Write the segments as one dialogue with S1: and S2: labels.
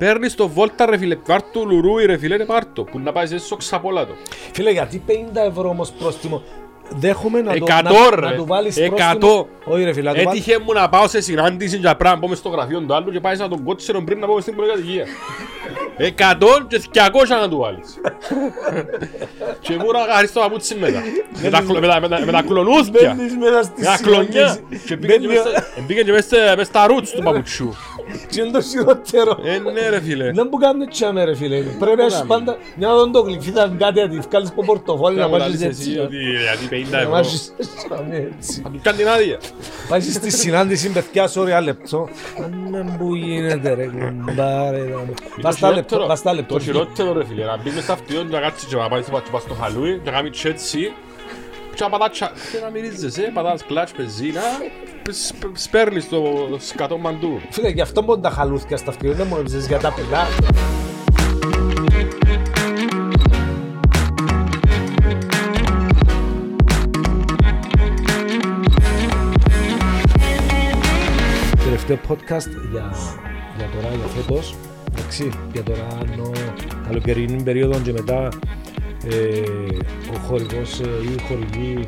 S1: Παίρνεις το βόλτα ρε φίλε, κάρτου λουρούι ρε φίλε, πάρ' το, που να πάεις σε σοξαπόλατο.
S2: Φίλε, γιατί 50 ευρώ όμως πρόστιμο. Δέχομαι να, το,
S1: Εκατό
S2: να,
S1: ρε,
S2: να του βάλεις
S1: εκατό.
S2: πρόστιμο. Όχι ρε φίλε, να του βάλεις...
S1: Έτυχε μου να πάω σε συνάντηση για πράγμα, πάμε στο γραφείο του άλλου και πάει να τον κότσισε τον πριν να πάμε στην πολυκατοικία. Εκατό και δυκιακόσια να του βάλεις. Και μου να χαρίς το παπούτσι μετά. Με τα κλο- με τα- με τα- Με τα κλονούθια.
S2: Μπαίνεις μέσα στη
S1: Με τα κλονιά.
S2: συνάντηση.
S1: Και πήγαινε και μες στα- πήγαινε και μες στα- μες στα ρούτς του παπουτσιού.
S2: Και είναι το χειρότερο.
S1: Ε, ναι ρε φίλε.
S2: Δεν που κάνουν τσάμε ρε φίλε. Πρέπει να έχεις πάντα μια οδοντοκλειφίδα κάτι να τη βγάλεις από πορτοφόλι να
S1: Να μου
S2: πάσεις
S1: λαλείς
S2: έτσι.
S1: εσύ ότι γιατί 50
S2: Να
S1: ευρώ.
S2: πάσεις τσάμε έτσι.
S1: Θα του κάνεις την άδεια.
S2: Πάει στη συνάντηση παιδιά, sorry, ένα λεπτό. Αν που γίνεται ρε κουμπάρε. Βάς τα λεπτό, βάς τα λεπτό.
S1: Το χειρότερο ρε φίλε, να μπεις μες στο αυτοκίνητο και να κάτσεις και να πάει και πας στο χαλούι και να κάνεις και έτσι και να πατάς τσα- και να μυρίζεσαι, πατάς κλάτς, πεζίνα, σπ- σπέρνεις το σκατό μαντού.
S2: Φίλε, γι' αυτό μόνο τα χαλούθια στα αυτοκίνητα μου έβζες για τα πιλά. Τελευταίο podcast για, για τώρα, για φέτος. Εντάξει, για τώρα ενώ καλοκαιρινή περίοδο και μετά ε, ο χορηγός ε, ή η χορηγή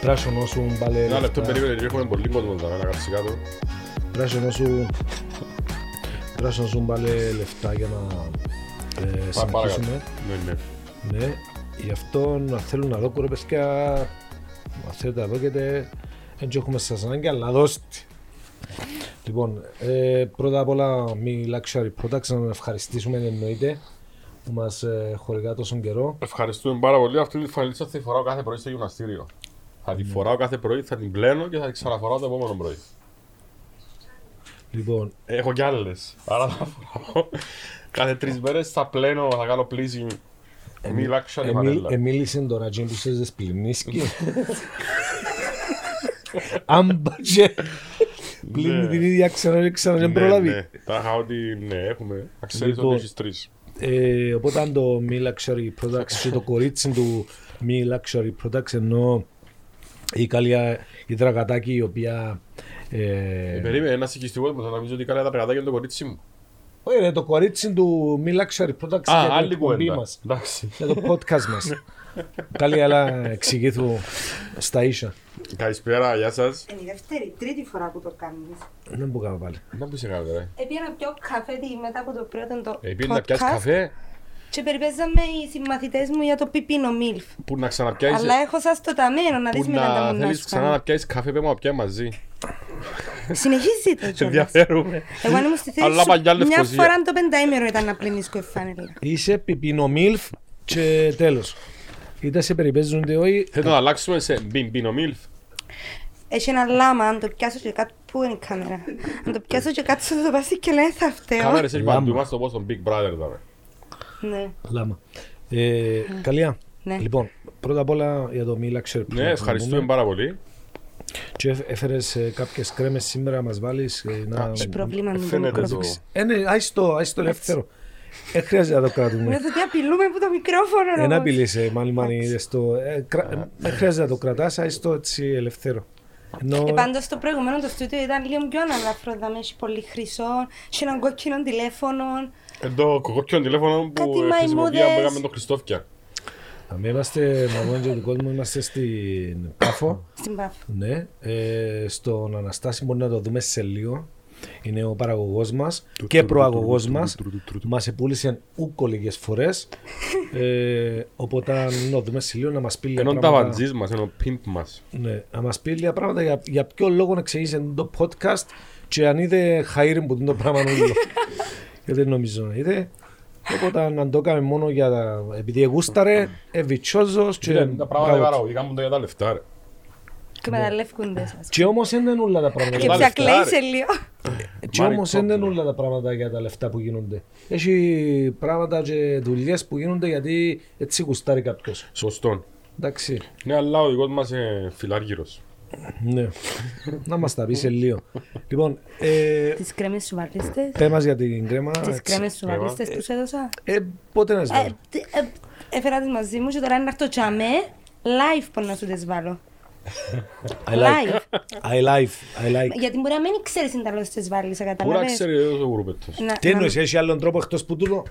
S2: πράσινο σου μπάλε
S1: Ένα λεπτό
S2: λεφτά.
S1: περίμενε, έχουμε πολύ κόσμο εδώ, να κάτσεις κάτω.
S2: Πράσινο σου Πράσινο σου βάλε λεφτά για να ε,
S1: Πάμε παρακάτω.
S2: συνεχίσουμε.
S1: Ναι, ναι.
S2: Ναι, γι' αυτό να θέλουν να δω κουρε παιδιά να θέλετε να δώκετε δεν έχουμε σας ανάγκη αλλά δώστε. Λοιπόν, ε, πρώτα απ' όλα μη luxury products να ευχαριστήσουμε εννοείται που μας ε, χορηγά τόσο καιρό.
S1: Ευχαριστούμε πάρα πολύ. Αυτή τη φανελίτσα θα τη φοράω κάθε πρωί στο γυμναστήριο. Θα τη φοράω κάθε πρωί, θα την πλένω και θα την ξαναφοράω το επόμενο πρωί.
S2: Λοιπόν,
S1: Έχω κι άλλες, άρα θα φοράω. Κάθε τρεις μέρες θα πλένω, θα κάνω pleasing. Μη luxury
S2: εμίλ,
S1: φανέλα.
S2: εμίλησε τώρα εκείνη που σε δεσπληνίσκει. Αν μπάτσε πλύνει την ίδια ξανά και ξανά δεν
S1: Ναι,
S2: προλάβει.
S1: ναι. Τα είχα ότι ναι, έχουμε. Να ξέρεις
S2: Λοιπόν.
S1: ότι έχεις τρεις.
S2: Ε, οπότε αν το μη luxury products και το κορίτσι του μη luxury products ενώ η καλία η δραγατάκη η οποία
S1: Ε,
S2: ε,
S1: Περίμενε, ένας οικιστικός μου, θα νομίζω ότι καλά τα πραγματάκια είναι το κορίτσι μου.
S2: όχι ρε, το κορίτσι του μη luxury products
S1: Α,
S2: για την
S1: άλλη
S2: εκπομπή
S1: κουβέντα.
S2: μας
S1: Εντάξει.
S2: για το podcast μας Καλή αλλά εξηγήθου στα ίσια
S1: Καλησπέρα, γεια σας.
S3: Είναι η δεύτερη, τρίτη φορά που το κάνεις.
S2: Δεν μπορώ να πάλι
S1: Να που είσαι κάτω, ρε.
S3: Έπια να πιω καφέ τι μετά από το πρώτο το
S1: Ε, πήγαινε να πιάσεις
S3: podcast
S1: καφέ,
S3: και περιπέζαμε οι συμμαθητές μου για το πιπίνο μίλφ.
S1: που να ξαναπιάσεις...
S3: Αλλά έχω σας το ταμένο να δεις
S1: Που
S3: μετά τα
S1: να
S3: μου να
S1: θέλεις
S3: σου
S1: ξανά να
S3: κάνω.
S1: πιάσεις καφέ, πέμε να πιάμε μαζί.
S3: Συνεχίζει το
S1: Σε
S3: κιόλας.
S1: ενδιαφέρουμε.
S3: Εγώ αν ήμουν στη θέση
S1: Αλλά παλιά
S3: σου, μια
S1: Λευκοσία.
S3: φορά το πενταήμερο ήταν να πλύνεις κοεφάνελα.
S2: Είσαι πιπινομίλφ και τέλος είτε σε περιπέζονται όχι
S1: Θέλω να αλλάξουμε σε μπιμπίνο μίλφ.
S3: Έχει ένα λάμα, αν το πιάσω και κάτω, πού είναι η κάμερα; Αν το πιάσω και κάτω στο πάση και λέει θα φταίω.
S1: Κάμερες έχει
S2: Λάμα.
S1: παντού, είμαστε όπως τον Big Brother εδώ.
S3: Ναι.
S2: λάμα ε, Καλία
S3: Ναι.
S2: Λοιπόν, πρώτα απ' όλα για το μη luxury
S1: Ναι,
S2: products
S1: ευχαριστούμε
S2: να πούμε.
S1: πάρα πολύ.
S2: Και έφερες ε, κάποιες κρέμες σήμερα να μας βάλεις ε, να...
S3: Έχει πρόβλημα με το
S1: φαίνεται
S3: μικρόφωνο.
S1: το-
S2: Ε, ναι, άις το, άις το ελεύθερο. Δεν χρειάζεται να το κρατούμε.
S3: Νιώθω ότι απειλούμε από το μικρόφωνο.
S2: Δεν
S3: όμως.
S2: απειλείσαι, μάλλον μάλλον είδες το. ε, κρα- Δεν χρειάζεται να το κρατάς, άις το έτσι ελευθερό. Ενώ
S3: Ε, πάντως το προηγούμενο το στούτιο ήταν λίγο πιο αναλαφρό, δεν έχει πολύ χρυσό, έχει έναν κόκκινο τηλέφωνο.
S1: Εν το κοκκόκκινο τηλέφωνο που
S3: Κάτι
S1: χρησιμοποιία
S3: μαϊμούδες.
S1: που έκαμε το Χριστόφια.
S2: Αμέ είμαστε, να πούμε και του κόσμου, είμαστε στην Πάφο.
S3: Στην Πάφο.
S2: Ναι, ε, στον Αναστάση μπορεί να το δούμε σε λίγο. Είναι ο παραγωγός μας και προαγωγός μας. Μας επούλησε ούκο λίγες φορές. Ε, οπότε να το δούμε σε λίγο να μας πει λίγα
S1: Ενώ τα
S2: πράγματα.
S1: βαντζής μας, ενώ ο πιμπ μας.
S2: Ναι, να μας πει λίγα πράγματα για, για ποιο λόγο να εξηγήσει το podcast και αν είδε χαΐρι που είναι το πράγμα όλο. Γιατί δεν νομίζω να είδε. Οπότε να το έκαμε μόνο για τα... επειδή γούσταρε, εβιτσόζος και...
S1: Φίλε, Τα πράγματα
S2: μπράβο.
S1: παραγωγικά μου το για τα λεφτά ρε.
S3: Και μεταλλεύκονται σας.
S2: Και όμως δεν είναι όλα τα πράγματα.
S3: Και
S1: τα
S2: για-
S1: λεφτά,
S3: πια κλαίει
S1: ρε.
S3: σε λίγο.
S2: Και όμως
S1: Μάρι
S2: δεν είναι
S1: Πόπλο.
S2: όλα τα πράγματα για τα λεφτά που γίνονται. Έχει πράγματα και δουλειές που γίνονται γιατί έτσι γουστάρει κάποιος.
S1: Σωστό.
S2: Εντάξει,
S1: Ναι, αλλά ο δικός μας είναι φιλάργυρος.
S2: ναι. να μας τα πει σε λίγο. λοιπόν, ε,
S3: Τις κρέμες σου βαλίστες.
S2: πέ μας για την κρέμα.
S3: Τις
S2: έτσι.
S3: κρέμες σου
S1: κρέμα.
S3: βαλίστες που σου έδωσα.
S2: Ε, πότε να
S3: Ε,
S2: σβάλω.
S3: τι- ε, Έφερα τις μαζί μου και τώρα είναι να έρθω τσαμέ. Live μπορώ να σου τις βάλω.
S2: I like. I like. I like.
S3: Γιατί μπορεί να μην ξέρεις την τέλος της βάλεις,
S1: Πού να
S3: καταλαβες.
S1: ξέρει ο γουροπέτος.
S3: Να-
S2: Τι
S3: να-
S2: εννοείς, έχει άλλον τρόπο εκτός που τούτο;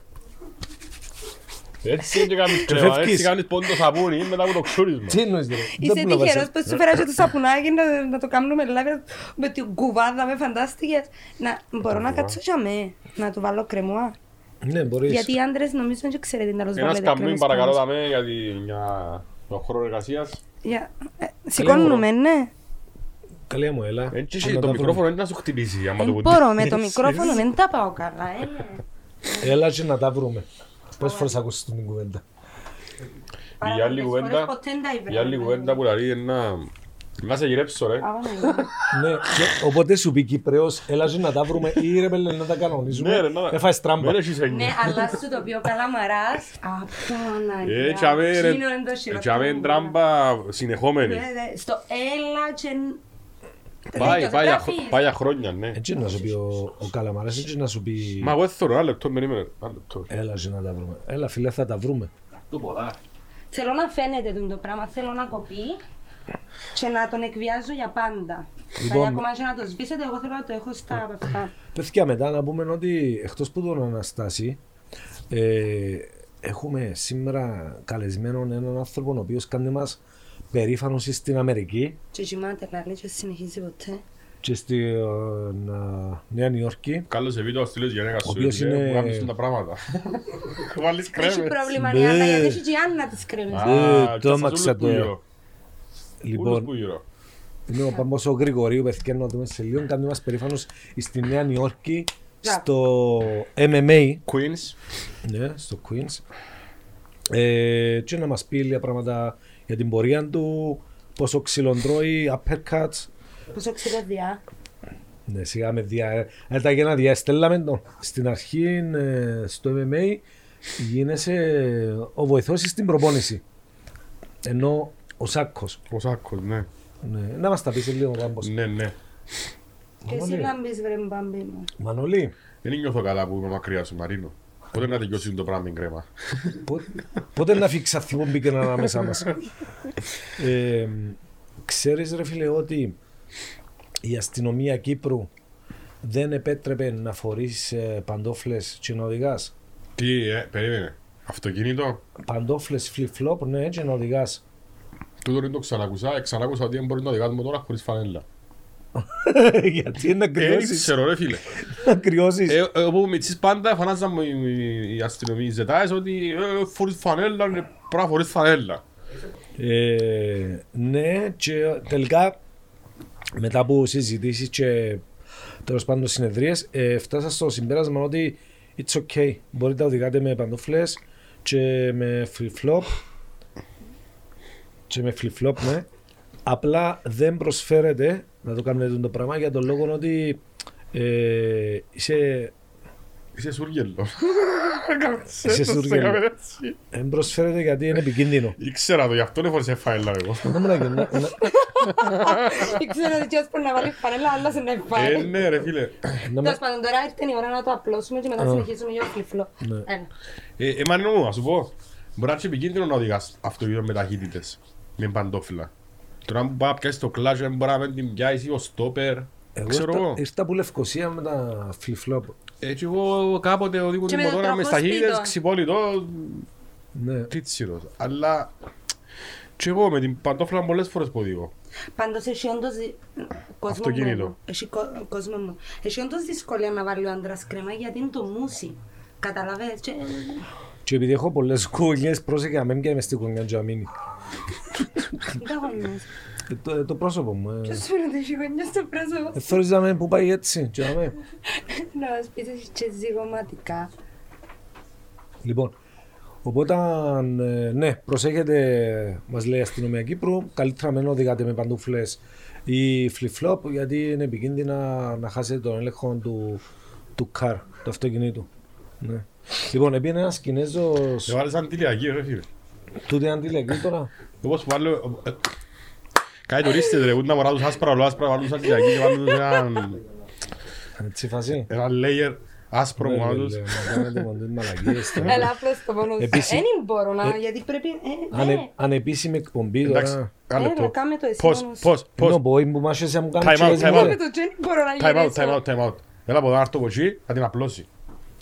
S1: Έτσι είναι και κάνεις
S2: Και
S1: κρέμα,
S2: φεύγεις.
S1: έτσι κάνεις πόντο σαπούνι μετά από το ξούρισμα.
S2: Τι εννοείς, ρε;
S3: Είσαι
S2: Δεν πρόλαβα
S3: τυχερός
S2: σε-
S3: που σου φέρα και το σαπουνάκι να, να το κάνουμε live με την κουβάδα, με φαντάστηκες. Να, μπορώ να κάτσω για με, να του βάλω κρεμούα.
S2: Ναι, μπορείς.
S3: Γιατί οι άντρες νομίζω δεν ξέρετε τι να τους
S1: Ένας
S3: βάλετε
S1: καμπίν
S3: κρέμες
S1: παρακαλώ
S3: πάνω.
S1: δαμέ για τη- για τον χώρο εργασίας.
S3: Για- ε, Σηκώνουμε, ναι.
S2: Καλή μου, έλα.
S1: Έτσι
S2: Πάμε να
S1: το
S2: τα
S1: μικρόφωνο
S2: βρούμε.
S1: είναι να σου χτυπήσει άμα το
S3: Δεν
S1: κουντί.
S3: μπορώ με το μικρόφωνο, δεν τα πάω καλά. ε.
S2: Έλα και να τα βρούμε. Πόσες φορές ακούσεις την κουβέντα;
S1: Η άλλη
S3: Παραπάνω
S1: κουβέντα,
S3: φορές ποτέ δεν τα είπα.
S1: η άλλη κουβέντα που λέει είναι να... Να σε γυρέψω ρε.
S3: Α, ναι.
S2: Ναι, και οπότε σου πει Κυπρέος, έλα και να τα βρούμε ή ρε πέλε να τα κανονίζουμε.
S1: Ναι ρε, να...
S2: Έφαγες τράμπα.
S1: Δεν έχεις
S3: Ναι,
S1: έννοια.
S3: αλλά σου το πει ο Καλαμαράς. Απαναγιά.
S1: Ε, τσάμε ρε,
S3: Εκείνο είναι το
S1: ε,
S3: χειρότερο
S1: τσάμε
S3: που
S1: τράμπα συνεχόμενη.
S3: Ναι, ναι, Στο έλα και...
S1: Πάει,
S3: Δεν το
S1: πάει για
S3: γράφεις.
S1: χρο- πάει για χρόνια, ναι.
S2: Έτσι να σου πει ο, ο Καλαμαράς, έτσι να σου πει
S1: Μα εγώ δεν θέλω ένα λεπτό, περίμενε. Ένα λεπτό.
S2: έλα και να τα βρούμε. Έλα φίλε θα τα βρούμε.
S3: Θέλω να φαίνεται τούτο το πράγμα, θέλω να κοπεί και να τον εκβιάζω για πάντα.
S2: Λοιπόν,
S3: Δηλαδή ακόμα και να το σβήσετε, εγώ θέλω να το έχω στα αυτά.
S2: Παιδιά μετά να πούμε ότι εκτός που τον Αναστάση ε, έχουμε σήμερα καλεσμένο έναν άνθρωπο ο οποίος κάνει μας περήφανος στην Αμερική
S3: Και κοιμάται καλή και συνεχίζει ποτέ.
S2: και στην ε, Νέα Νιόρκη.
S1: Κάλλος σε βίντεο στείλεις γενέκα σου.
S2: οποίος
S1: ε,
S2: είναι-
S1: Που κάνεις τα πράγματα. Βάλεις
S3: Έχει
S1: κρέμες.
S3: πρόβλημα
S2: Μπε.
S3: η Άννα γιατί έχει και η Άννα τις κρέμες.
S1: Α,
S2: Ε,
S1: και
S2: το
S1: σας
S2: έμαξα
S1: ούλους που
S2: το.
S1: Γύρω. Ούλους
S2: Λοιπόν,
S1: που γύρω.
S2: είναι ο Πάμπος ο Γρηγορίου, παιδιά να δούμε σε λίγο, κάνει μας περήφανος στη Νέα Νιόρκη στο MMA,
S1: Queens.
S2: ναι, στο Queens. Ε, και να μας πει λίγα πράγματα για την πορεία του, πόσο ξυλοντρώει, uppercuts,
S3: Πόσο ξυλοδιά.
S2: Ναι, σιγά με δια... Έλτα για να διαστέλαμε τον. Στην αρχή ε, στο MMA γίνεσαι ο βοηθός στην προπόνηση. Ενώ ο Σάκος.
S1: Ο Σάκος, ναι.
S2: Ναι. Να μας τα πεις λίγο Πάμπος.
S1: Ναι, ναι.
S3: Και εσύ
S2: Μανώλη.
S3: λάμπεις βρε μπάμπι μου.
S2: Μανώλη,
S1: Δεν νιώθω καλά που είμαι μακριά σου, Μαρίνο. Πότε να τελειώσει το πράγμα με κρέμα.
S2: πο- πότε να φύξει αυτή που μπήκε ανάμεσα μας. ε, ξέρεις ρε φίλε ότι η αστυνομία Κύπρου δεν επέτρεπε να φορείς ε, παντόφλες και να οδηγάς;
S1: Τι, ε, περίμενε. Αυτοκίνητο;
S2: Παντόφλες flip-flop, ναι, και να οδηγάς.
S1: Τούτο δεν το ξανακούσα. Ε, Ξανάκουσα ότι δεν μπορεί να οδηγάς μοτόρα χωρίς φανέλα.
S2: Γιατί είναι να
S1: Ε, Δεν
S2: κρυώσεις;
S1: ξέρω ρε φίλε.
S2: Να κρυώσεις;
S1: Ε, ε, Όπου με τις πάντα φανάζαν μου οι- οι- οι αστυνομοί οι ζετάες ότι ε, φορείς φανέλα, είναι πρέπει να φορείς φανέλα.
S2: Ε, ναι, και τελικά μετά από συζητήσεις και τέλος πάντων συνεδρίες ε, φτάσα στο συμπέρασμα ότι it's okay. Μπορείτε να οδηγάτε με παντοφλές και με flip-flop και με flip-flop, ναι. Απλά δεν προσφέρεται να το κάνετε το πράγμα για τον λόγο ότι ε, είσαι,
S1: Είσαι σούργελο.
S2: Είσαι σούργελο. δεν προσφέρεται γιατί είναι επικίνδυνο.
S1: Ήξερα το, γι' αυτό δεν φορείς φανέλα εγώ.
S2: Να μου να γίνει, να- να-
S3: Ξέρω ότι ποιος μπορεί να βάλει φανέλα, άλλος να
S1: Ε,
S3: βάλει.
S1: ναι ρε φίλε.
S2: να με-
S3: Τέλος πάντων, τώρα ήρθε η ώρα να το απλώσουμε και μετά συνεχίζουμε για το φλιφλό.
S2: Ναι.
S3: Έλα.
S1: Ε, ε, Μαρίνο μου, να σου πω. Μπορεί να είναι επικίνδυνο να οδηγάς αυτοκίνητο με ταχύτητες. Με παντόφυλλα. Τώρα που πάει να πιάσεις το κλάσιο, δεν μπορεί να την πιάσεις ή ο στόπερ.
S2: Εγώ
S1: Ξέρω
S2: ήρθα,
S1: εγώ.
S2: ήρθα από Λευκοσία με τα flip-flop.
S1: Έτσι εγώ κάποτε οδηγούν
S3: Και
S1: την
S3: με το
S1: μοτόρα με
S3: τροχός
S1: ταχύτητες,
S3: σπίτο.
S1: ξυπόλυτο,
S2: Ναι.
S1: τίτσιρος. Αλλά και εγώ με την παντόφυλλα πολλές φορές που οδηγώ.
S3: Πάντως έχει όντως δι- κόσμο
S1: Αυτοκίνητο.
S3: μου. Έχει κο- κόσμο μου. Έχει όντως δυσκολία να βάλει ο άντρας κρέμα γιατί είναι το μουσι. Καταλαβαίνεις. Και...
S2: Και επειδή έχω πολλές κολλιές, πρόσεχε να μην πιάμε στην κονιά και να μείνει.
S3: Τι τα γονείς.
S2: Ε, το, ε, το πρόσωπο μου. Ε.
S3: Ποιος φαίνεται έχει γονιά στο πρόσωπο;
S2: Ε, Θωρείς να με που πάει έτσι. Και να με.
S3: Να μας πεις έχει και ζυγωματικά.
S2: Λοιπόν, οπότε ε, ναι, προσέχετε, μας λέει η αστυνομία Κύπρου, καλύτερα μην οδηγάτε με παντούφλες ή flip-flop γιατί είναι επικίνδυνα να χάσετε τον έλεγχο του, του car, του αυτοκινήτου. Ναι. Λοιπόν, επειδή ένας Κινέζος,
S1: Σε βάλεις αντιλιακή ρε φίλε.
S2: τούτη είναι αντιλιακή τώρα,
S1: Όπως που βάλω... ε, Κάτι τουρίστες ρε, ούτε να μωρά τους άσπρα, όλο άσπρα, βάλουν τους αντιλιακή και βάλουν τους έναν...
S2: έτσι φασί.
S1: Ένα layer Άσπρο
S2: Ναι,
S1: μου
S2: ρε,
S1: άλλος.
S2: λέει, να κάνετε μόνο τις μαλακίες τώρα.
S3: Έλα, απλώς το μόνο.
S2: Επίσης-
S3: Δεν μπορώ να,
S2: Ε,
S3: γιατί πρέπει... ε,
S2: Ανε-
S3: ναι.
S2: Ανεπίσημη εκπομπή
S1: Εντάξει,
S2: τώρα.
S1: ένα
S3: Έλα,
S1: λεπτό.
S3: κάμε το εσύ
S1: Πώς,
S3: μόνος.
S1: πώς, πώς.
S2: Είναι ο boy που μάχεσαι να μου κάνεις
S1: Time out,
S2: τσιές,
S1: time out.
S2: μωρέ.
S3: Κάμε το τζένι, μπορώ να
S1: Time out,
S3: γυρίσω.
S1: time out, time out. Έλα από εδώ να έρθω από εκεί, να την απλώσει.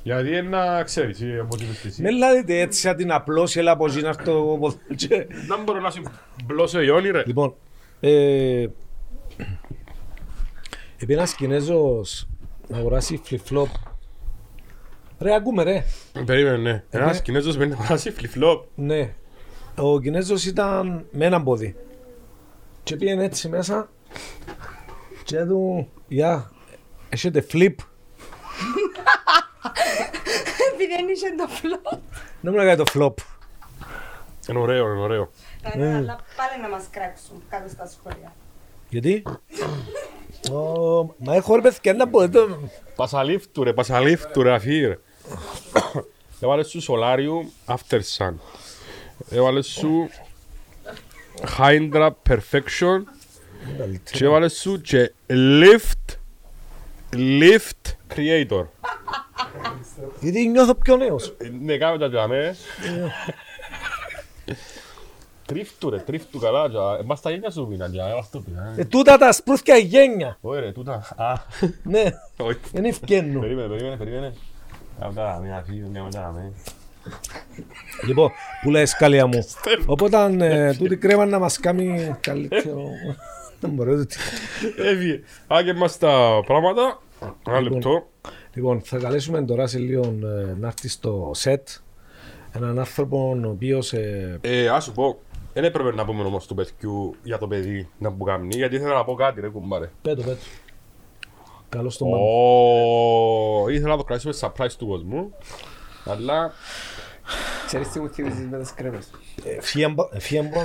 S1: Γιατί είναι να ξέρεις, ε, από ό,τι είπες και εσύ.
S2: Με λάδετε έτσι σαν την απλώσει, έλα από εκεί να έρθω εγώ ποδέλτσε.
S1: Δεν μπορώ να συμπλώσω η όνει ρε.
S2: Λοιπόν, ε, επειδή ένας Κινέζος να αγοράσει flip-flop. Ρε, ακούμε ρε.
S1: Περίμενε, ναι. Ένας
S2: ναι.
S1: Κινέζος μπαίνει να αγοράσει flip-flop.
S2: Ναι. Ο Κινέζος ήταν με έναν πόδι. Και πήγαινε έτσι μέσα και του, γεια, έχετε flip.
S3: Επειδή δεν είσαι το φλό.
S2: Δεν μου να κάνει το flop.
S1: Είναι ωραίο, είναι ωραίο.
S3: Αλλά πάλι να μας κράξουν κάτω στα σχόλια.
S2: Γιατί; Ω, Μα έχω ρε παιδιά να πω εδώ.
S1: Πασαλίφτου ρε, πασαλίφτου ρε, αφή ρε. Έβαλες σου Solarium After Sun. Έβαλες σου Hydra Perfection και έβαλες σου και Lift Lift Creator.
S2: Γιατί νιώθω πιο νέος.
S1: Ε, Ναι, κάμε τα τζαμέ. Τρίφτου ρε, τρίφτου καλά τζα. Μας τα γένια σου πίνα τζα, μας το πίνα.
S2: Ε, τούτα τα σπρούθια γένια.
S1: Όχι ρε, τούτα. Α,
S2: Ναι,
S1: όχι.
S2: δεν ευκαινούν.
S1: Περίμενε, περίμενε, περίμενε. Κάμε τα τζαμέ, αφή, μια μετά τζαμέ.
S2: Λοιπόν, που λέει σκάλια μου. Οπότε ε, τούτη κρέμα να μας κάνει καλύτερο. Δεν μπορώ τούτη.
S1: Έφυγε. Άγγε μας τα πράγματα. Ένα λεπτό.
S2: Λοιπόν, θα καλέσουμε τώρα σε λίγο ε, να έρθει στο σετ έναν άνθρωπο ο οποίος ε,
S1: Ε, ας σου πω, δεν έπρεπε να πούμε όμως του παιδιού για το παιδί να που κάνει, γιατί ήθελα να πω κάτι ρε κουμπάρε.
S2: πέτω πέτω. Καλώς στον μάνα.
S1: Ω, Ήθελα να το κρατήσουμε surprise του κόσμου, αλλά
S4: Ξέρεις τι μου θυμίζεις με τις κρέμες;
S2: Φιέμπον.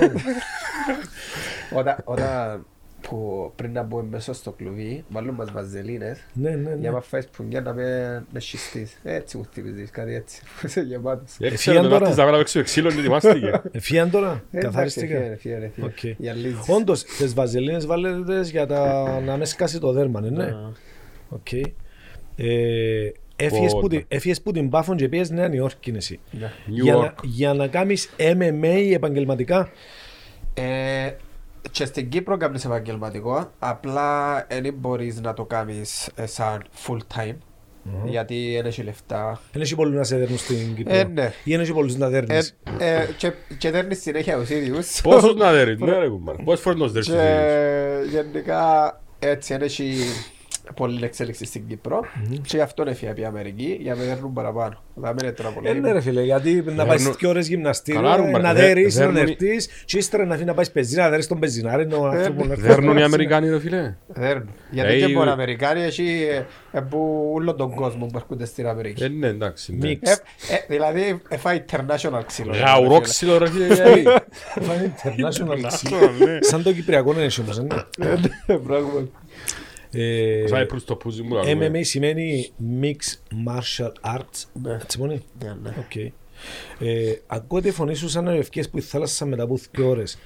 S4: Όταν, όταν που πριν να μπούμε μέσα στο κλουβί, βάλουν μας βαζελίνες
S2: Ναι, ναι,
S4: για
S2: ναι.
S4: να φάεις πουνιά να με, με σχιστείς. Έτσι μου θυμίζεις, κάτι έτσι. Είσαι γεμάτος.
S1: έξερε
S2: Εφιάν
S1: μετά
S2: τώρα.
S1: της να παίξει ξύλο και ετοιμάστηκε.
S2: Φιέν τώρα,
S4: Ε,
S2: καθαρίστηκα.
S4: εντάξει, φιέρε, φιέρε,
S2: Οκ.
S4: φιέρε. Για λύσεις.
S2: Όντως, τις βαζελίνες βάλετε για τα... να με σκάσει το δέρμα, ναι, ναι.
S4: Α.
S2: Οκ. Ε, Έφυγες που
S1: Πότε.
S2: την- έφυγες που την Πάφον και πήγες Νέα Νιόρκη εσύ.
S4: Ναι.
S1: New
S2: Για να,
S1: York.
S2: για να κάνεις MMA επαγγελματικά.
S4: Ε, και στην Κύπρο κάνεις επαγγελματικό, απλά δεν μπορείς να το κάνεις ε, σαν full time, γιατί δεν έχει λεφτά.
S2: Δεν έχει πολλούς να σε δέρνουν στην Κύπρο.
S4: Ε, ναι.
S2: Ή δεν έχει πολλούς να
S4: Ε,
S2: δέρνεις.
S4: ε, και, και δέρνεις συνέχεια τους ίδιους.
S1: Πόσους να δέρεις, ναι ρε κουμπάρε, πόσες φορές να τους δέρεις τους ίδιους;
S4: Και γενικά έτσι δεν έχει πολλή εξέλιξη στην Κύπρο και γι' αυτό έφυγε από η Αμερική για να με δέρνουν παραπάνω. Θα μην είναι τώρα πολύ.
S2: Ε, ναι ρε φίλε, γιατί να πάεις
S1: Δέρνουν-
S2: δύο ώρες γυμναστήριο,
S1: Καλά, ρε,
S2: ε, να
S1: δε-
S2: δέρεις, να
S1: δέρνουν οι-
S2: νερτείς και ύστερα να αφήνει να πάεις πεζίνα, να δέρεις τον πεζινάρι, ο άνθρωπος να έρθει
S1: Δέρνουν οι
S2: στο
S1: Αμερικάνοι ρε φίλε;
S4: Δέρνουν. Γιατί
S1: Ε,
S4: και
S1: οι-
S4: μπορεί Αμερικάνοι έχει ε, που όλο τον κόσμο που έρχονται στην Αμερική.
S1: Ε, ναι, εντάξει. ναι.
S2: Μίξ.
S4: Ε, ε, δηλαδή έφαγε international ξύλο.
S1: Γαουρό ξύλο ρε φίλε. γιατί;
S2: Φάνε international ξύλο.
S1: Ναι.
S2: Σαν το Κυπριακό είναι όμως, ε, ναι.
S4: Πράγματι.
S2: Ε,
S1: Σαν προς το πούζι μου να
S2: MMA σημαίνει Mixed Martial Arts.
S4: Ναι.
S2: Έτσι μόνοι.
S4: Ναι, ναι.
S2: Οκ. Ε, Ακούω τη φωνή σου σαν ευκαιρίες που η θάλασσα μετά από δύο ώρες.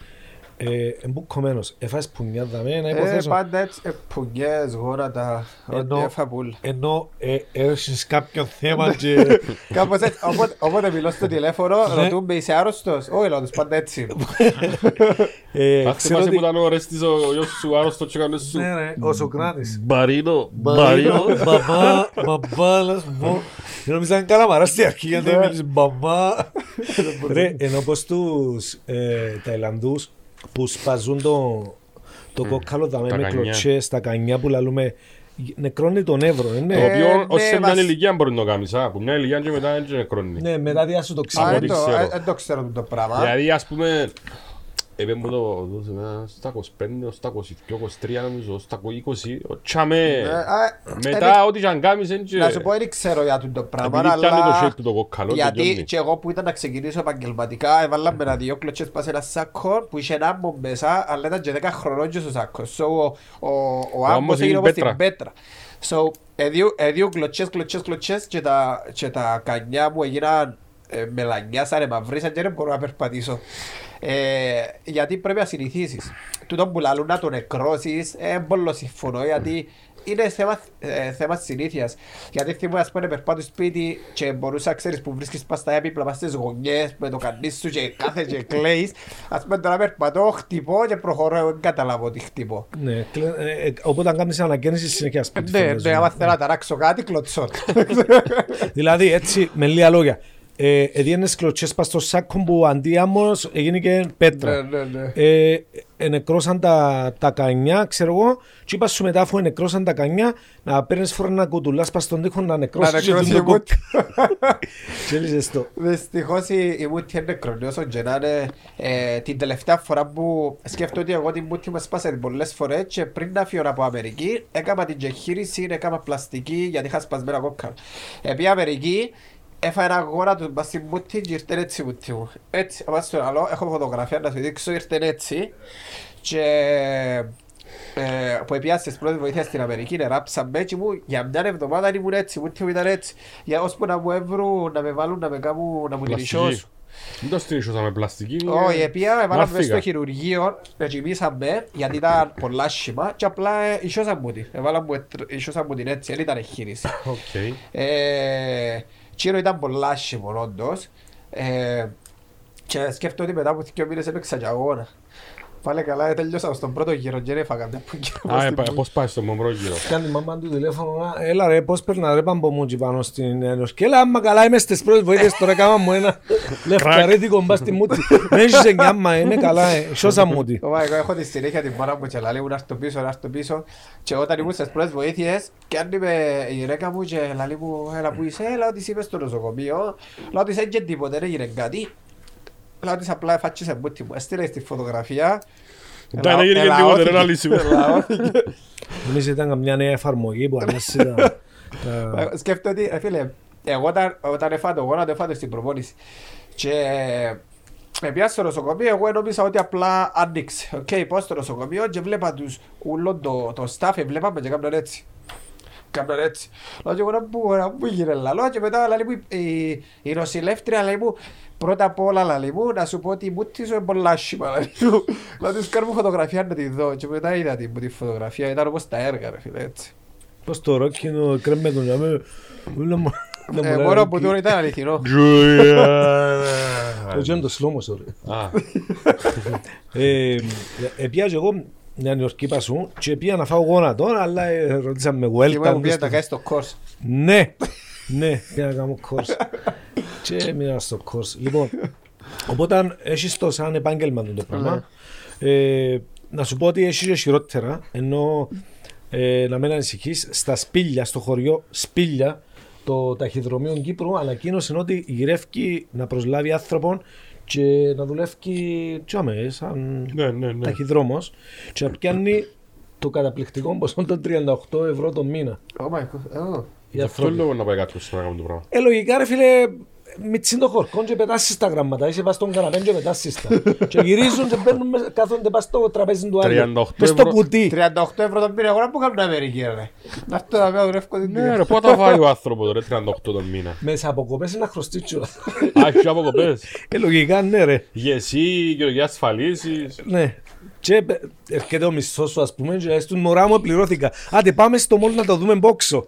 S2: Ε, εμπουκωμένος. Εφάσεις πουνιά δαμέ, να
S4: Ε,
S2: υποθέσω.
S4: πάντα έτσι, ε, πουγιές, γόνατα, ό,τι
S2: Ενώ-
S4: έφα πουλ.
S2: Ενώ ε, έχεις κάποιο θέμα και...
S4: Κάπως έτσι, όποτε- όποτε μιλώ στο τηλέφωνο,
S2: Ναι.
S4: ρωτούν είσαι άρρωστος; Όχι, λέω τους πάντα έτσι.
S2: ε,
S1: Ας
S2: ξέρω
S1: θυμάσαι
S2: ότι...
S1: που ήταν ο Ρέστης ο γιος σου άρρωστος και έκανε σου.
S2: Ναι, ρε, ο Σοκράτης.
S1: Μπαρίνο,
S2: Μπαρίνο, μπαμπά, μπαμπά, να σου πω. Δεν Νόμιζα είναι καλαμαρά στη αρχή γιατί μίλησε μπαμπά. Ρε, ενώ πως τους ε, Ταϊλανδούς που σπαζούν το, το κόκκαλο δαμέ
S1: Τα
S2: με
S1: κανιά.
S2: κλωτσές, τα κανιά που λαλούμε, νεκρώνει τον Εύρο, ε,
S1: Το
S2: ναι.
S1: οποίο ως
S4: ναι,
S1: σε μια
S4: μας-
S1: ηλικία μπορεί να το κάνεις, α, που μια ηλικία και μετά δεν νεκρώνει.
S2: Ναι, μετά διάσου το
S4: Α,
S2: ξύλο.
S1: ό,τι
S4: δεν το-
S1: ξέρω.
S4: ε, δεν το ξέρω το πράγμα.
S1: Δηλαδή, ας πούμε, είπε μου το δώσε ένα στα 25, στα 22, 23 νομίζω, στα 20, ο τσάμε.
S4: Ε, α,
S1: Μετά ό,τι και αν κάνεις, δεν
S4: Να σου πω, δεν ξέρω για το πράγμα,
S1: Επειδή πιάνει το
S4: αλλά...
S1: shape του το κόκκαλο,
S4: Γιατί
S1: τελειώνει.
S4: και εγώ που ήταν να ξεκινήσω επαγγελματικά έβαλα με ένα δύο κλωτσές πάνω σε ένα σάκο που είχε ένα άμπο μέσα αλλά ήταν και 10 χρονών και στο σάκο. So, ο, ο, ο άμπος
S1: άμπος
S4: έγινε
S1: είναι
S4: όπως
S1: πέτρα.
S4: την πέτρα. So, εδίου, εδίου κλωτσές, κλωτσές, κλωτσές και τα, και τα κανιά μου έγιναν ε, μελανιάσαν, μαυρίσαν και δεν μπορώ να περπατήσω. Ε, γιατί πρέπει να συνηθίσεις. Τούτον που λαλούν να το νεκρώσεις, ε, πολύ συμφωνώ γιατί είναι θέμα, ε, θέμα συνήθειας. Γιατί θυμούμαι ας πούμε περπάτω σπίτι και μπορούσα ξέρεις που βρίσκεις πας στα έπιπλα, πας στις γωνιές με το κανείς σου και κάθε και κλαίεις. Ας πούμε τώρα περπατώ, χτυπώ και προχωρώ, εγώ δεν καταλάβω τι χτυπώ.
S2: Ναι, κλε- ε, ε, οπότε αν κάνεις ανακαίνιση συνέχεια σπίτι.
S4: Ναι,
S2: φαντάζομαι.
S4: ναι, άμα θέλω να ταράξω κάτι, κλωτσώ.
S2: Δηλαδή έτσι με λίγα λόγια. Ε, έδιενες κλωτσές πας στο σάκο που αντί άμμος έγινε και πέτρα.
S4: Ναι, ναι, ναι.
S2: Ε, ενεκρώσαν τα, τα κανιά, ξέρω εγώ, και είπα σου μετά αφού ενεκρώσαν τα κανιά να παίρνεις φορά να κουτουλάς πας στον τοίχο να
S4: Να
S2: νεκρώσεις και
S4: νεκρώσει
S2: τον
S4: η
S2: κο-
S4: μούτη.
S2: Και έλυσες το.
S4: Δυστυχώς η, η μούτη είναι νεκρονή όσο και να είναι ε, την τελευταία φορά που σκέφτομαι ότι εγώ την μούτη μου σπάσε πολλές φορές και πριν να φύγω από Αμερική έκανα την εγχείρηση, έκανα πλαστική γιατί είχα σπασμένα κόκκαλα. Επί Αμερική έφαγα ένα γόνα του μπας στην μούτη και ήρθε έτσι η μούτη μου. Έτσι, απάς στο άλλο, έχω φωτογραφία να σου δείξω, ήρθε έτσι και ε, που έπιασε τις πρώτες βοήθειες στην Αμερική, ράψαμε έτσι μου, για μια εβδομάδα ήμουν έτσι, μου μου ήταν έτσι. Για ώσπου να μου έβρουν, να με βάλουν, να με κάνουν, να μου την
S1: Πλαστική.
S4: ισιώσουν.
S1: Δεν το στήριξα με πλαστική.
S4: Όχι, επία, έβαλαμε μες
S1: Μάθηκα.
S4: στο χειρουργείο, με κοιμήσαμε, γιατί ήταν πολλά σχήμα και απλά ε, ισιώσαν μου την. Έβαλαν μου, ετ- ισιώσαν μου την έτσι, δεν ήταν εγχείρηση.
S1: Οκ.
S4: Ε, Τσίρο ήταν πολλά σχήμο, όντως. Ε, και σκέφτομαι ότι μετά από δύο μήνες έπαιξα και αγώνα. Πάλι καλά, ε, τέλειωσα στον πρώτο γύρο και δεν έφαγα δεν που γύρω
S1: Α,
S4: στην
S1: ε,
S4: πού-
S1: πώς πάει στον μομπρό γύρο;
S2: Κάνει η μαμά του τηλέφωνο, «Α, έλα ρε, πώς περνά ρε παμπομούτσι πάνω στην Ένωση. Και έλα, άμα καλά είμαι στις πρώτες βοήθειες, τώρα κάμα μου ένα λευκαρέτικο μπας στη μούτη. Με έχεις εννιάμα, είναι καλά, ε, σώσα μούτη.
S4: Ω, Εγώ έχω τη συνέχεια την μάνα μου και λέει μου να έρθω πίσω, να έρθω πίσω και όταν ήμουν στις πρώτες βοήθειες και αν είμαι η γυναίκα μου και λέει μου έλα που είσαι, έλα ότι είσαι είπες στο νοσοκομείο λέω ότι είσαι και τίποτε, δεν έγινε κάτι λέω ότι είσαι απλά φάτσισε μπούτι μου, έστειλες στη φωτογραφία
S1: Δεν έγινε και τίποτε, ρε, να λύσει.
S2: Εμείς ήταν καμιά νέα εφαρμογή που αλλάζει τα... τα-
S4: Ε, Σκέφτομαι ότι, ρε φίλε, εγώ όταν, όταν έφα το γόνατο, έφα το στην προπόνηση. Και με πιάσει στο νοσοκομείο, εγώ νόμιζα ότι απλά άνοιξε. Οκ, πάω στο νοσοκομείο και βλέπα τους ούλον το, το staff, βλέπαμε και κάμναν έτσι. Κάμναν έτσι. Λέω και εγώ να πού, να πού γίνε λαλό και μετά λέει μου η, η νοσηλεύτρια λέει μου Πρώτα απ' όλα λέει μου να σου πω ότι η μούτη σου είναι πολλά άσχημα λέει μου. Να τους κάνουμε φωτογραφία να τη δω και μετά είδα την, τη φωτογραφία, ήταν όπως τα έργα ρε φίλε έτσι.
S2: Πώς το ρόκινο κρέμε τον γιάμε. Ούλα μου- να μου
S4: Ε,
S2: λέει,
S4: Μόνο που
S2: «Ρόκι».
S4: τώρα ήταν αληθινό.
S2: Το τζον το slow motion, ρε.
S1: Α,
S2: Ε, Επία και εγώ μια Νιορκή πασού και πήγα να φάω γόνατο, αλλά ε, ρωτήσαμε
S4: Και
S2: welcome.
S4: μου πήγε να κάνεις στο course.
S2: Ναι, ναι, πήγα να κάνω course. και μείνα στο course. Λοιπόν, οπότε έχεις το σαν επάγγελμα του το πράγμα. Ε, να σου πω ότι έχεις και χειρότερα, ενώ ε, να μην ανησυχείς, στα σπήλια, στο χωριό Σπήλια, το ταχυδρομείο Κύπρου ανακοίνωσε ότι γυρεύει να προσλάβει άνθρωπον και να δουλεύει τσάμε, σαν
S1: ναι, ναι, ναι.
S2: ταχυδρόμος και να πιάνει το καταπληκτικό ποσό των 38 ευρώ το μήνα.
S4: Oh my god. Oh.
S2: Οι
S1: Γι' αυτό
S2: άνθρωποι.
S1: λόγο να πάει κάποιος να κάνει το πράγμα.
S2: Ε, λογικά ρε φίλε, μητσίν το χορκόν και πετάσεις τα γραμματα, είσαι πας στον καναπέν και πετάσεις τα. και γυρίζουν και μπαίνουν, μες- κάθονται πας στο τραπέζι του άλλου.
S1: 38
S2: Μες στο
S1: ευρώ.
S2: κουτί.
S4: 38 ευρώ το μήνα, εγώ να πω κάνουν Αμερική ρε; Να έρθω να με δουλεύω την
S1: Ναι ρε, πότε θα φάει ο άνθρωπος ρε 38 τον μήνα.
S2: Μέσα από κοπές είναι αχρωστήτσιο.
S1: Α, έχει αποκοπές.
S2: ε, λογικά ναι ρε.
S1: Γεσί, κοινωνικές ασφαλίσεις.
S2: Ναι. Και ε, έρχεται ο μισθός σου ας πούμε και λέει στον μωρά μου πληρώθηκα. Άντε πάμε στο μόλις να το δούμε μπόξο.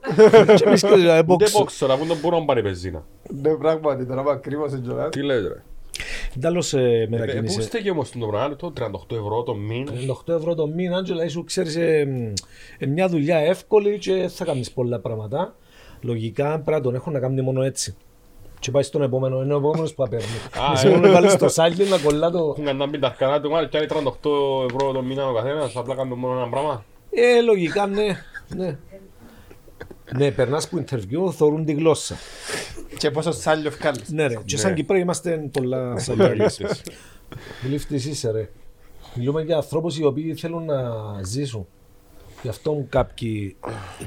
S2: και εμείς και λέμε
S1: Ούτε
S2: μπόξο.
S1: πόξο, να πούν τον μπορώ να πάρει πεζίνα.
S4: Ναι, πράγματι, τώρα είμαι ακριβώς έτσι. ρε.
S1: Τι λες ρε.
S2: Τέλος ε,
S1: Ε, Πού
S2: μετακίνησε.
S1: στέκει όμως το πράγμα, το 38 ευρώ το μήνα.
S2: 38 ευρώ το μήνα, Άντζελα, σου ξέρεις ε, μ, ε, μια δουλειά εύκολη και θα κάνεις πολλά πράγματα. Λογικά πρέπει να τον έχουν να κάνει μόνο έτσι. Και πάει στον επόμενο, είναι ο επόμενος που απέρνει.
S1: Α,
S2: Εσύ
S1: ε.
S2: μόνο να βάλεις το σάλι να κολλά το...
S1: Έχουν κάνει την ταρκανά του, μάλλον κάνει 38 ευρώ το μήνα ο καθένας, απλά κάνουν μόνο ένα πράγμα.
S2: Ε, λογικά, ναι. Ναι, ναι περνάς που interview, θωρούν τη γλώσσα.
S4: Και πόσο σάλιο βγάλεις.
S2: Ναι ρε, και σαν
S1: Ναι.
S2: Κυπρέοι είμαστε πολλά σαλιαλίστες. Γλύφτης είσαι ρε. Μιλούμε για ανθρώπους οι οποίοι θέλουν να ζήσουν. Γι' αυτό κάποιοι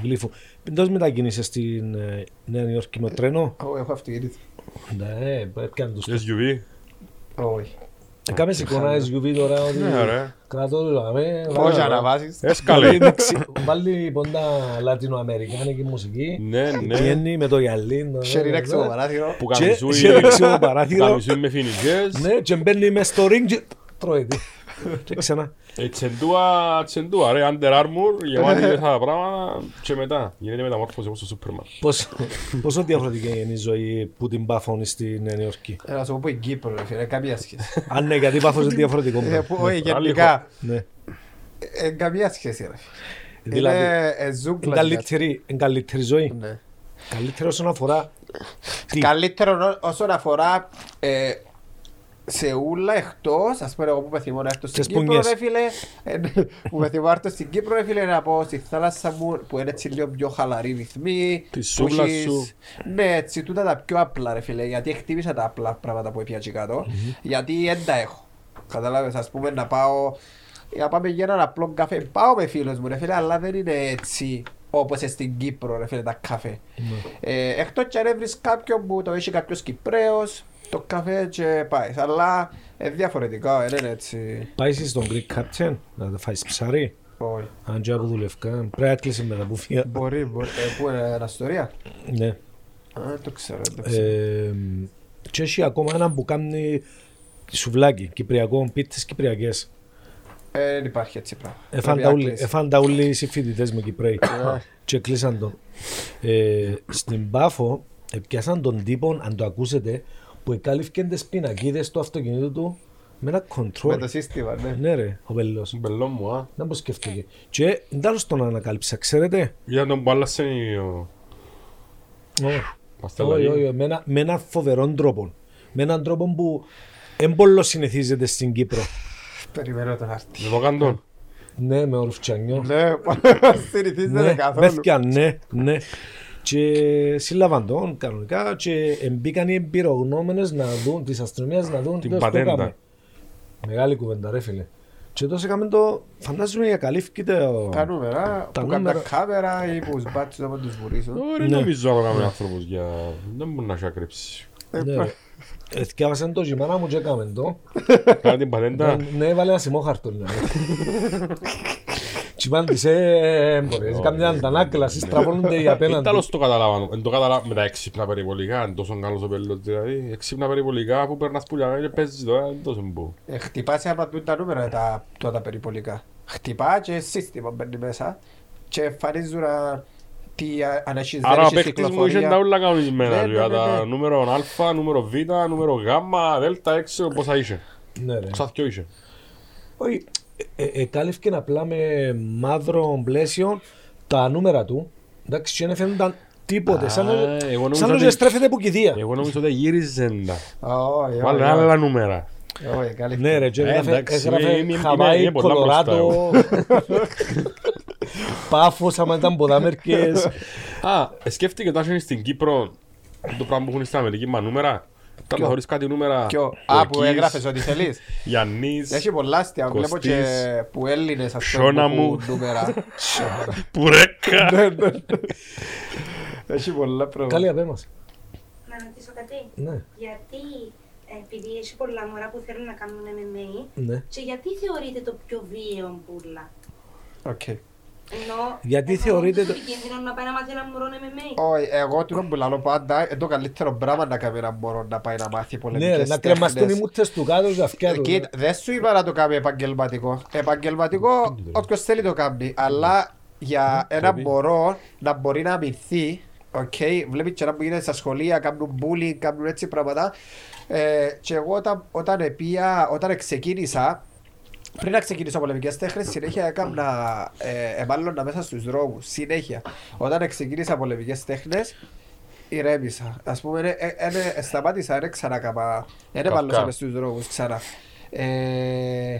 S2: γλύφουν. Εντός μετακίνησες στην ε, Νέα Υόρκη με τρένο;
S4: Ω, Έχω αυτοκίνητο.
S2: Ναι, έπιαν τους.
S1: SUV.
S4: Όχι.
S2: Κάμε εικόνα SUV τώρα ότι
S1: Ναι ρε.
S2: κρατώ το λαμέ.
S4: Όχι αναβάσεις.
S1: Έσκαλε.
S2: Βάλει πόντα λατινοαμερικάνικη μουσική.
S1: Ναι, ναι.
S2: Βγαίνει με το γυαλί. το-
S4: Σερίνεξε το παράθυρο.
S1: Που
S2: Και
S1: καμισούει
S2: σε ρίξει το παράθυρο.
S1: καμισούει με φοινικές.
S2: Ναι, και μπαίνει μες στο ring και τρώει τη. Και ξανά.
S1: Ε, τσεντούα, τσεντούα, ρε, Under Armour, γεμάτη με αυτά τα πράγματα και μετά γίνεται μεταμόρφωση όπως το Σούπερμαν.
S2: Πώς- Πόσο διαφορετική είναι η ζωή που την πάφωνει στην Νέα Υόρκη;
S4: Ε, Να σου πω που η Κύπρο, ρε φίλε, καμία σχέση.
S2: Αν ναι, γιατί πάφος είναι διαφορετικό.
S4: Ε, που- Όχι,
S1: Άλλη
S4: γενικά,
S2: Ναι.
S4: ε, καμία σχέση, ρε φίλε.
S2: Δηλαδή,
S4: Είναι ε,
S2: είναι
S4: ζούγκλα.
S2: καλύτερη, είναι καλύτερη ζωή.
S4: Ναι.
S2: Καλύτερο όσον αφορά τι.
S4: Καλύτερο ό- όσον αφορά ε, σε ούλα εκτός, ας πούμε εγώ που με θυμώ να έρθω στην
S2: Τις
S4: Κύπρο
S2: πουνιές.
S4: ρε φίλε, ε, που με θυμώ να έρθω στην Κύπρο ρε φίλε να πω στη θάλασσα μου που είναι έτσι λίγο πιο χαλαρή ρυθμή.
S1: Τη
S4: που
S1: σούβλα
S4: έχεις-
S1: σου.
S4: Ναι, έτσι τούτα τα πιο απλά ρε φίλε, γιατί χτύπησα τα απλά πράγματα που έπια εκεί κάτω, γιατί δεν τα έχω. Κατάλαβες, ας πούμε να πάω, να πάμε για έναν απλό καφέ, πάω με φίλους μου ρε φίλε, αλλά δεν είναι έτσι όπως στην Κύπρο ρε φίλε τα καφέ. Ε, εκτός και αν έβρεις κάποιον που το έχει κάποιος Κυπρέος, το καφέ και πάει. Αλλά είναι διαφορετικά, δεν είναι έτσι.
S2: Πάει στον Greek Captain να φάεις ψάρι.
S4: Όχι.
S2: Αν και από δουλευκά. Πρέπει να κλείσει με τα μπουφία.
S4: Μπορεί, μπορεί. Ε, πού είναι, Αναστορία.
S2: Ναι.
S4: Α, δεν το ξέρω, δεν το ξέρω.
S2: Ε, Και έχει ακόμα έναν που κάνει σουβλάκι, κυπριακό, πίτσες κυπριακές.
S4: Ε, δεν υπάρχει έτσι πράγμα.
S2: Εφάν
S4: Πρέπει
S2: τα
S4: να
S2: ούλοι-
S4: κλείσει.
S2: Εφάν τα ούλοι οι συμφοιτητές με Κυπρέοι και κλείσαν τον. Ε, Στην Πάφο πιάσαν τον τύπο, αν το ακούσετε, που εκάλυφκαν τις πινακίδες του αυτοκινήτου του με ένα
S4: Με
S2: control.
S4: το σύστημα, ναι.
S2: Ναι ρε, ο Πελός.
S1: Μπελό μου, α.
S2: Να πω σκέφτηκε. Και δεν τέλος τον ανακάλυψα, ξέρετε.
S1: Για τον που άλλασε ο
S2: Όχι,
S1: Παστελαγή.
S2: όχι, με ένα- με έναν φοβερό τρόπο. Με έναν τρόπο που δεν πολύ συνηθίζεται στην Κύπρο.
S4: Περιμένω τον άρτη.
S1: Με το καντών.
S2: Ναι, με ορουφτσανιό.
S4: Ναι, συνηθίζεται
S2: Ναι,
S4: καθόλου.
S2: μπέθηκαν, ναι, ναι. Και σύλλαβαν τον κανονικά και μπήκαν οι εμπειρογνώμενες να δουν, της αστυνομίας να δουν
S1: Την
S2: τι το
S1: πατέντα.
S2: έκαμε. Μεγάλη κουβέντα ρε φίλε. Και τόσο έκαμε το, φαντάζομαι για καλύφθηκε το...
S4: Τα νούμερα,
S2: Τα
S4: που κάνουν τα
S2: νούμερα.
S4: κάμερα ή που σμπάτσουν από τους βουρήσουν.
S1: Ωραία,
S2: Ναι.
S1: νομίζω να το κάνει άνθρωπος για... Δεν μπορεί να έχει ακρύψεις.
S2: Ναι, ρε. Εθιάβασαν το και η μάνα μου και έκαμε το.
S1: Κάνει την πατέντα.
S2: Ναι, έβαλε ένα σημόχαρτο. ναι. Και είπαν της, ε, μπορείς καμιά αντανάκλαση, στραβώνονται οι
S1: Δεν
S2: απέναντι.
S1: τέλος το καταλάβανο. Δεν το καταλάβα με τα έξυπνα περιβολικά. Είναι τόσο καλός ο πέλος δηλαδή. Έξυπνα περιβολικά που περνάς πουλιά και παίζεις τώρα. Δεν τόσο μπου.
S4: Ε, Χτυπάς άμα δουν τα νούμερα τα, τα, τα περιπολικά. Χτυπάς και σύστημα μπαίνει μέσα και εμφανίζουν α, τι α, αν έχεις δεν
S1: Άρα ο
S4: έχεις
S1: παίκτης μου είχε
S4: κυκλοφορία.
S1: τα όλα κανονισμένα.
S4: Ναι,
S1: του,
S4: ναι,
S1: Για
S4: ναι,
S1: τα
S4: ναι.
S1: νούμερο α, νούμερο β, νούμερο γ, δέλτα, έξι, πόσα είχε.
S2: Ναι, ρε.
S1: Πόσα δυο είχε.
S2: Όχι, ε, ε, εκάλυφκε απλά με μαύρο πλαίσιο τα νούμερα του. Εντάξει, και δεν φαίνονταν τίποτε. Σαν
S1: Α,
S2: να-
S1: εγώ νόμιζα
S2: σαν να
S1: ότι-
S2: στρέφεται από κηδεία.
S1: Εγώ νομίζω ότι γύριζαν τα.
S4: Όχι,
S1: Βάλε
S4: όχι,
S1: άλλα νούμερα.
S4: όχι, καλή.
S2: Ναι ρε, και
S1: Ε,
S2: έγραφε,
S1: εντάξει,
S2: έγραφε
S1: είμαι- είμαι-
S2: Χαβάη,
S1: είμαι πολλά
S2: Κολοράτο, Πάφος, άμα ήταν ποδάμερκες.
S1: Α, ε, σκέφτηκε όταν είναι στην Κύπρο το πράγμα που έχουν στην Αμερική μα νούμερα; Όταν
S4: Ποιο;
S1: χωρίς κάτι νούμερα.
S4: Ποιο, α, που
S1: Κοκκής,
S4: έγραφες ό,τι θέλεις.
S1: Γιαννής,
S4: Έχει πολλά αστεία, βλέπω
S1: Κωστής,
S4: και που Έλληνες ας
S1: Σώνα
S4: πούμε που
S1: μου.
S4: έχουν νούμερα.
S1: Πουρέκα.
S4: Έχει πολλά
S2: Καλή
S4: πράγματα.
S2: απέ μας.
S3: Να ρωτήσω κάτι.
S2: Ναι,
S3: Γιατί ε, επειδή έχει πολλά μωρά που θέλουν να κάνουν MMA,
S2: ναι.
S3: και γιατί θεωρείται το πιο βίαιο πουλα.
S4: Οκ.
S3: Ενώ,
S2: Γιατί
S3: ενώ
S2: θεωρείται
S3: είναι
S2: το-
S3: επικίνδυνο να πάει να μάθει ένα μωρό MMA.
S4: Όχι, εγώ τούτο που λαλώ πάντα, είναι το καλύτερο πράγμα να κάνει ένα μωρό να πάει να μάθει
S2: Ναι, ρε,
S4: πολεμικές
S2: να κρεμαστούν οι
S4: τέχνες.
S2: μούτες του κάτω και αυτιά του.
S4: Κοίτα, δεν σου είπα να το κάνει επαγγελματικό. Επαγγελματικό, όποιος θέλει το κάνει. Αλλά για ένα
S1: πρέπει.
S4: μωρό να μπορεί να αμυνθεί, οκ, βλέπεις και να που γίνεται στα σχολεία, κάνουν bullying, κάνουν έτσι πράγματα. Ε, και εγώ όταν, όταν, επήα, όταν ξεκίνησα, πριν να ξεκινήσω πολεμικές τέχνες, συνέχεια έκανα ε, εμάλλωνα μέσα στους δρόμους. Συνέχεια. Όταν ξεκίνησα πολεμικές τέχνες, ηρέμησα. Ας πούμε, ε, ε, ε, ε, σταμάτησα, δεν ξανάκαμα, δεν
S1: Καυκά.
S4: εμάλλωσα μες στους δρόμους ξανά. Ε,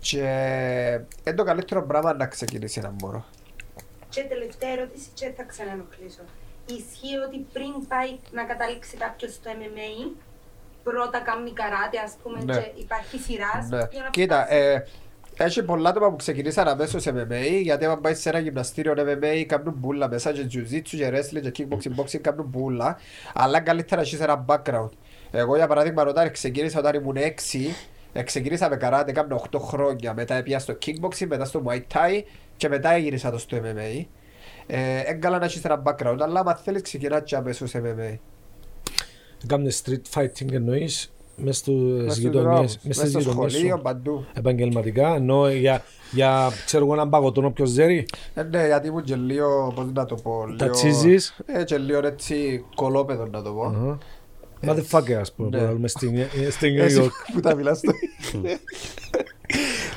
S4: και είναι το καλύτερο πράγμα να ξεκινήσει ένα μωρό.
S3: Και τελευταία ερώτηση και θα ξανανοκλήσω. Ισχύει ότι πριν πάει να καταλήξει κάποιος στο MMA, πρώτα κάνει καράτε, ας πούμε,
S4: Ναι.
S3: και υπάρχει σειράς
S4: Ναι.
S3: για να
S4: Κοίτα,
S3: φτάσει.
S4: ε, έχει πολλά άτομα που ξεκινήσαν αμέσως MMA γιατί αν πάει σε ένα γυμναστήριο MMA κάνουν μπούλα μέσα και jiu-jitsu και wrestling και kickboxing boxing κάνουν μπούλα αλλά καλύτερα έχεις ένα background. Εγώ για παράδειγμα όταν ξεκίνησα όταν ήμουν 6 ε, ξεκίνησα με καράτε, έκανα 8 χρόνια μετά έπια στο kickboxing, μετά στο muay thai και μετά γύρισα το στο MMA. Ε, είναι καλά να έχεις ένα background αλλά άμα θέλεις ξεκινάς και αμέσως MMA.
S2: Κάμνε street fighting εννοείς μες στους
S4: Μες στους
S2: γειτονιές,
S4: δρόμους,
S2: μες
S4: μες
S2: στις
S4: στο
S2: γειτονιές
S4: σχολείο,
S2: σου.
S4: παντού.
S2: Επαγγελματικά, ενώ για, για ξέρω εγώ έναν παγωτόν όποιος ζέρει,
S4: Ε, Ναι, γιατί ήμουν και λίγο, πώς να το πω, λίγο...
S2: τατσίζεις.
S4: Ε, και λίγο έτσι κολόπεδο να το πω.
S2: Αχα. Motherfucker, ας πούμε,
S4: Ναι.
S2: που λέμε στην στην New
S4: Εσύ
S2: York.
S4: που τα μιλάς του.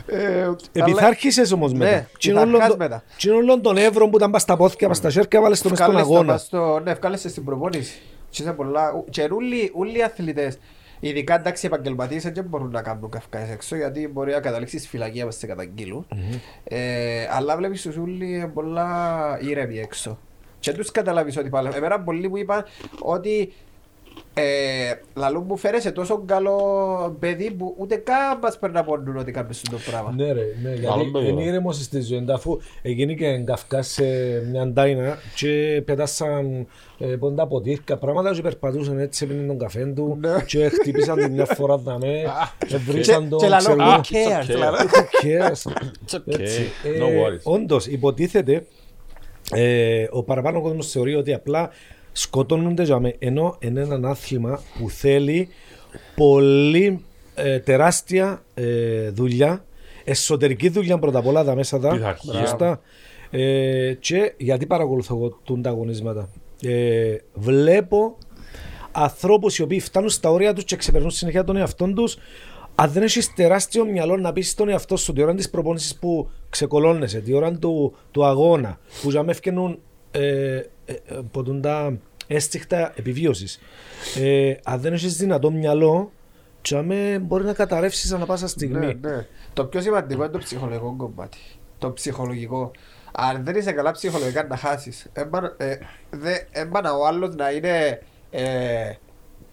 S4: Ε, αλλά-
S2: Επιθάρχησες όμως
S4: Ναι,
S2: μετά. Τσινόν
S4: πειθαρχάς
S2: όλο-
S4: μετά.
S2: τσινόν όλο τον Εύρο που ήταν πας στα πόθηκια, πας στα σέρκα, βάλες το μες στον
S4: Ευκάλεσε το
S2: αγώνα.
S4: μες στο- Ναι, ευκάλεσε στην προπόνηση. Και είσαι πολλά... Και όλοι- όλοι οι αθλητές, ειδικά εντάξει επαγγελματίες, δεν μπορούν να κάνουν καυκάες έξω, γιατί μπορεί να καταλήξεις φυλακή άμα σε καταγγείλουν. Ε, Αλλά βλέπεις τους όλοι είναι πολλά ήρεμοι έξω. Και τους καταλάβεις ότι πάλι. Εμένα πολλοί μου είπαν ότι ε, λαλού μου φέρεσαι τόσο καλό παιδί που ούτε καν μας πρέπει να πονούν ότι κάνεις το πράγμα.
S2: Ναι ρε, ναι,
S1: Καλό
S2: γιατί
S1: παιδί,
S2: είναι
S1: ρε.
S2: ήρεμος στη ζωή του, αφού έγινε και καυκάς σε μια ντάινα και πετάσαν ε, πόντα ποτήρκα πράγματα και περπατούσαν έτσι, έπιναν τον καφέ του
S4: Ναι.
S2: και χτύπησαν την μια φορά δαμέ,
S4: Και-
S2: βρήσαν τον,
S4: Και λαλό,
S2: ξέρω
S4: who
S2: εγώ,
S4: cares,
S1: okay.
S4: λαλό.
S2: who cares;
S1: It's okay.
S2: Έτσι.
S1: No
S2: Ε,
S1: worries.
S2: Όντως, υποτίθεται ε, ο παραπάνω κόσμος θεωρεί ότι απλά σκοτώνονται για με, ενώ είναι ένα άθλημα που θέλει πολύ ε, τεράστια ε, δουλειά, εσωτερική δουλειά πρώτα απ' όλα τα μέσα τα.
S1: Πειθαρχία.
S2: Σωστά. Ε, και γιατί παρακολουθώ εγώ τούν τα αγωνίσματα. Ε, βλέπω ανθρώπους οι οποίοι φτάνουν στα όρια τους και ξεπερνούν συνέχεια τον εαυτό τους. Αν δεν έχεις τεράστιο μυαλό να πεις στον εαυτό σου τη ώρα της προπόνησης που ξεκολώνεσαι, τη ώρα του, του αγώνα, που για με ευκαινούν ε, ε, ε, ποτούν τα αίσθηκτα επιβίωσης. Ε, αν δεν έχεις δυνατό μυαλό, τσάμε μπορεί να καταρρεύσεις ανά πάσα στιγμή.
S4: Ναι, ναι. Το πιο σημαντικό είναι το ψυχολογικό κομμάτι. Το ψυχολογικό. Αν δεν είσαι καλά ψυχολογικά να χάσεις. Έμπανα ο άλλος να είναι ε,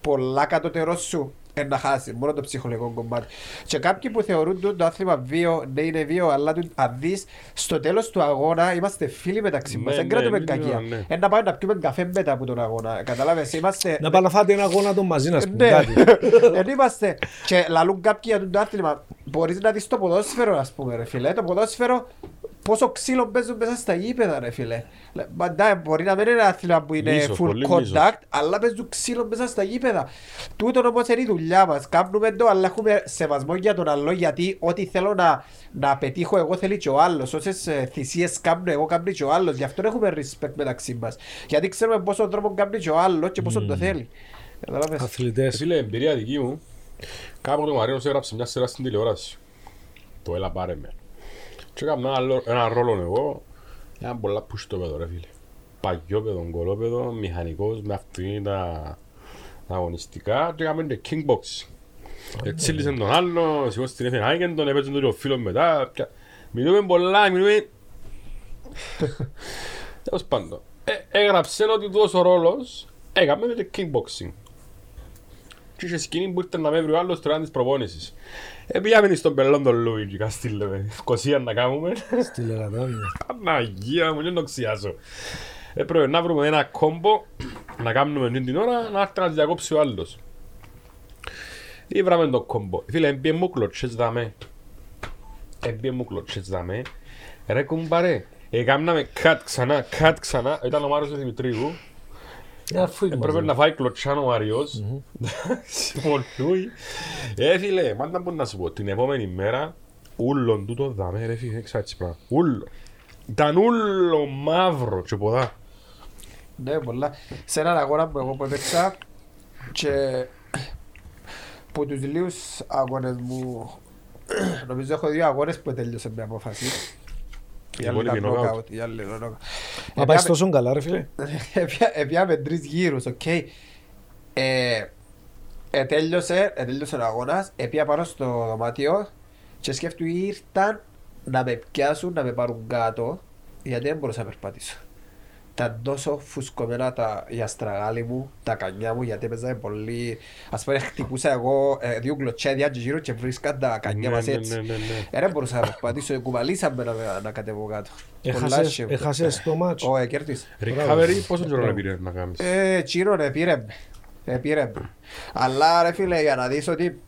S4: πολλά κατώτερος σου ε, να χάσει. Μόνο το ψυχολογικό κομμάτι. Και κάποιοι που θεωρούν το, το άθλημα βίο, ναι είναι βίο, αλλά του- αν δεις στο τέλος του αγώνα είμαστε φίλοι μεταξύ
S1: Ναι,
S4: μας. Δεν
S1: ναι,
S4: κρατούμε
S1: ναι,
S4: κακία.
S1: ναι.
S4: Ε, να πάμε να πιούμε καφέ μετά από τον αγώνα. Καταλάβες, είμαστε...
S2: Να πάνε να φάτε ένα αγώνα τον μαζί, να πούμε
S4: Ναι,
S2: κάτι.
S4: δεν είμαστε. Και λαλούν κάποιοι για το άθλημα. Μπορείς να δεις το ποδόσφαιρο, ας πούμε, ρε φίλε. Το ποδόσφαιρο, πόσο ξύλο παίζουν μέσα στα γήπεδα, ρε φίλε. Λε, μα, ναι, μπορεί να μην είναι ένα άθλημα που είναι
S1: Μίσος,
S4: full
S1: πολύ
S4: contact,
S1: μίσος.
S4: αλλά παίζουν ξύλο μέσα στα γήπεδα. Τούτο όμως είναι η δουλειά μας. Κάνουμε το, αλλά έχουμε σεβασμό για τον άλλο, γιατί ό,τι θέλω να, να πετύχω εγώ θέλει και ο άλλος. Όσες ε, θυσίες κάνω εγώ κάνει και ο άλλος. Γι' αυτό έχουμε respect μεταξύ μας. Γιατί ξέρουμε πόσο τρόπο κάνει και ο άλλος και πόσο το θέλει. Καταλάβες.
S1: Ε,
S2: Αθλητές.
S1: Φίλε, εμπειρία δική μου, κάποτε ο Μαρίνος έγραψε μια σειρά στην τηλεόραση. Το έλα πάρε με. Και έκανα ένα, άλλο- ένα ρόλο εγώ, ένα πολλά πουστό παιδό ρε φίλε. Παγιόπεδο, κολόπεδο, μηχανικός με αυτοκίνητα αγωνιστικά και έκαμε και kickbox. Έτσι λύσε τον άλλο, σηκώ στην έφερε Άγγεν, τον έπαιζε τον φίλο μετά. πια- Μιλούμε πολλά, μιλούμε... Τέλος πάντων. Ε, έγραψε ότι τούτος ο ρόλος έκαμε με το kickboxing. Και είχε σκηνή που ήρθε να με βρει ο άλλος τώρα της προπόνησης. Ε, πήγαμε στον πελόν τον Λούιτζι, καστήλε Ευκοσία να κάνουμε.
S2: Στη Λεγατάνια.
S1: Παναγία μου, δεν το ξιάσω. Έπρεπε να βρούμε ένα κόμπο, να κάνουμε την την ώρα, να έρθει να τις διακόψει ο άλλος. Ή βράμε το κόμπο. Φίλε, έμπιε μου κλωτσές δάμε. Έμπιε μου κλωτσές δάμε. Ρε κουμπάρε, έκαναμε cut ξανά, cut ξανά. Ήταν ο Μάριος ο Δημητρίου.
S2: Ε, Αφού
S1: Έπρεπε
S2: είμαστε.
S1: να φάει κλωτσάν ο Μαριός. Μολούι. Ε, φίλε, μάντα μπορεί να σου πω, την επόμενη μέρα, ούλον τούτο δάμε ρε φίλε, έξα έτσι πράγμα. Ούλο. Ήταν ούλο μαύρο και ποδά.
S4: Ναι, πολλά. Σε έναν αγώνα που εγώ που έπαιξα και που τους λίγους αγώνες μου νομίζω έχω δύο αγώνες που τέλειωσε με απόφαση.
S2: Μα πάει τόσο καλά ρε φίλε.
S4: Επήαμε τρεις γύρους, οκ. Ε, ε, τέλειωσε, ε, τέλειωσε ο αγώνας, επήα πάνω στο δωμάτιο και σκέφτου ήρθαν να με πιάσουν, να με πάρουν κάτω γιατί δεν μπορούσα να περπατήσω. Ήταν τόσο φουσκωμένα τα, οι αστραγάλοι μου, τα κανιά μου, γιατί έπαιζα πολύ... Ας πούμε, χτυπούσα εγώ ε, δύο κλωτσέδια και γύρω και βρίσκαν τα κανιά
S1: Ναι,
S4: μας
S1: ναι,
S4: έτσι.
S1: ναι, ναι, ναι.
S4: Ε, δεν μπορούσα να περπατήσω, κουβαλήσαμε να, να κατεβώ κάτω. Πολλά
S2: Έχασες-
S4: άσχημα.
S2: Έχασες το μάτς.
S4: Ω, ε, κέρδισα.
S1: Recovery, πόσο καιρό να πήρε να κάνεις;
S4: Ε, τσίρο ρε, πήρε με. Ε, πήρε με. Αλλά ρε φίλε, για να δεις ότι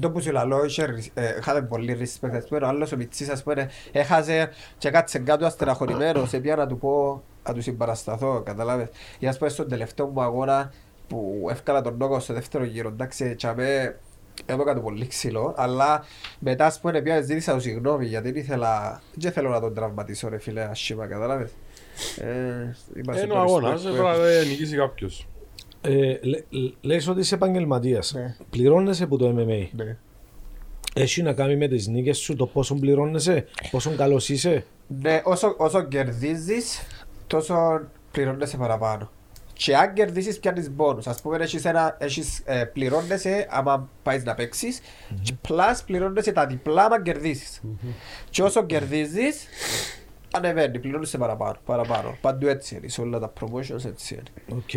S4: το που σου λαλώ, είχε ρι- ε, είχατε πολύ respect, ας πούμε, ο άλλος ο Μιτσής, ας πούμε, έχασε και κάτσε κάτω αστεραχωρημένος, έπια να του πω, να του συμπαρασταθώ, καταλάβες. Για ας πούμε, στον τελευταίο μου αγώνα, που έφκαλα τον νόκο στο δεύτερο γύρο, εντάξει, τσάμε έδωκα του πολύ ξύλο, αλλά μετά ας πούμε πια ζήτησα του συγγνώμη γιατί δεν ήθελα, δεν θέλω να τον τραυματίσω ρε φίλε ασχήμα, κατάλαβες. Ε, είμαστε
S1: Είναι
S4: το
S1: ο αγώνας,
S4: respect που
S1: τώρα
S4: έχω.
S1: δεν νικήσει κάποιος.
S2: Ε, λέ- λες ότι είσαι επαγγελματίας.
S4: Ναι.
S2: Πληρώνεσαι από το MMA.
S4: Ναι.
S2: Έχει να κάνει με τις νίκες σου, το πόσο πληρώνεσαι, πόσο καλός είσαι;
S4: Ναι, όσο, όσο κερδίζεις, τόσο πληρώνεσαι παραπάνω. Και αν κερδίσεις πιάνεις μπόνους. Ας πούμε έχεις ένα, έχεις, ε, πληρώνεσαι άμα πάεις να παίξεις και plus πληρώνεσαι τα διπλά άμα κερδίσεις. Και όσο κερδίζεις, ανεβαίνει, πληρώνεσαι παραπάνω. παραπάνω. Παντού έτσι είναι, σε όλα τα promotions έτσι είναι.
S2: Οκ.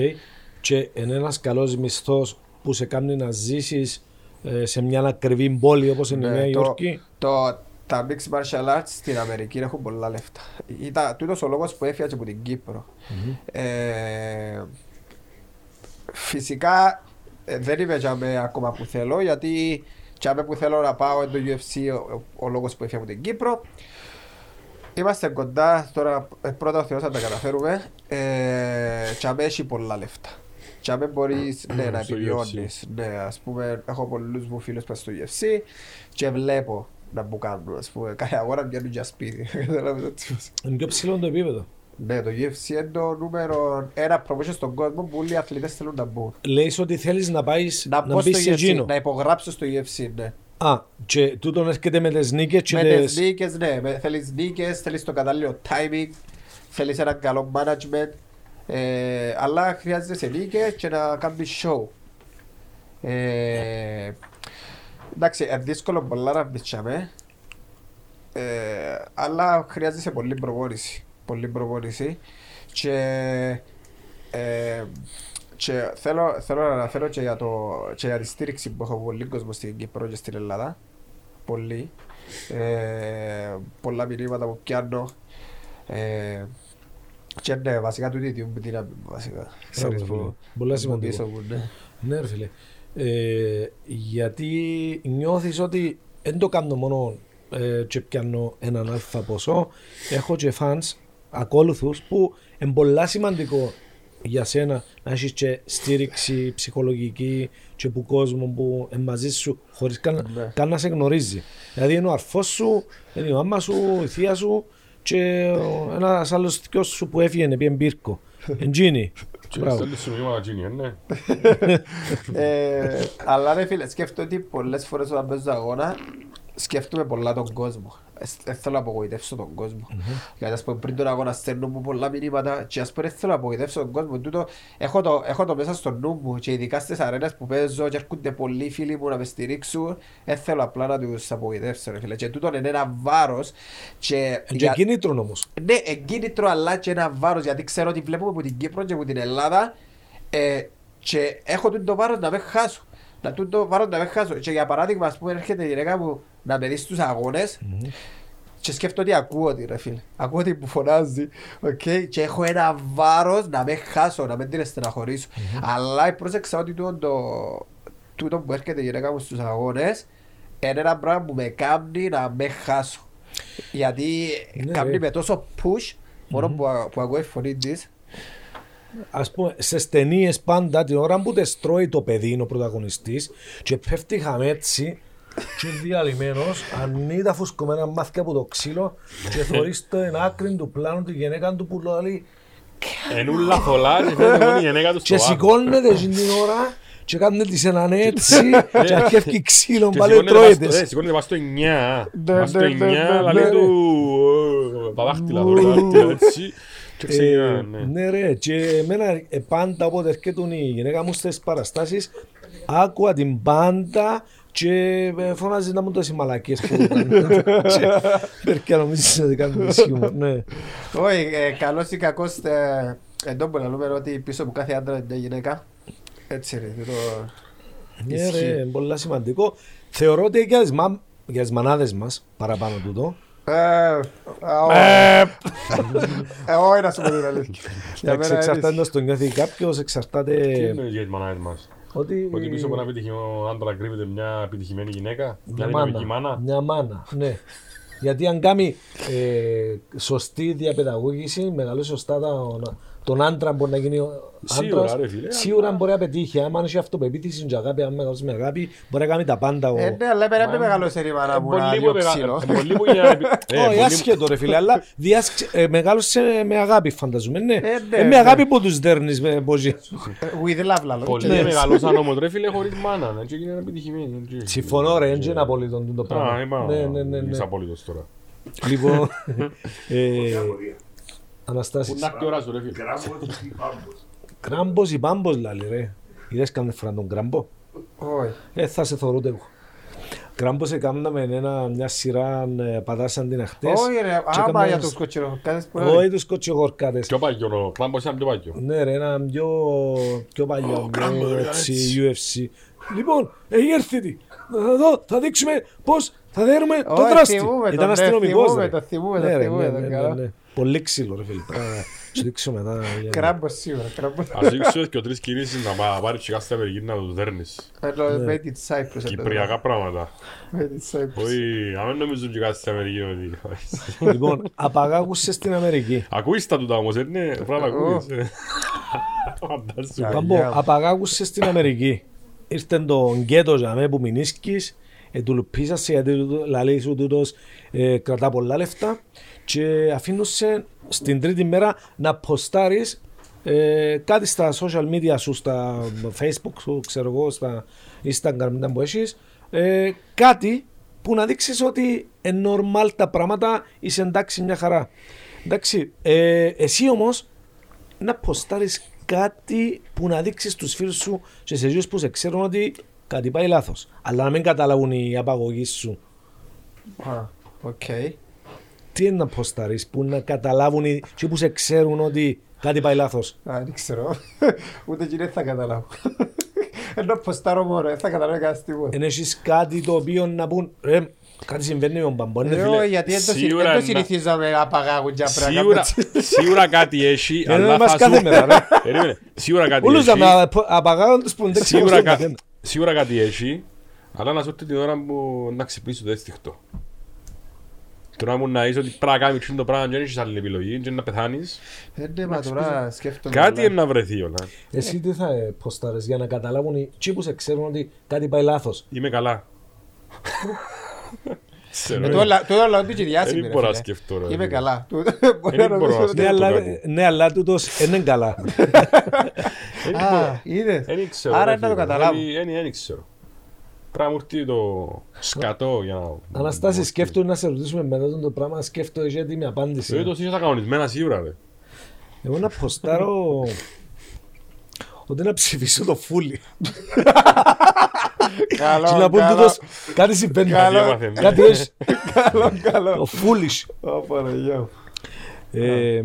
S2: Και είναι ένας καλός μισθός που σε κάνει να ζήσεις ε, σε μια ακριβή πόλη όπως είναι η Νέα
S4: Ναι, το,
S2: Υόρκη.
S4: το, τα mixed martial arts στην Αμερική έχουν πολλά λεφτά. Ήταν τούτος ο λόγος που έφυγα και από την Κύπρο Ε, φυσικά ε, δεν είμαι τζάμε ακόμα που θέλω γιατί τζάμε που θέλω να πάω είναι το UFC ο, ο, ο λόγος που έφυγα από την Κύπρο. Είμαστε κοντά, τώρα ε, πρώτα ο Θεός θα τα καταφέρουμε. Ε, τζάμε έχει πολλά λεφτά. Τζάμε μπορείς ναι, να
S1: Στο
S4: επιβιώνεις. Ναι, ας πούμε, έχω πολλούς μου φίλους πας στο UFC και βλέπω να μου κάνουν, ας πούμε, κάθε αγόρα πιάνουν για σπίτι. Καταλάβεις έτσι πώς.
S2: Είναι πιο ψηλό το επίπεδο.
S4: Ναι, το UFC είναι το νούμερο ένα promotion στον κόσμο που όλοι οι αθλητές θέλουν να μπουν.
S2: Λέει ότι θέλεις να, πάεις,
S4: Να,
S2: να,
S4: μπω στο
S2: μπεις σε
S4: UFC,
S2: εκείνο.
S4: να υπογράψω στο UFC, ναι.
S2: Α, και τούτον έρχεται με τις νίκες και
S4: Με
S2: τις...
S4: τις νίκες, ναι. Με, θέλεις νίκες, θέλεις το κατάλληλο timing, θέλεις ένα καλό management. Ε, αλλά χρειάζεται σε νίκες και να κάνεις show. Ε, εντάξει, είναι δύσκολο πολλά να μπεις τσάμε. Ε, αλλά χρειάζεται πολύ προπόνηση. Πολύ προπόνηση. Και, ε, και θέλω, θέλω να αναφέρω και για, το, και για τη στήριξη που έχω πολύ κόσμο στην Κύπρο και στην Ελλάδα. Πολύ. Ε, πολλά μηνύματα που πιάνω. Ε, και ναι, βασικά τούτη την δύναμη μου, βασικά. Ξέρεις
S2: φίλε.
S4: που-
S2: Πολλά
S4: που
S2: σημαντικό.
S4: πίσω μου, ναι.
S2: Ναι ρε φίλε. Ε, γιατί νιώθεις ότι δεν το κάνω μόνο ε, και πιάνω έναν αλφα ποσό. Έχω και fans, ακόλουθους που είναι πολλά σημαντικό για σένα να έχεις και στήριξη ψυχολογική και που κόσμο που είναι μαζί σου χωρίς καν,
S4: Ναι.
S2: καν να σε γνωρίζει. Δηλαδή είναι ο αρφός σου, είναι η μάμα σου, η θεία σου και ο- ένας άλλος θειός σου που έφυγε πήγε πύρκο. Εντζίνη.
S1: Και
S2: Μπράβο.
S1: στέλνεις σου μηνύματα Τζίνι, ε, ναι.
S4: Ε, αλλά ρε φίλε, σκέφτομαι ότι πολλές φορές όταν παίζω αγώνα σκέφτομαι πολλά τον κόσμο. Δεν θέλω να απογοητεύσω τον κόσμο. Γιατί ας πούμε πριν τον αγώνα στέλνω μου πολλά μηνύματα και ας πούμε δεν θέλω να απογοητεύσω τον κόσμο. Τούτο, έχω, το, έχω το μέσα στο νου μου και ειδικά στις αρένες που παίζω και έρχονται πολλοί φίλοι μου να με στηρίξουν δεν θέλω απλά να τους απογοητεύσω ρε φίλε. Και τούτο είναι ένα βάρος και,
S2: Και
S4: για-
S2: κίνητρο όμως.
S4: ναι, εγκίνητρο αλλά και ένα βάρος γιατί ξέρω ότι βλέπουμε από την Κύπρο και από την Ελλάδα ε, και έχω τούτο βάρος να με χάσω. Να τούτο βάρος να με χάσω. Και για παράδειγμα, ας πούμε, έρχεται η γυναίκα μου να με δει στους αγώνες και σκέφτομαι ότι ακούω τη ρε φίλε. Ακούω ότι που φωνάζει. Okay, και έχω ένα βάρος να με χάσω, να μην την στεναχωρήσω. Αλλά πρόσεξα ότι τούτο, το, τούτο που έρχεται η γυναίκα μου στους αγώνες είναι ένα πράγμα που με κάνει να με χάσω. Γιατί
S2: Ναι,
S4: κάνει
S2: ρε.
S4: με τόσο push, μόνο που, α- που ακούω η φωνή της.
S2: Ας πούμε, σε ταινίε πάντα την ώρα που τεστρώει το παιδί είναι ο πρωταγωνιστής και πέφτει χαμέτσι και διαλυμένος, ανοίγει φουσκωμένα μάθηκια από το ξύλο και θωρείς το εν άκρη του πλάνου τη γυναίκα του που λέει
S1: Εν ούλα θολά και φαίνεται μόνο η γενέκα του στο
S2: και
S1: βάθος.
S2: σηκώνεται στην την ώρα και κάνει της έναν έτσι και αρχίζει ξύλο
S1: Και
S2: πάλι
S1: σηκώνεται πας στο-
S2: τρώεται.
S1: ε, Σηκώνεται πας στο 9.
S4: Ναι,
S1: Πας στο
S4: ναι, ναι,
S1: 9,
S4: ναι,
S1: λαλεί
S2: ναι,
S1: του ε, τα δάχτυλα, τώρα, τα δάχτυλα, έτσι. Και ξεκινά,
S2: Ε,
S1: ναι.
S2: ναι ρε, και εμένα ε, πάντα όποτε έρχεται η γυναίκα μου στις παραστάσεις άκουα την πάντα και ε, φωνάζει να μου τόσοι μαλακίες που έκανε. Περκιά νομίζεις ότι κάνουν χιούμορ, ναι.
S4: Όχι, ε, καλός ή κακός, ε, εδώ που λέμε ότι πίσω από κάθε άντρα είναι μια γυναίκα. Έτσι είναι. το-
S2: Ναι
S4: Ισχύει.
S2: ρε, είναι πολλά σημαντικό. Θεωρώ ότι για τις, μαμ, για τις μανάδες μας, παραπάνω τούτο,
S4: Ε, α, όχι. Ε, όχι να σου πω την αλήθεια. Για
S2: εντάξει,
S4: μένα
S2: εξαρτάται
S4: είναι-
S2: να το νιώθει κάποιος,
S1: Τι
S2: εξαρτάται
S1: εννοείς για τις μανάδες μας;
S2: ότι...
S1: Ότι πίσω από ένα επιτυχημένο άντρα κρύβεται μια επιτυχημένη γυναίκα, μια
S2: Μια
S1: δυναμική μάνα.
S2: Μια μάνα, ναι. Γιατί αν κάνει ε, σωστή διαπαιδαγώγηση, μεγαλώσει σωστά τα, τον άντρα μπορεί να γίνει ο
S1: Σίγουρα,
S2: άντρας,
S1: ρε φίλε,
S2: σίγουρα μπορεί να πετύχει. Αν έχει αυτοπεποίθηση και αγάπη, αν μεγαλώσει με αγάπη, μπορεί να κάνει τα πάντα. ο-
S4: Ε, ναι, αλλά πρέπει να μεγαλώσει η μάνα μου να
S1: Πολύ
S4: λίγο
S1: που μεγα-
S4: ξύλο.
S1: ε, πολύ που για να πει- ε,
S2: Όχι,
S1: πολύ-
S2: άσχετο ρε φίλε, αλλά διάσκ- ε, μεγάλωσε με αγάπη φανταζούμε, ναι.
S4: Ε, ναι,
S2: Ε, με
S4: ναι.
S2: αγάπη που τους δέρνεις με μποζί.
S4: With love, λαλό.
S1: Πολλοί
S2: Ναι.
S1: μεγαλώσαν όμως ρε φίλε χωρίς μάνα, ναι, και έγιναν επιτυχημένοι.
S2: Συμφωνώ ρε, δεν είναι απολύτω το
S1: Α,
S2: πράγμα.
S1: είπα,
S2: Ναι, ναι, ναι,
S1: είσαι
S2: ναι.
S1: απόλυτος τώρα.
S2: Λοιπόν, ε,
S5: Απορία.
S1: Πού
S2: Αναστάσεις,
S1: να έρθει η ώρα σου ρε φίλε.
S5: Γκράμπος ή πάμπος.
S2: κράμπος ή πάμπος λάλη ρε. Είδες κάνε φορά τον κράμπο;
S4: Όχι.
S2: Ε, θα σε θωρούτε εγώ. Κράμπος έκαναμε ένα, μια σειρά ε, πατάσαν την αχτές.
S4: Όχι ρε,
S2: και
S4: άμα
S2: έκαναμε-
S4: για τους κοτσιροκάδες που
S2: Όχι τους κοτσιογορκάτες.
S1: Πιο παγιό, ο Κλάμπος ήταν πιο παγιό.
S2: Ναι ρε, ένα πιο, πιο παλιό,
S1: Κράμπο,
S2: πιο
S1: ρε,
S2: έτσι,
S1: έτσι.
S2: UFC. Λοιπόν, έχει έρθει τι. Θα δω, θα δείξουμε πώς θα δέρουμε το
S4: Όχι,
S2: δράστη.
S4: θυμούμαι τον,
S2: Ήταν
S4: ναι,
S2: αστυνομικός
S4: θυμούμαι
S2: ρε.
S4: το, θυμούμαι το,
S2: Ναι, ρε,
S4: θυμούμαι
S2: ναι,
S4: τον,
S2: ναι,
S4: καλά.
S2: ναι, ναι. Πολύ ξύλο ρε φίλε. Πρέπει να σου δείξω μετά. για-
S4: Κράμπος σίγουρα, κράμπος.
S1: Ας δείξεις και ο τρεις κινήσεις να πά- πάρεις και κάθε Αμερική να τους δέρνεις.
S4: Ενώ made in Cyprus.
S1: Κυπριακά πράγματα.
S4: Made in Cyprus.
S1: Όχι, αν δεν νομίζουν και κάθε Αμερική ότι...
S2: Λοιπόν, απαγάγουσες στην Αμερική.
S1: Ακούεις τα τούτα όμως, είναι πράγμα ακούεις. ε. Το φαντάζομαι.
S4: Α,
S2: Πάμπο,
S4: για.
S2: απαγάγουσες στην Αμερική. Ήρθε το γκέτο για μέ που μηνίσκεις, ε, του λουπίσασαι γιατί τούτο- λαλείς σου τούτος ε, κρατά πολλά λεφτά και αφήνουσαι στην τρίτη μέρα να ποστάρεις ε, κάτι στα social media σου, στα facebook σου, ξέρω εγώ, στα instagram ήταν που έχεις, ε, κάτι που να δείξεις ότι είναι normal τα πράγματα, είσαι εντάξει μια χαρά. Εντάξει, ε, εσύ όμως να ποστάρεις κάτι που να δείξεις στους φίλους σου και σε εκείνους που σε ξέρουν ότι κάτι πάει λάθος. Αλλά να μην καταλάβουν οι απαγωγείς σου.
S4: Α, οκ.
S2: Τι είναι να ποστάρεις που να καταλάβουν οι και που σε ξέρουν ότι κάτι πάει λάθος.
S4: Α, δεν ξέρω. Ούτε και δεν θα καταλάβω. Ενώ ποστάρω μόνο, δεν θα καταλάβω κανένας τίποτα.
S2: Εν έχεις κάτι το οποίο να πούν ρε, κάτι συμβαίνει με τον Μπαμπό. Ναι,
S4: Ε,
S2: φίλε.
S4: όχι, γιατί δεν το συ-
S1: σίγουρα
S4: δεν το
S1: να-
S4: συνηθίζαμε να απαγάγουν για πράγματα.
S1: Σίγουρα, σίγουρα κάτι έχει,
S2: Ε,
S1: αλλά
S2: δεν μας
S1: θα
S2: κάθε
S1: σου...
S2: μέρα, ρε.
S1: Περίμενε. Σίγουρα κάτι
S2: Όλους
S1: έχει.
S2: να απαγάγουν τους που δεν ξέρουν
S1: Σίγουρα,
S2: στον
S1: κα...
S2: καθένα.
S1: σίγουρα κάτι έχει, αλλά να σου έρθει την ώρα που να ξυπνήσει το αίσθηκτο. Τώρα μου να είσαι ότι πρέπει να κάνεις εκείνο το πράγμα και δεν έχεις άλλη επιλογή και να πεθάνεις.
S4: Ε, ναι, μα τώρα σκέφτομαι.
S1: Κάτι
S4: πολλά.
S1: είναι να βρεθεί όλα.
S2: Εσύ τι θα ε, ποστάρεις για να καταλάβουν οι και που σε ξέρουν ότι κάτι πάει λάθος.
S1: Είμαι καλά. Ξέρω,
S4: Ε,
S1: ε.
S4: το όλα- Το όλα είναι και διάσημη,
S1: Δεν
S4: ρε
S1: μπορώ να
S4: φίλε.
S1: σκεφτώ, ρε,
S4: Είμαι
S1: φίλε.
S4: καλά. Του- Μπορεί
S1: Δεν
S4: να
S1: μπορώ
S4: νομίζω
S1: να
S4: ότι-
S2: Ναι,
S1: σκεφτώ
S2: αλλά,
S1: κάτι.
S2: ναι, αλλά τούτος δεν είναι καλά.
S1: Δεν
S4: Α,
S1: μπορώ.
S4: είδες.
S1: Δεν ξέρω.
S4: Άρα
S1: ρε
S4: είναι να το
S1: φίλε.
S4: καταλάβω.
S1: Δεν- Δεν δεν ξέρω. Πρέπει να μου έρθει το σκατό για να...
S2: Αναστάση, σκέφτομαι να σε ρωτήσουμε μετά τον το πράγμα, σκέφτομαι για έτοιμη
S1: Ε,
S2: απάντηση.
S1: το είσαι κανονισμένα σίγουρα, ρε.
S2: Εγώ να ποστάρω ότι να ψηφίσω το φούλι.
S4: Καλό,
S2: Και να πούν
S4: καλό.
S2: τούτος κάτι συμβαίνει.
S1: Κάτι έμαθε.
S2: Κάτι έχεις.
S4: Καλό, καλό.
S2: Το φούλις.
S4: Ω, Παναγιά μου.
S2: Ε,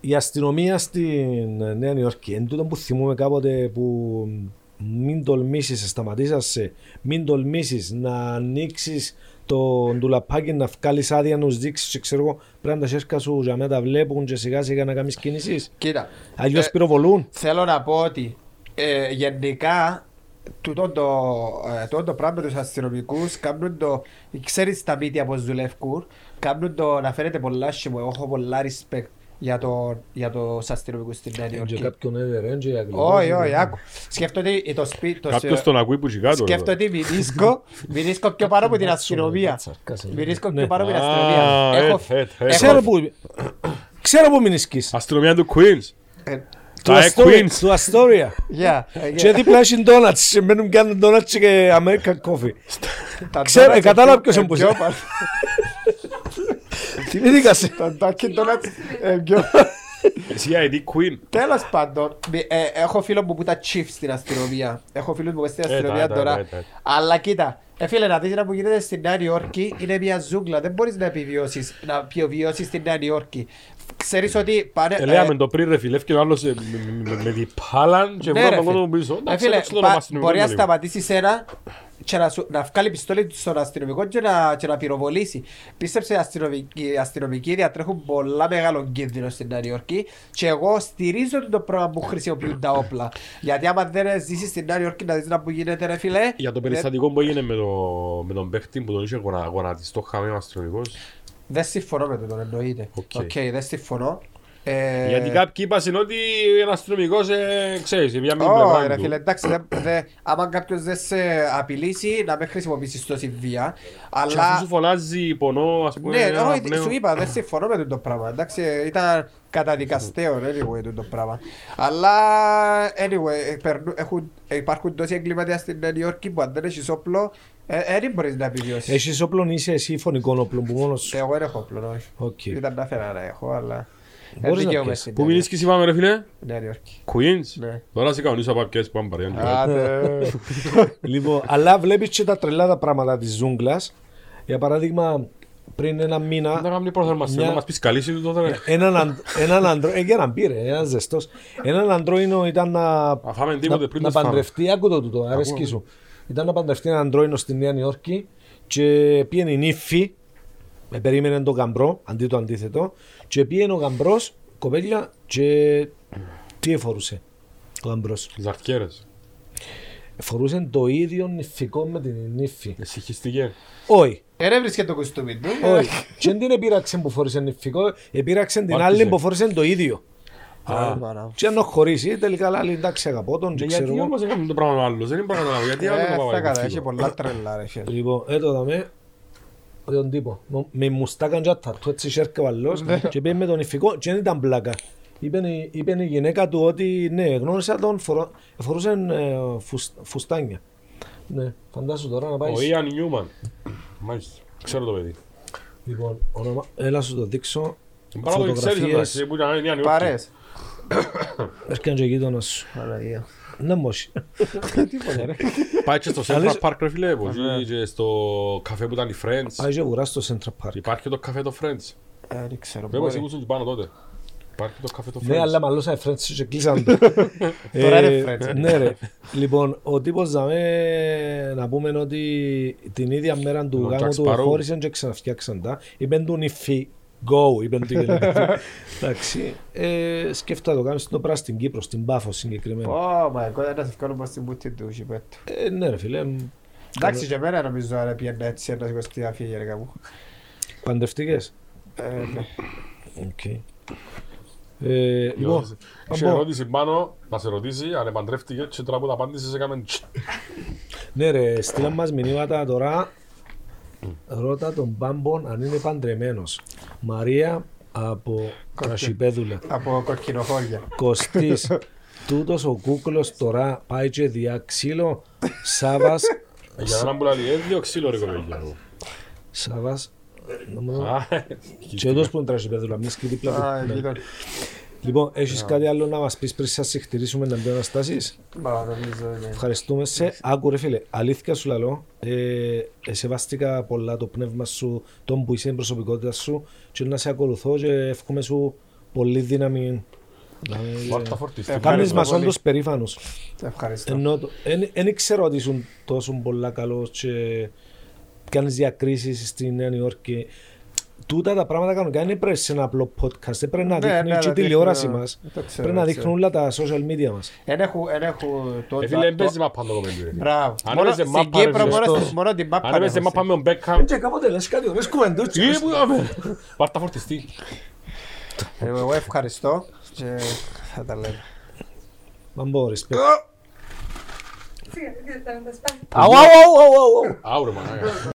S2: η αστυνομία στην Νέα Νιόρκη, εν τούτο που θυμούμε κάποτε που μην τολμήσεις, σταματήσασαι, μην τολμήσεις να ανοίξεις το ντουλαπάκι να βγάλεις άδεια να τους δείξεις και ξέρω εγώ πρέπει να τα σέρκα σου για να τα βλέπουν και σιγά σιγά να κάνεις κινήσεις.
S4: Κοίτα,
S2: Αλλιώς
S4: Ε,
S2: πυροβολούν.
S4: θέλω να πω ότι ε, γενικά τούτο το, ε, τούτο το πράγμα με τους αστυνομικούς κάνουν το, ξέρεις τα μύτια πως δουλεύουν, κάνουν το να φαίνεται πολλά άσχημο, εγώ έχω πολλά respect για, το, για τους αστυνομικούς στην Νέα
S2: Και
S4: Νιόρκη.
S2: κάποιον έδερε, και αγγλικό.
S4: Όχι, όχι, άκου. Σκέφτομαι ότι το σπίτι... το-
S1: Κάποιος τον ακούει που κάτω.
S4: Σκέφτομαι ότι μηνίσκω, μηνίσκω πιο πάνω από την αστυνομία. Μηνίσκω πιο πάνω από την αστυνομία.
S1: Α,
S4: Έχω-
S1: ε, ε, ε.
S4: έχω-
S2: Ξέρω που... Ξέρω που μην ισκείς.
S1: Αστυνομία του Queens.
S4: ε,
S2: Του
S1: Τα
S2: Αστόρια.
S1: Queens.
S2: Του Αστόρια.
S4: yeah, ε,
S2: Και δίπλα έχει ντόνατς και μένουν κάνουν ντόνατς και American coffee.
S4: τα
S2: Ξέρω,
S4: donuts
S2: ε, κατάλαβα
S4: πιο-
S2: ποιος
S4: ε,
S2: είναι που
S4: πιο
S2: είσαι.
S4: πάνω.
S2: Τι δίκασε.
S4: Τα Dunkin' Donuts, ε, πιο-
S1: Εσύ ID Queen.
S4: Τέλος πάντων, μη- ε, έχω φίλο μου που ήταν chief στην αστυνομία. Έχω φίλο μου που στην
S1: Ε, τα,
S4: αστυνομία
S1: τα,
S4: τώρα.
S1: τα, τα.
S4: Αλλά κοίτα, ε, φίλε, να δεις ένα που γίνεται στην Νέα Νιόρκη είναι μια ζούγκλα. Δεν μπορείς να επιβιώσεις, να επιβιώσεις στην Νέα Νιόρκη. Ξέρεις ότι πάνε...
S1: Ε, Λέαμε το πριν ρε φίλε, και ο άλλος ε, με- με- με διπάλαν και
S4: Ναι,
S1: βγάλαν
S4: ρε,
S1: τον
S4: φίλε.
S1: κόσμο πίσω.
S4: Ε,
S1: Εντάξει,
S4: φίλε,
S1: εντάξει, το
S4: πα-
S1: όνομα αστυνομικό
S4: μπορεί να
S1: είναι λίγο.
S4: σταματήσεις ένα και να, σου, να βγάλει πιστόλι στον αστυνομικό και να, και να πυροβολήσει. Πίστεψε, οι αστυνομικοί, οι αστυνομικοί διατρέχουν πολλά μεγάλο κίνδυνο στην Νέα Υόρκη και εγώ στηρίζω το πρόγραμμα που χρησιμοποιούν τα όπλα. Γιατί άμα δεν ζήσεις στην Νέα Υόρκη να δεις να που γίνεται ρε φίλε.
S1: Για το
S4: δεν-
S1: περιστατικό που έγινε με, το, με τον παίχτη που τον είχε γονα, γονατιστό χαμένο αστυνομικός.
S4: Δεν συμφωνώ με το τον εννοείται.
S1: Οκ.
S4: Οκ, δεν συμφωνώ. Ε,
S1: Γιατί κάποιοι είπαν ότι ένα αστυνομικός, ξέρεις, για μια μία
S4: Ω, ρε
S1: πλευρά.
S4: φίλε,
S1: του.
S4: εντάξει, δεν- δεν- άμα κάποιος δεν σε απειλήσει να μην χρησιμοποιήσεις τόση βία,
S1: Και αφού
S4: αλλά...
S1: σου φωνάζει πονώ, ας πούμε.
S4: Ναι,
S1: ένα
S4: όχι,
S1: πνεύμα.
S4: σου είπα, δεν συμφωνώ με το πράγμα. Εντάξει, ήταν καταδικαστέο anyway το πράγμα. Αλλά anyway, περνού- έχουν, υπάρχουν τόσοι εγκληματίες στην Νέα Υόρκη που αν δεν έχεις όπλο, ε, δεν μπορείς να επιβιώσεις.
S2: Έχεις όπλο είσαι εσύ φωνικών όπλων που μόνος σου;
S4: Εγώ δεν έχω όπλο, όχι.
S2: Οκ.
S4: Ήταν να φέρα να έχω, αλλά...
S2: Μπορείς
S4: δεν
S2: να
S4: δικαιούμαι
S2: πιέσεις.
S4: στην
S1: Πού
S4: Νέα
S1: μιλείς και εσύ πάμε ρε φίλε;
S4: Νέα Υόρκη.
S1: Queens;
S4: Ναι.
S1: Τώρα σε κανονίσω από ποιες που πάμε παρέα.
S4: Άντε.
S2: Λοιπόν, αλλά βλέπεις και τα τρελά τα πράγματα της ζούγκλας. Για παράδειγμα, πριν ένα
S1: Να
S2: μήνα,
S1: κάνουμε προθερμασία,
S2: Μια-
S1: να μας πεις καλή σου τότε ρε.
S2: έναν, αν- έναν αντρό, ε, για να μπει ρε, ένας ζεστός. Έναν αντρόινο ήταν να,
S1: Αφάμε τίποτε
S2: να,
S1: πριν
S2: να
S1: το φάμε.
S2: παντρευτεί, άκου το τούτο, αρέσκει σου. Ήταν να παντρευτεί έναν αντρόινο στη Νέα Υόρκη και πήγαινε η νύφη, με περίμενε τον γαμπρό, αντί το αντίθετο, και πήγαινε ο γαμπρός, κοπέλια, και τι εφορούσε ο γαμπρός;
S1: Ζαρτιέρες.
S2: Φορούσε το ίδιο νυφικό με την νύφη.
S1: Εσυχιστικέ.
S2: Όχι.
S4: Ε, ρε βρίσκεται το κουστούμι του.
S2: Όχι. Και δεν την επήραξε που φορούσε νυφικό, επήραξε την
S1: Άρχισε.
S2: άλλη που φορούσε το ίδιο.
S4: Α, μάνα.
S2: Και αν χωρίσει, τελικά λέει εντάξει αγαπώ τον και ξέρω
S1: Γιατί
S2: εγώ.
S1: όμως έκαμε το πράγμα άλλο, δεν είναι πράγμα άλλο. Γιατί άλλο το
S4: Ε, θα
S1: πάμε
S4: καλά,
S1: να
S4: έχει πολλά τρελά ρε φίλε.
S2: Λοιπόν, έτω δαμε, τον τύπο, μο- με μουστάκαν και του έτσι σέρκα ο άλλος και πήγε με τον ηφικό και δεν ήταν πλάκα. Είπε η- είπε η γυναίκα του ότι ναι, γνώρισα τον, φορώ- φορούσε ε, φουσ- φουστάνια. Ναι, φαντάσου τώρα να πάει.
S1: Ο Ιαν Νιούμαν. Μάλιστα. Ξέρω το παιδί.
S2: Λοιπόν, όνομα, έλα σου το δείξω.
S1: Πάρα το ξέρεις
S2: Φωτογραφίες,
S1: εντάξει, που ήταν η Νέα Υόρκη.
S4: Παρές.
S2: έρχεται και γείτονας σου.
S4: Παναγία.
S2: Να μόσι.
S4: Τίποτα ρε.
S1: Πάει και στο
S2: Αλήθεια.
S1: Central Park ρε φίλε, που ζει και στο καφέ που ήταν οι Friends.
S2: Πάει και βουρά στο Central Park.
S1: Υπάρχει και το καφέ το Friends.
S4: Ε, Δεν ξέρω.
S1: Πρέπει να
S4: μπορεί.
S1: σίγουσαν και πάνω τότε. Υπάρχει το καφέ το
S2: Ναι, αλλά
S1: Friends.
S2: μαλώσα οι friends σου και κλείσαν το.
S4: Τώρα
S2: Ε,
S4: είναι friends.
S2: Ναι ρε. Λοιπόν, ο τύπος δαμε να πούμε ότι την ίδια μέρα του
S1: Ο
S2: γάμου
S1: Jack
S2: του
S1: Sparrow.
S2: χώρισαν και ξαναφτιάξαν τα. Είπεν του νυφή. Go, είπεν του γυναίκα. Εντάξει. Ε, Σκέφτα το κάνεις το πράγμα στην Κύπρο, στην Πάφο συγκεκριμένα.
S4: Ω, μα εγώ δεν θα ευκόλω πως στην πούτη του γηπέτου.
S2: Ε, Ναι ρε φίλε, μ,
S4: Εντάξει και εμένα νομίζω αν πιέντα έτσι ένας εικοστή αφήγη ρε κάπου.
S2: παντρευτικές.
S4: Ε, ναι.
S2: Οκ. Ε, Λοιπόν,
S1: Είχε
S2: να πω.
S1: ερώτηση πάνω, να σε ρωτήσει αν επαντρεύτηκε και τώρα που τα απάντησες έκαμε τσ.
S2: Ναι ρε, στείλαν μας μηνύματα τώρα. Ρώτα τον Μπάμπον αν είναι παντρεμένος. Μαρία από Κρασιπέδουλα.
S4: Από κοκκινοχώρια.
S2: Κωστής. Τούτος ο κούκλος τώρα πάει και διά ξύλο. Σάβας.
S1: Για έναν που λέει, έδιο ξύλο ρε κοπέλια.
S2: Σάβας. νομίζω-
S1: Α,
S2: Και ούτως που είναι Κρασιπέδουλα, μη σκητή πλέον.
S4: Α,
S2: Ναι.
S4: γείτον.
S2: Λοιπόν, έχεις κάτι άλλο να μας πεις πριν σας συγχτηρίσουμε να μπει αναστάσεις.
S4: Μα νομίζω είναι.
S2: Ευχαριστούμε σε. Άκου ρε φίλε, αλήθεια σου λαλώ, ε, ε, σεβάστηκα πολλά το πνεύμα σου, τον που είσαι η προσωπικότητα σου και να σε ακολουθώ και εύχομαι σου πολύ δύναμη.
S1: Μάρτα φορτιστή.
S2: Κάνεις
S4: Ευχαριστώ
S2: μας
S4: πολύ.
S2: όντως περήφανος.
S4: Ευχαριστώ.
S2: Ενώ το- εν- εν ξέρω ότι ήσουν τόσο πολλά καλός και κάνεις διακρίσεις στη Νέα Υόρκη. Τούτα τα πράγματα κανονικά δεν πρέπει σε ένα απλό podcast. Δεν πρέπει να
S4: Ναι,
S2: δείχνει
S4: ναι,
S2: και η
S4: να
S2: τηλεόραση
S4: δείχνω-
S2: μας.
S4: το ξέρω,
S2: Πρέπει να
S4: το
S2: δείχνουν όλα τα social media μας.
S4: Εν έχω, εν έχω το...
S1: Ε, φίλε, δεν παίζει μάπα το κοπέλι. ρε.
S4: Μπράβο.
S1: Αν
S4: Μόνο
S1: έπαιζε
S4: στην
S1: μάπα, ρε,
S4: Κύπρο
S1: φίλε,
S4: μόνο-
S2: σωστός.
S4: μόνο την μάπα
S1: Αν έπαιζε
S4: έχω
S1: μάπα
S4: σε.
S1: με τον Μπέκχαμ,
S2: Και κάποτε λες κάτι ωραίες κουβέντες.
S1: τι που είδαμε. Μάρτα φορτιστή.
S4: Ε, Εγώ ευχαριστώ και θα τα λέμε.
S2: Μαμπό, respect.
S3: Σιγά, δεν θα τα σπάσει.
S2: Αου, αου, αου, αου, αου.
S1: Άουρε μανάκα.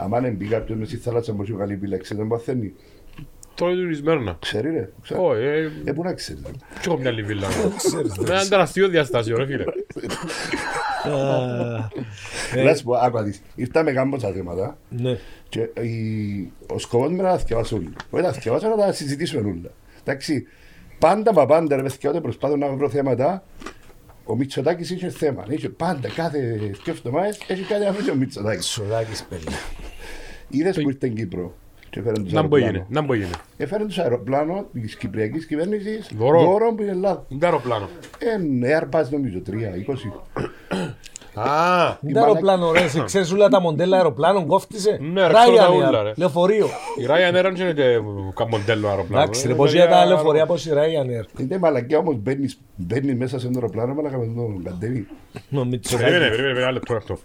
S5: Αν δεν μπει κάποιος μες στη θάλασσα που έχει καλή επιλέξη, δεν παθαίνει.
S1: Τώρα είναι τουρισμένο.
S5: Ξέρει ρε. ξέρει.
S1: Όχι, ε,
S5: Ε, πού να ξέρεις. ρε.
S1: κι έχω μια άλλη βίλα. Με έναν τεραστίο διαστάσιο, ρε φίλε.
S2: Α, ε,
S5: Να σου πω, άκου να δεις. Ήρθαμε κάμποσα θέματα
S2: Ναι.
S5: και η- ο σκοπός μου είναι να τα θυκευάσω όλα. Όχι να τα θυκευάσω, να τα συζητήσουμε όλα. Εντάξει, πάντα μα πάντα ρε παιδιά, όταν προσπάθω να βρω θέματα, ο Μητσοτάκης είχε θέμα. Είχε πάντα, κάθε δύο εβδομάδες, έχει κάτι να βρει ο Μητσοτάκης.
S2: Σοδάκης, παιδί.
S5: Είδες που ήρθε στην Κύπρο και έφεραν τους
S1: Να μπω γίνει,
S5: αεροπλάνο.
S1: να μπω γίνει.
S5: Έφεραν τους αεροπλάνο της Κυπριακής κυβέρνησης
S1: Δώρο.
S5: δώρο που είναι Ελλάδα.
S1: Είναι το αεροπλάνο.
S5: Εν Airbus νομίζω, 3, 20.
S1: Α,
S2: Είναι το αεροπλάνο, ρε. σε Ξέρεις όλα τα μοντέλα αεροπλάνων, κόφτισε.
S1: Ναι, ρε, ξέρω τα
S2: Ryanair,
S1: ούλα, ρε.
S2: Λεωφορείο.
S1: η Ryanair δεν είναι και μοντέλο αεροπλάνο.
S2: Εντάξει, ρε,
S1: Είναι
S2: πως
S1: παιδιά
S2: για τα
S1: αερο-
S2: λεωφορεία πως η Ryanair.
S5: Είναι μαλακιά όμως μπαίνεις, μπαίνεις μέσα σε ένα αεροπλάνο μαλακά με τον κατέβει.
S2: Ο
S1: Περίμενε,
S2: Μητσοτάκης.
S1: περίμενε, περίμενε, ένα λεπτό αυτό.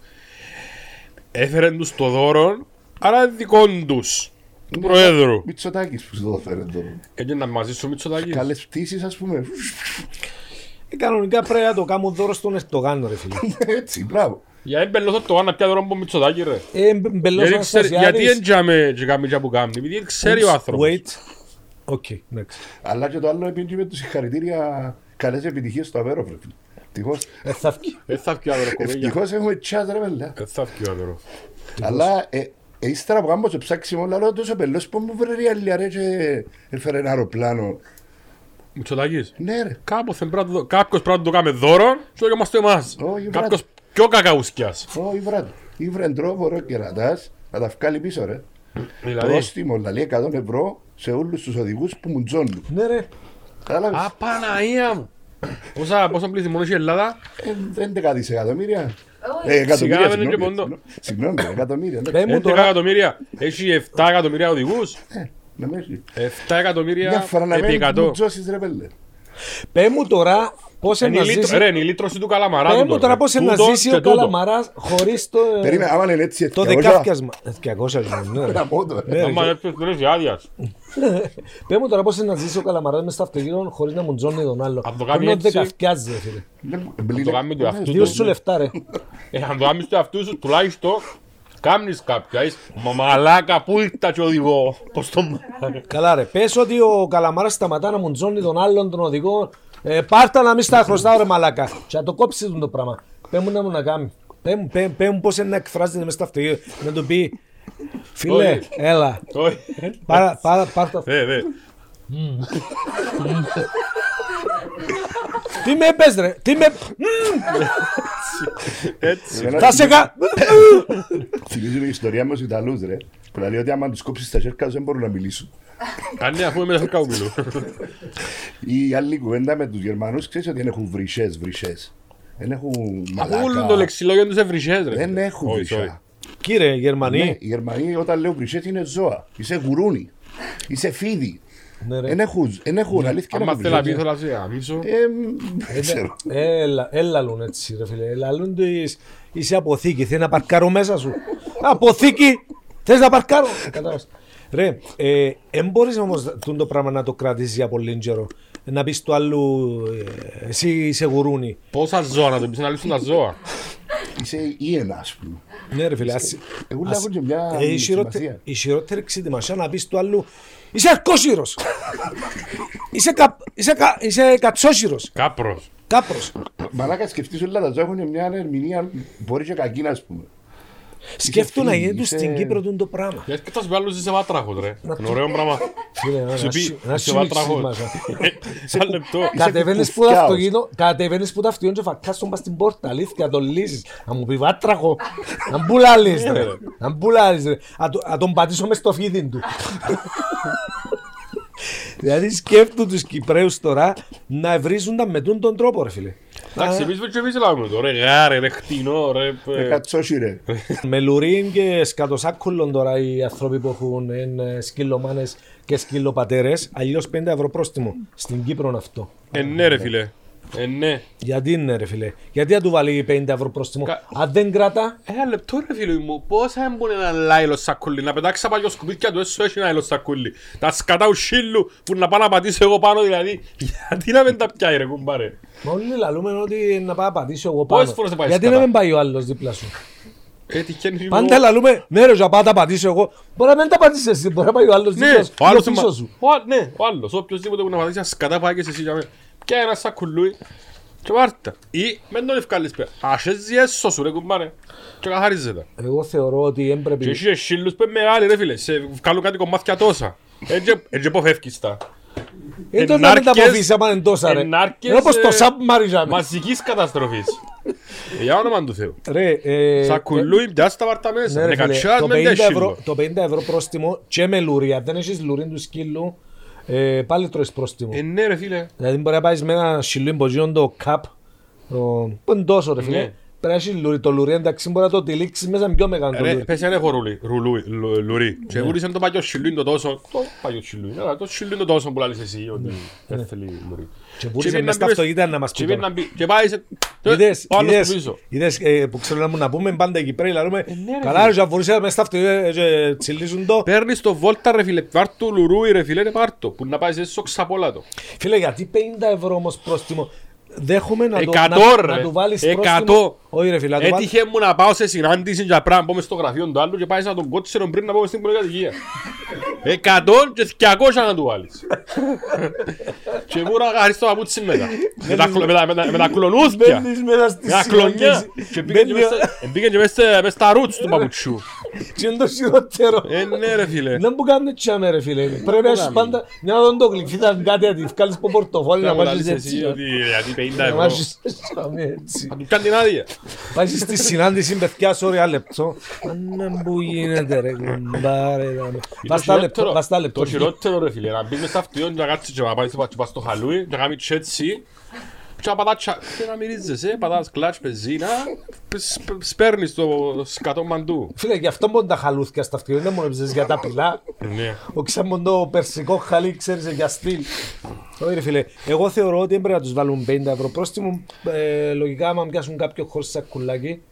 S1: Έφεραν τους το δώρο, άρα δικών τους. Του Προέδρου.
S5: Μητσοτάκης που σου το φέρε εδώ.
S1: Έτσι να μαζί σου Μητσοτάκης.
S5: Καλές πτήσεις ας πούμε.
S2: Ε, Κανονικά πρέπει να το κάνουν δώρο στον Ερτογάν, ρε φίλε.
S5: Έτσι, μπράβο.
S1: Για έμπελος το να πια δώρο από Μητσοτάκη ρε.
S2: Ε, μπελός
S1: Γιατί ξέρει- Γιατί
S2: Αναστασιάδης.
S1: έντιαμε και κάνει και που κάνει. Επειδή ξέρει ο άνθρωπος.
S2: Wait. Οκ, εντάξει.
S5: Αλλά και το άλλο επειδή με τους συγχαρητήρια καλές επιτυχίες στο Αβέρο, βρε φίλε. Ευτυχώς.
S2: Ε, θα βγει.
S1: Δεν θα βγει ο άδωρο κοπέλια.
S5: Ευτυχώς έχουμε τσάτ ρε παιδιά.
S1: Δεν θα βγει ο άδωρο.
S5: Αλλά ε, ε, ύστερα που κάνω το ψάξιμο, λέω τόσο πελός που μου βρε ρε ρε και έφερε ένα αεροπλάνο.
S1: Μητσοτάκης.
S5: Ναι ρε.
S1: Κάποιος πρέπει να το- Κάποιος πρέπει να το κάνει δώρο και όχι είμαστε εμάς.
S5: Όχι,
S1: Κάποιος πιο κακαούσκιας.
S5: Όχι βράδυ. Ήβρε τρόπο ρε κερατάς να τα βγάλει πίσω ρε.
S1: Δηλαδή;
S5: Πρόστιμο, δηλαδή 100 ευρώ σε όλους τους οδηγούς που μου τζώνουν.
S2: Ναι, ρε.
S5: Κατάλαβες;
S1: Α, Παναγία μου. Πόσα, πόσα πληθυσμό έχει η Ελλάδα;
S5: Ε, 11 δισεκατομμύρια.
S3: Όχι.
S5: Ε, εκατομμύρια,
S1: Σιγά, δεν είναι
S5: συγγνώμη,
S1: και πόντο.
S5: συγγνώμη. Συγγνώμη, εκατομμύρια. εντάξει.
S2: Πες μου
S1: 11
S2: τώρα,
S1: εκατομμύρια. Έχει 7 εκατομμύρια οδηγούς.
S5: Ε, να με έχει.
S1: 7 εκατομμύρια
S5: Μια φορά να
S1: επί
S5: μένει
S1: 100.
S5: μου τζώσεις ρε πέλε.
S2: πες μου τώρα πώς
S1: Είναι
S2: να
S1: η λίτρο-
S2: ζήσει...
S1: Ρε, είναι η λίτρωση του Καλαμαρά.
S2: Πες
S1: του
S2: μου τώρα πώς να
S1: Τούτο
S2: ζήσει
S1: και
S2: ο
S1: τούτο.
S2: Καλαμαράς χωρίς το... ε,
S5: Περίμενε, άμα είναι έτσι
S2: Το
S5: 200,
S2: δεκάφιασμα. Ε, 200 ναι, ρε.
S5: να πω το, ρε.
S2: Ναι,
S1: Άμα
S2: ρε.
S1: έτσι δεν έχει άδειας.
S2: Πες μου τώρα πώς είναι να ζήσει ο Καλαμαράς μες στο αυτοκίνητο χωρίς να μου τζώνει τον άλλο.
S1: Αν το κάνει
S2: Πρέπει να
S1: έτσι-
S2: δεκαφιάζει, ρε φίλε.
S5: Δεν-
S1: Το
S5: μπλίνε.
S1: κάνουμε του αυτού
S2: Δύο
S1: του.
S2: σου λεφτά, ρε.
S1: Ε, Αν το κάνεις του αυτού σου, τουλάχιστον κάμνεις κάποια. Είσαι, Μα μαλάκα, πού ήρθα και οδηγώ. Πώς το μαλάκα.
S2: Καλά ρε, πες ότι ο Καλαμάρας σταματά να μου τζώνει τον άλλον τον οδηγό. Ε, πάρτα να μην στα χρωστάω ρε μαλάκα. Και να το κόψεις τον το πράγμα. Πες μου να μου να κάνει. Πες μου, πες, πες μου πώς είναι να εκφράζεται μες στο αυτοκίνητο. Να του πει, φίλε,
S1: Όχι.
S2: έλα,
S1: Όχι.
S2: πάρ' πάρ' πάρ' το
S1: Ε, δε.
S2: Τι με πες ρε, τι με...
S1: Έτσι.
S5: Εμένα
S2: Θα σε κα...
S5: Θυμίζει η ιστορία με τους Ιταλούς ρε. Που λέει ότι άμα τους κόψεις τα χέρια δεν μπορούν να μιλήσουν.
S1: Κάνει αφού είμαι μέσα κάπου μιλού.
S5: Η άλλη κουβέντα με τους Γερμανούς ξέρεις ότι δεν έχουν βρυσές, βρυσές. Δεν έχουν
S1: Αφού όλο το
S5: μαλάκα.
S1: λεξιλόγιο τους ευρυσές ρε.
S5: Δεν έχουν
S1: Όχι,
S5: βρυσιά.
S1: όχι.
S2: Κύριε
S5: Ναι,
S2: Γερμανοί,
S5: οι Γερμανοί όταν λέω βρυσές είναι ζώα. Είσαι γουρούνι. Είσαι φίδι.
S2: ναι, ρε.
S5: Δεν έχουν, δεν έχουν αλήθεια. δεν
S1: Άμα
S5: έχουν
S1: θέλω να πει,
S5: βρυσές.
S1: θέλω να σε γαμίσω.
S5: Ε, μ, δεν ξέρω.
S2: Έλα, έλα λούν έτσι ρε φίλε. Λαλούν της, είσαι αποθήκη, θέλει να παρκάρω μέσα σου. Αποθήκη, θες να παρκάρω. Ε, Κατάλαβες. Ρε, ε, εν μπορείς όμως τούτο το πράγμα να το κρατήσεις για πολύ καιρό. Να πεις του άλλου, ε, εσύ είσαι γουρούνι.
S1: Πόσα ζώα να το πεις να λύσουν τα ζώα.
S5: Είσαι ήενα, ας πούμε.
S2: Ναι ρε φίλε, ας,
S5: Εγώ
S2: ας-
S5: λέω και μια
S2: ε, η, χειρότε-
S5: σημασία.
S2: η χειρότερη ξύτιμασιά να πεις του άλλου, είσαι αρκόσυρος. είσαι, κα, είσαι, κα, είσαι κατσόσυρος.
S1: Κάπρος.
S2: Κάπρος.
S5: Μαλάκα σκεφτείς όλα τα ζώα έχουν μια ερμηνεία μπορεί και κακή, ας πούμε.
S2: Σκέφτομαι να
S5: φίλη,
S2: γίνεται
S5: είσαι-
S2: στην Κύπρο τούτο το πράγμα.
S1: Γιατί και tas άλλους είσαι βάτραχος ρε. Είναι ωραίο πράγμα.
S2: Φίλε, ένα
S1: Σου πει,
S2: σι- ένα
S1: είσαι
S2: σιμίξι
S1: βάτραχος.
S2: μας, α.
S1: Σαν λεπτό.
S2: Κατεβαίνεις που
S5: κουφκιάος.
S2: το αυτοκίνητο, κατεβαίνεις που το αυτοκίνητο και φακάς τον πας στην πόρτα, αλήθεια, τον λύσεις. Να μου πει βάτραχο, να μπουλάλεις ρε, να μπουλάλεις ρε, να το- να τον πατήσω μες στο φίδι του. Δηλαδή σκέφτου τους Κυπρέους τώρα να βρίζουν τα με τούν τον τρόπο ρε φίλε.
S1: Εντάξει, εμείς και εμείς λέμε το ρε γάρε, ρε χτινό, ρε...
S5: Ε,
S1: ε,
S5: Κατσόσι ρε.
S2: Με λουρίν και σκατοσάκουλον τώρα οι άνθρωποι που έχουν ε, σκυλομάνες και σκυλοπατέρες, αλλιώς 5 ευρώ πρόστιμο. Στην Κύπρο είναι αυτό.
S1: Ε, ναι ρε φίλε. Ε, ναι.
S2: Γιατί είναι ρε φίλε, γιατί να του βάλει 50 ευρώ πρόστιμο;
S1: Κα-
S2: Αν δεν κράτα,
S1: Ένα λεπτό ρε φίλε μου, πόσα έμπουν ένα λάιλο σακούλι, να πετάξει από παλιό σκουπίδια του έσω έχει ένα λάιλο σακούλι. Τα σκατά ουσίλου που να πάω να πατήσω εγώ πάνω δηλαδή. Γιατί να μην τα πιάει ρε κουμπάρε;
S2: μα όλοι λαλούμε ότι να πάω να πατήσω εγώ
S1: Πόσες
S2: πάνω.
S1: φορές θα πάει
S2: Γιατί
S1: σκατά;
S2: να μην πάει ο άλλος δίπλα σου;
S1: Ε, τυχαίνει
S2: Πάντα λαλούμε, ναι ρε, να πάω να τα πατήσω εγώ. Μπορεί να μην τα πατήσεις εσύ, μπορεί να πάει ο άλλος
S1: Ναι,
S2: δίπλα σου.
S1: ο άλλος
S2: ή
S1: είναι
S2: πίσω
S1: μα-
S2: σου.
S1: ο α- Ναι, ο άλλος, οποιοςδήποτε που να πατήσει ένα σκατά πάει και εσύ για μένα. Πιάει ένας σακουλούι και βάρτα. Ή μεν τον ευκάλεις πια. Ας έτσι έσω σου ρε κουμπάρε. Και καθαρίζεται.
S2: Εγώ θεωρώ ότι
S1: Και
S2: έμπρεπε.
S1: έχει σύλλους που είναι μεγάλοι ρε φίλε. Σε βγάλουν κάτι κομμάτια τόσα. Έτσι έτσι αποφεύγεις τα.
S2: Δεν το να μην τα
S1: ενάρκες-
S2: αποφύσεις άμα είναι τόσα ρε.
S1: ενάρκες,
S2: Είναι όπως το
S1: ε,
S2: σαμπμαρίζαμε.
S1: Μαζικής καταστροφής. Ε, Για όνομα του Θεού.
S2: Ρε, ε,
S1: Σακουλούι, πιάσ' τα βάρτα μέσα.
S2: Ναι, ρε,
S1: Ναι,
S2: φίλε,
S1: κατσιάς
S2: το,
S1: με
S2: 50
S1: δεν
S2: ευρώ,
S1: σύλλο.
S2: το 50 ευρώ πρόστιμο και με λουρί. Αν δεν έχεις λουρί του σκύλου, ε, πάλι τρώεις πρόστιμο.
S1: Ε, ναι ρε φίλε.
S2: Δηλαδή μπορεί να πάεις με ένα σιλούι μποτζίον το καπ, το- που είναι τόσο ρε φίλε,
S1: Ναι.
S2: Πρέπει να έχει λουρί. Το λουρί εντάξει μπορεί να το τυλίξεις μέσα με πιο μεγάλο το
S1: Ρε,
S2: λουρί.
S1: πες δεν έχω ρουλί, ρουλούι, λου- λουρί. Και βούλησαν το παλιό σιλούιν το τόσο, το παλιό σιλούιν, αλλά το σιλούιν το τόσο που λάλλεις εσύ, ότι δεν θέλει λουρί.
S2: Και βούλησαν
S1: πήγαινε
S2: μες στα
S1: να μπει
S2: αυτοκίνητα να μας
S1: και
S2: πεις
S1: πήγαινε
S2: τώρα.
S1: να μπει- Και πάει σε...
S2: Είδες,
S1: ο άλλος
S2: είδες,
S1: του πίσω.
S2: είδες ε, που ξέρω να μου να πούμε πάντα εκεί πέρα, λαρούμε,
S1: ναι, ρε,
S2: καλά ρε, και βουρήσαν μες στα αυτοκίνητα και τσιλίζουν το.
S1: Παίρνεις το βόλτα ρε φίλε, πάρ' του λουρούι ρε φίλε, πάρ' το, που να πάεις σε σοξαπόλατο.
S2: Φίλε, γιατί 50 ευρώ όμως πρόστιμο. Δέχομαι να, το,
S1: Εκατό,
S2: να,
S1: ρε.
S2: να του βάλεις
S1: Εκατό.
S2: πρόστιμο. Όχι ρε φίλε, να του βάλεις...
S1: Έτυχε μου να πάω σε συνάντηση για πράγμα να πάμε στο γραφείο του άλλου και πάει να τον κότσερον πριν να πάμε στην πολυκατοικία. Εκατόν και δυκιακόσια να του βάλεις. Και μου να γαρίς το παπούτσι μετά. Με τα κλο- με τα- με τα- Με τα κλονούθια.
S2: Μπαίνεις μέσα στη
S1: Με τα κλονιά.
S2: συνάντηση.
S1: Και πήγαινε και
S2: Μπαίνει-
S1: μες στα- Μπήκε και μες στα- μες στα ρούτς του παπουτσιού.
S2: Και είναι το χειρότερο.
S1: Ε, ναι ρε φίλε.
S2: Δεν μου κάνουν τσάμε ρε φίλε. Πρέπει να έχεις πάντα μια οδοντογλυφίδα κάτι να τη βγάλεις από πορτοφόλι να
S1: Να μου
S2: βάζεις
S1: λαλείς εσύ
S2: έτσι.
S1: ότι γιατί 50
S2: Να
S1: ευρώ.
S2: βάζεις τσάμε έτσι.
S1: Θα του κάνει την άδεια.
S2: Πάει στη συνάντηση παιδιά, sorry, ένα λεπτό. Αν που γίνεται ρε κουμπάρε. δάμε. Βάς τα λεπτό, βάς τα λεπτό.
S1: Το χειρότερο ρε φίλε, να μπεις μες στα αυτοκίνητο και να κάτσεις και να πάει στο- και πας στο χαλούι και να κάνεις και έτσι και να πατάς τσα- και να μυρίζεσαι, πατάς κλάτς πεζίνα, σπ- σπέρνεις το σκατό μαντού.
S2: Φίλε, γι' αυτό μόνο τα χαλούθια στα αυτοκίνητα, δεν μόνο ψες για τα πυλά.
S1: Ναι.
S2: Ο ξάμον το περσικό χαλί, ξέρεις, για στυλ. Όχι ρε φίλε, εγώ θεωρώ ότι δεν πρέπει να τους βάλουν 50 ευρώ πρόστιμο. Ε, λογικά, άμα πιάσουν κάποιο χώρο σακουλάκι,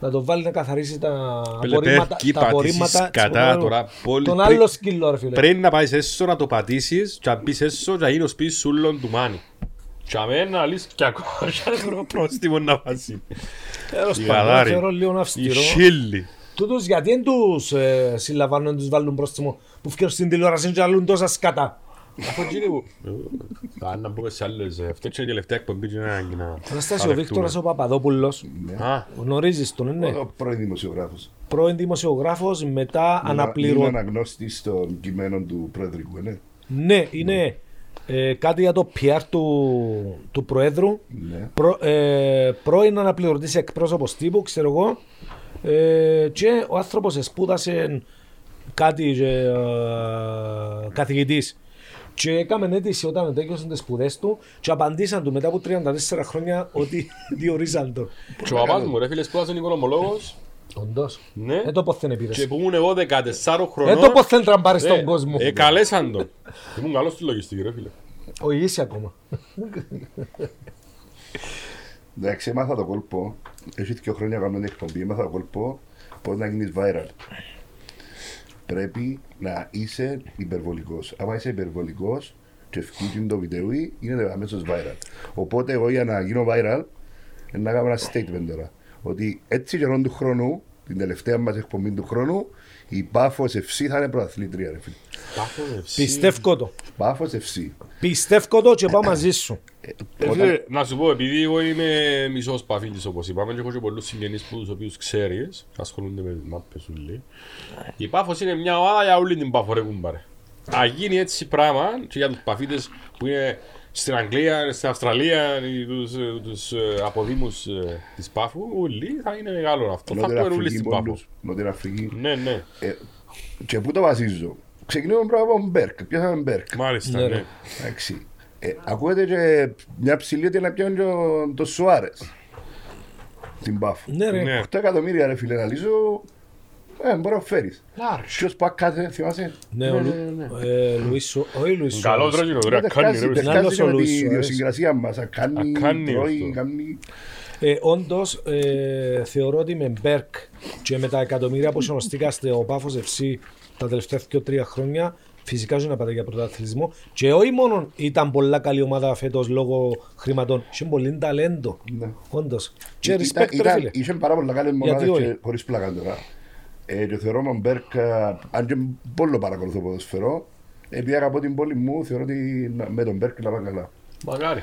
S2: να το βάλει να καθαρίσει τα
S1: Πέλε,
S2: απορρίμματα.
S1: πέφτει,
S2: Τα
S1: πατήσεις
S2: απορρίμματα
S1: κατά τώρα, πολύ
S2: Τον
S1: πριν-
S2: άλλο σκύλο, ρε φίλε.
S1: Πρέπει να πάεις έσω να το πατήσεις και να μπεις έσω και να γίνει ο σπίτι σου ούλον του μάνι. Και αμένα να λύσεις και ακόμα ευρώ πρόστιμο να βάζει.
S2: Τέλος
S1: η
S2: πάντων,
S1: γαδάρη.
S2: θεωρώ λίγο
S1: Η
S2: αυστηρό.
S1: σίλη.
S2: Τούτους γιατί δεν τους ε, συλλαμβάνουν, δεν τους βάλουν πρόστιμο που φτιάχνουν στην τηλεόραση και αλλούν τόσα σκατά.
S1: Αφού εκείνοι που... Αν να μπούμε σε άλλες... Αυτή είναι η τελευταία εκπομπή και να γίνει να...
S2: Αναστάσιο, ο Βίκτορας ο Παπαδόπουλος,
S1: Α,
S2: γνωρίζεις τον, ναι.
S5: Ο πρώην δημοσιογράφος.
S2: Πρώην δημοσιογράφος, μετά
S5: Είναι
S2: αναπληρω...
S5: αναγνώστης των κειμένων του Προεδρικού, ναι.
S2: Ναι, είναι ε, κάτι για το PR του, του Προέδρου.
S5: Ναι.
S2: Προ, ε, πρώην αναπληρωτής εκπρόσωπος τύπου, ξέρω εγώ. Ε, και ο άνθρωπος σπούδασε κάτι και, ε, καθηγητής. Και έκαμε αίτηση όταν τέλειωσαν τις σπουδές του και απαντήσαν του μετά από 34 χρόνια ότι διορίζαν τον.
S1: και ο παπάς μου ρε φίλε σπούδασε οικονομολόγος.
S2: Όντως.
S1: Ναι.
S2: Ε, το ποθεν επήρες.
S1: Και που ήμουν εγώ 14
S2: Ε,
S1: χρονών.
S2: το ποθεν τραμπάρεις
S1: ε,
S2: στον κόσμο.
S1: Ε, καλέσαν τον. Ήμουν καλός στη λογιστική ρε φίλε.
S2: Ο είσαι ακόμα.
S5: Εντάξει, έμαθα το κόλπο. Έχει δύο χρόνια κάνω την εκπομπή. Έμαθα το κόλπο πώς να γίνεις viral. Πρέπει να είσαι υπερβολικός. Άμα είσαι υπερβολικός και ευκεί το βίντεο, είναι αμέσως viral. Οπότε εγώ για να γίνω viral, να κάνω ένα statement τώρα. Ότι έτσι καιρόν του χρόνου, την τελευταία μας εκπομπή του χρόνου, η Πάφος FC θα είναι πρωταθλήτρια, ρε φίλε.
S2: Πιστεύω το.
S5: Πάφος FC.
S2: Πιστεύω το και πάω μαζί σου.
S1: Ε, φίλε, Να σου πω, επειδή εγώ είμαι μισός παφίλης όπως είπαμε και έχω και πολλούς συγγενείς που τους οποίους ξέρεις και ασχολούνται με τις μάπες σου λέει. Η Πάφος είναι μια ομάδα για όλη την Πάφο ρε κουμπάρε. Αν γίνει έτσι πράγμα και για τους παφίτες που είναι στην Αγγλία, στην Αυστραλία, οι- τους, ε, τους ε, αποδήμους ε, της Πάφου, όλοι θα είναι μεγάλο αυτό. Θα
S5: Νότια
S1: το όλοι
S5: Αφρική,
S1: στην Πάφο.
S5: πόντους. Νότια Αφρική.
S1: Ναι, ναι,
S5: Ε, και πού το βασίζω; Ξεκινούμε πρώτα από Μπέρκ. Πιάσαμε Μπέρκ;
S1: μάλιστα,
S2: Ναι,
S1: ναι.
S2: ρε.
S5: Εντάξει. Ε, ακούγεται και μια ψηλή ότι να πιάνει και ο- το Σουάρες. Την Πάφο.
S2: Ναι, ρε.
S1: Ναι.
S5: 8 εκατομμύρια ρε φίλε να λύσω. Ε, μπορεί να φέρεις.
S1: Λάρς.
S5: Ποιος πάει κάθε, θυμάσαι;
S2: Ναι, ο Λου- ε, Λουίς Σου- όχι Λουίς
S1: Καλός
S2: Σουάρες.
S1: ρε κοινό, ρε,
S5: Δεν
S1: κάνει ρε.
S5: χάσει-
S1: παιδί.
S5: δεν
S2: άλλος
S5: χάσει
S2: ο
S5: με
S2: Λουίς
S5: τη
S2: Σουάρες.
S5: ιδιοσυγκρασία μας. Αν κάνει,
S1: Ακάνει
S5: τρώει,
S1: αυτό.
S5: κάνει...
S2: Ε, όντως, ε, θεωρώ ότι με Μπέρκ και με τα εκατομμύρια που συνοστήκαστε ο Πάφος FC τα τελευταία 2-3 χρόνια, φυσικά ζουν να πάτε για πρωταθλητισμό. Και όχι μόνο ήταν πολλά καλή ομάδα φέτος λόγω χρηματών, είχε πολύ ταλέντο.
S5: Ναι.
S2: Όντως. Και
S5: Ήταν-
S2: respect ρε
S5: ήταν-
S2: φίλε.
S5: Είχε πάρα πολλά καλές μονάδες
S2: όχι;
S5: και χωρίς πλάκα τώρα. Ε, και θεωρώ με Μπέρκ, ε, αν και πολύ παρακολουθώ ποδοσφαιρό, επειδή αγαπώ την πόλη μου, θεωρώ ότι να- με τον Μπέρκ να πάει καλά.
S1: Μαγάρι.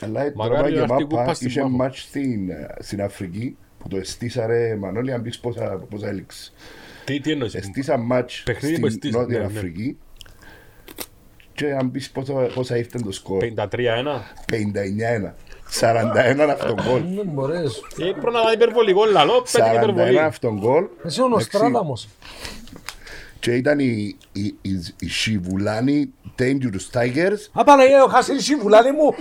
S5: Αλλά ε,
S1: Μακάρι
S5: τώρα
S1: να
S5: και
S1: έρθει η
S5: μάπα,
S1: κούπα στην
S5: είχε
S1: Πάφο.
S5: μάτς στην, ε, στην Αφρική που το εστίσαρε Μανώλη, αν πεις πόσα, πόσα έλειξε.
S1: Τι, τι εννοείς.
S5: Εστίσα μάτς
S1: Παιχνίδι που
S5: στην
S1: εστίσα,
S5: Νότια
S1: ναι, ναι.
S5: Αφρική και αν πεις πόσα, πόσα ήρθε το σκορ,
S1: 53-1.
S5: 59-1. 41 αυτόν γκολ.
S2: Δεν μπορείς.
S1: Ε, πρέπει να είναι υπερβολικό λαλό, πέτει
S5: 41
S1: υπερβολή.
S5: αυτόν γκολ.
S2: Εσύ ο Νοστράδαμος.
S5: και ήταν η, η, η, η Σιβουλάνη Dangerous Tigers
S2: Απαναγία, ο Χασίλ Σιβουλάνη μου.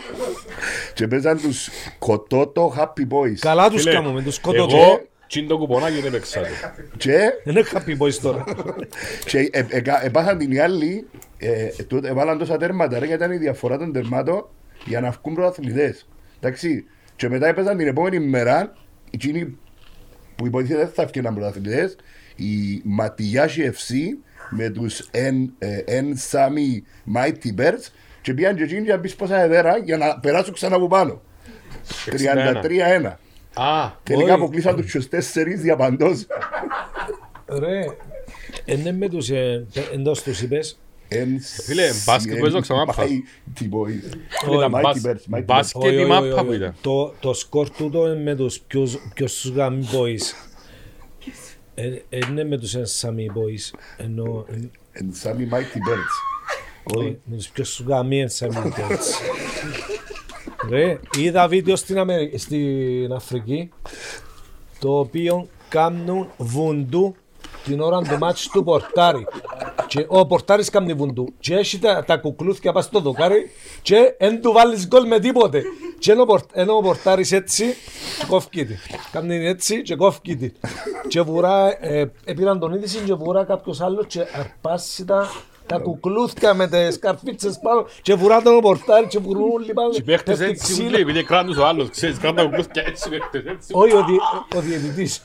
S5: και παίζαν τους Κοτότο Happy Boys.
S2: Καλά τους
S1: Φίλε,
S2: κάνουμε, τους σκοτώ.
S1: Εγώ, τσιν το κουπονάκι δεν παίξα το.
S5: Και,
S2: Δεν είναι happy boys τώρα.
S5: και ε, ε, ε, επάθαν την οι άλλοι, ε, τότε έβαλαν τόσα τέρματα ρε, γιατί ήταν η διαφορά των τερμάτων για να βγουν πρωταθλητές. Εντάξει, και μετά έπαιζαν την επόμενη μέρα, εκείνοι που υποτίθεται δεν θα βγαίναν πρωταθλητές, η Ματιγιάση FC με τους Εν, ε, Εν Σάμι Mighty Birds και πήγαν και εκείνοι για να πεις πόσα εδέρα για να περάσουν ξανά από πάνω. 33-1.
S1: Α,
S5: Τελικά
S2: Όχι.
S5: αποκλείσαν τους στους τέσσερις διαπαντός.
S2: Ρε, είναι με τους ε, εντός τους είπες.
S5: Φίλε,
S1: μπάσκετ παίζω ξανά πα.
S5: Τι μπορεί.
S2: Όχι,
S5: Mighty Birds, Mighty Birds.
S1: μπάσκετ. Και
S2: Όχι,
S1: τη
S2: όχι,
S1: μάπα
S2: όχι,
S1: που
S2: όχι.
S1: ήταν.
S2: Το, το σκορ τούτο είναι με τους πιο, πιο σουγαμί boys. Ε, ε, Είναι με τους ενσαμί boys. Ενώ ε,
S5: And Sammy Mighty Birds.
S2: όχι, με τους πιο σουγαμί ενσαμί boys. Ρε, είδα βίντεο στην, Αμερι... στην Αφρική το οποίο κάνουν βουντού την ώρα του μάτς του πορτάρι. Και ο πορτάρις κάνει βουντού. Και έχει τα, τα κουκλούθια πας στο δοκάρι και δεν του βάλεις γκολ με τίποτε. Και ενώ, ο πορ- ενώ ο πορτάρις έτσι και κόφκει τη. Κάνει έτσι και κόφκει τη. Και βουρά, ε, επήραν τον είδηση και βουρά κάποιος άλλος και αρπάσει τα, τα κουκλούθια με τις καρφίτσες πάνω και βουρά τον ο πορτάρι και βουρούν όλοι πάνω.
S1: Οι παίχτες
S2: Πέφτει
S1: έτσι
S2: ξύλο.
S1: ούλοι, επειδή κράτους ο άλλος, ξέρεις, κράτα κουκλούθια έτσι παίχτες, έτσι.
S2: Όχι ο, δι- ο διαιτητής.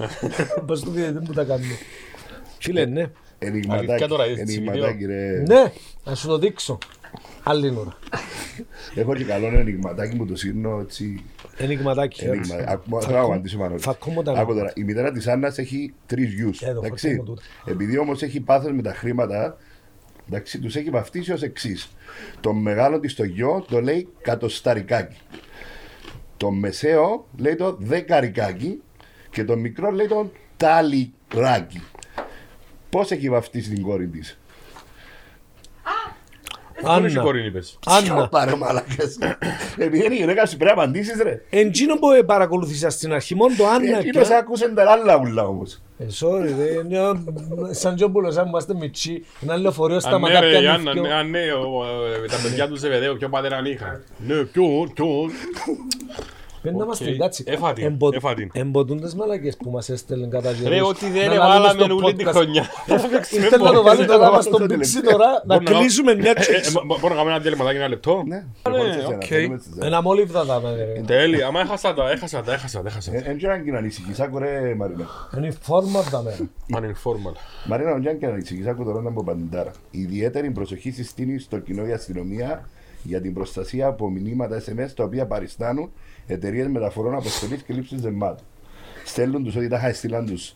S2: Πώς το διαιτητή που τα κάνει. Φίλε, ναι.
S1: Αλήθεια τώρα,
S5: Ενηγματάκι,
S1: έτσι,
S5: ενηγματάκι ρε.
S2: Ναι, να σου το δείξω. Άλλη ώρα.
S5: Έχω και καλό ενηγματάκι που το σύρνω έτσι.
S2: Ενηγματάκι.
S5: ενηγμα- Ακού- Θέλω να απαντήσω πάνω.
S2: Φακούμω τα
S5: Άκου τώρα, η μητέρα της Άννας έχει τρεις γιους.
S2: Εδώ,
S5: εντάξει.
S2: φακούμω τούτα.
S5: Επειδή όμως έχει πάθος με τα χρήματα, εντάξει, τους έχει βαφτίσει ως εξής. Το μεγάλο της το γιο το λέει κατοσταρικάκι. Το μεσαίο λέει το δεκαρικάκι και το μικρό λέει το ταλιράκι. Πώς έχει βαφτίσει την κόρη της;
S1: Πώς έχει
S2: Άννα.
S1: κόρη είπες.
S2: Άννα.
S5: Πάρε μαλακές. Επειδή είναι η γυναίκα σου πρέπει να απαντήσεις ρε.
S2: Εντζίνο που ε, παρακολουθήσα στην αρχή, μόνο το Άννα.
S5: Εκείνος
S2: και-
S5: άκουσε τα άλλα ούλα όμως.
S2: Ε, sorry, ρε. είναι, Σαν τζόμπουλο, σαν είμαστε μητσί. Ένα λεωφορείο
S1: Αν ναι
S2: σταματά
S1: ρε
S2: πιάνει
S1: Γιάννα,
S2: δυο.
S1: ναι, αν ναι, ο- ε, τα παιδιά του Ζεβεδαίου, ποιο πατέρα είχαν. Ναι, ποιον, ποιον.
S2: Πρέπει να μας
S1: Οκ.
S2: την κάτσει.
S1: Έφα την,
S2: Εμπο-
S1: έφα την.
S2: Εμποτούν τις μαλακές που μας έστελνε κατά καιρούς.
S1: Ρε, ό,τι δεν
S2: Να
S1: έβαλαμε
S2: λαλούμε στο
S1: όλη την
S2: podcast.
S1: χρονιά.
S2: Ήθελα να το βάλει
S5: Ήθελα
S2: τώρα,
S5: να
S2: να
S5: βάλω
S2: μας
S5: το
S2: τον πήξει
S5: τελευταίο.
S2: τώρα, να
S1: Μπορώ να-
S2: κλείσουμε μια
S1: Ε, ε,
S2: τσέξη.
S1: μπο- Μπορώ να κάνουμε ένα διαλυματάκι ένα λεπτό;
S5: Ναι,
S1: Ναι,
S5: προχώρησε σε ένα,
S1: οκ.
S5: θέλουμε σε εσένα.
S2: Ένα μόλιβδα τα με, ρε.
S1: Τέλεια, άμα έχασα τα, έχασα τα, έχασα τα, έχασα τα.
S5: Ε, Εν και να ανησυχείς, άκου ρε Μαρίνα.
S2: Είναι η φόρμα τα μέρα.
S1: Uninformal.
S5: Μαρίνα, δεν και να ανησυχείς, άκου τώρα να μου παντάρα. Ιδιαίτερη προσοχή συστήνει στο κοινό η αστυνομία για την προστασία από μηνύματα SMS τα οποία παριστάνουν εταιρείες μεταφορών αποστολής και λήψης δεμάτων. Στέλνουν τους ότι τα είχα στείλαν τους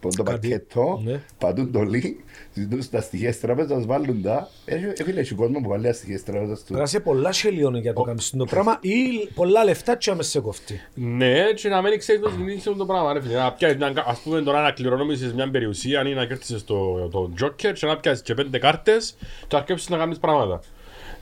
S5: το
S2: Κάτι,
S5: πακέτο,
S2: ναι.
S5: πατούν το link, ζητούν στα στοιχεία της τράπεζας, βάλουν τα. Έχει φίλε, έχει κόσμο που βάλει τα στοιχεία της τράπεζας του.
S2: Πέρασε πολλά χελιόνι για το κάνεις το πράγμα ή πολλά λεφτά και άμεσα σε κοφτεί.
S1: Ναι, και να μην ξέρεις το συγκινήσει το πράγμα, ρε φίλε. Να πιάσεις, να- ας πούμε τώρα να κληρονομήσεις μια περιουσία ή να κέρδισεις το, το Joker και να πιάσεις και πέντε κάρτες και να αρκέψεις να κάνεις πράγματα.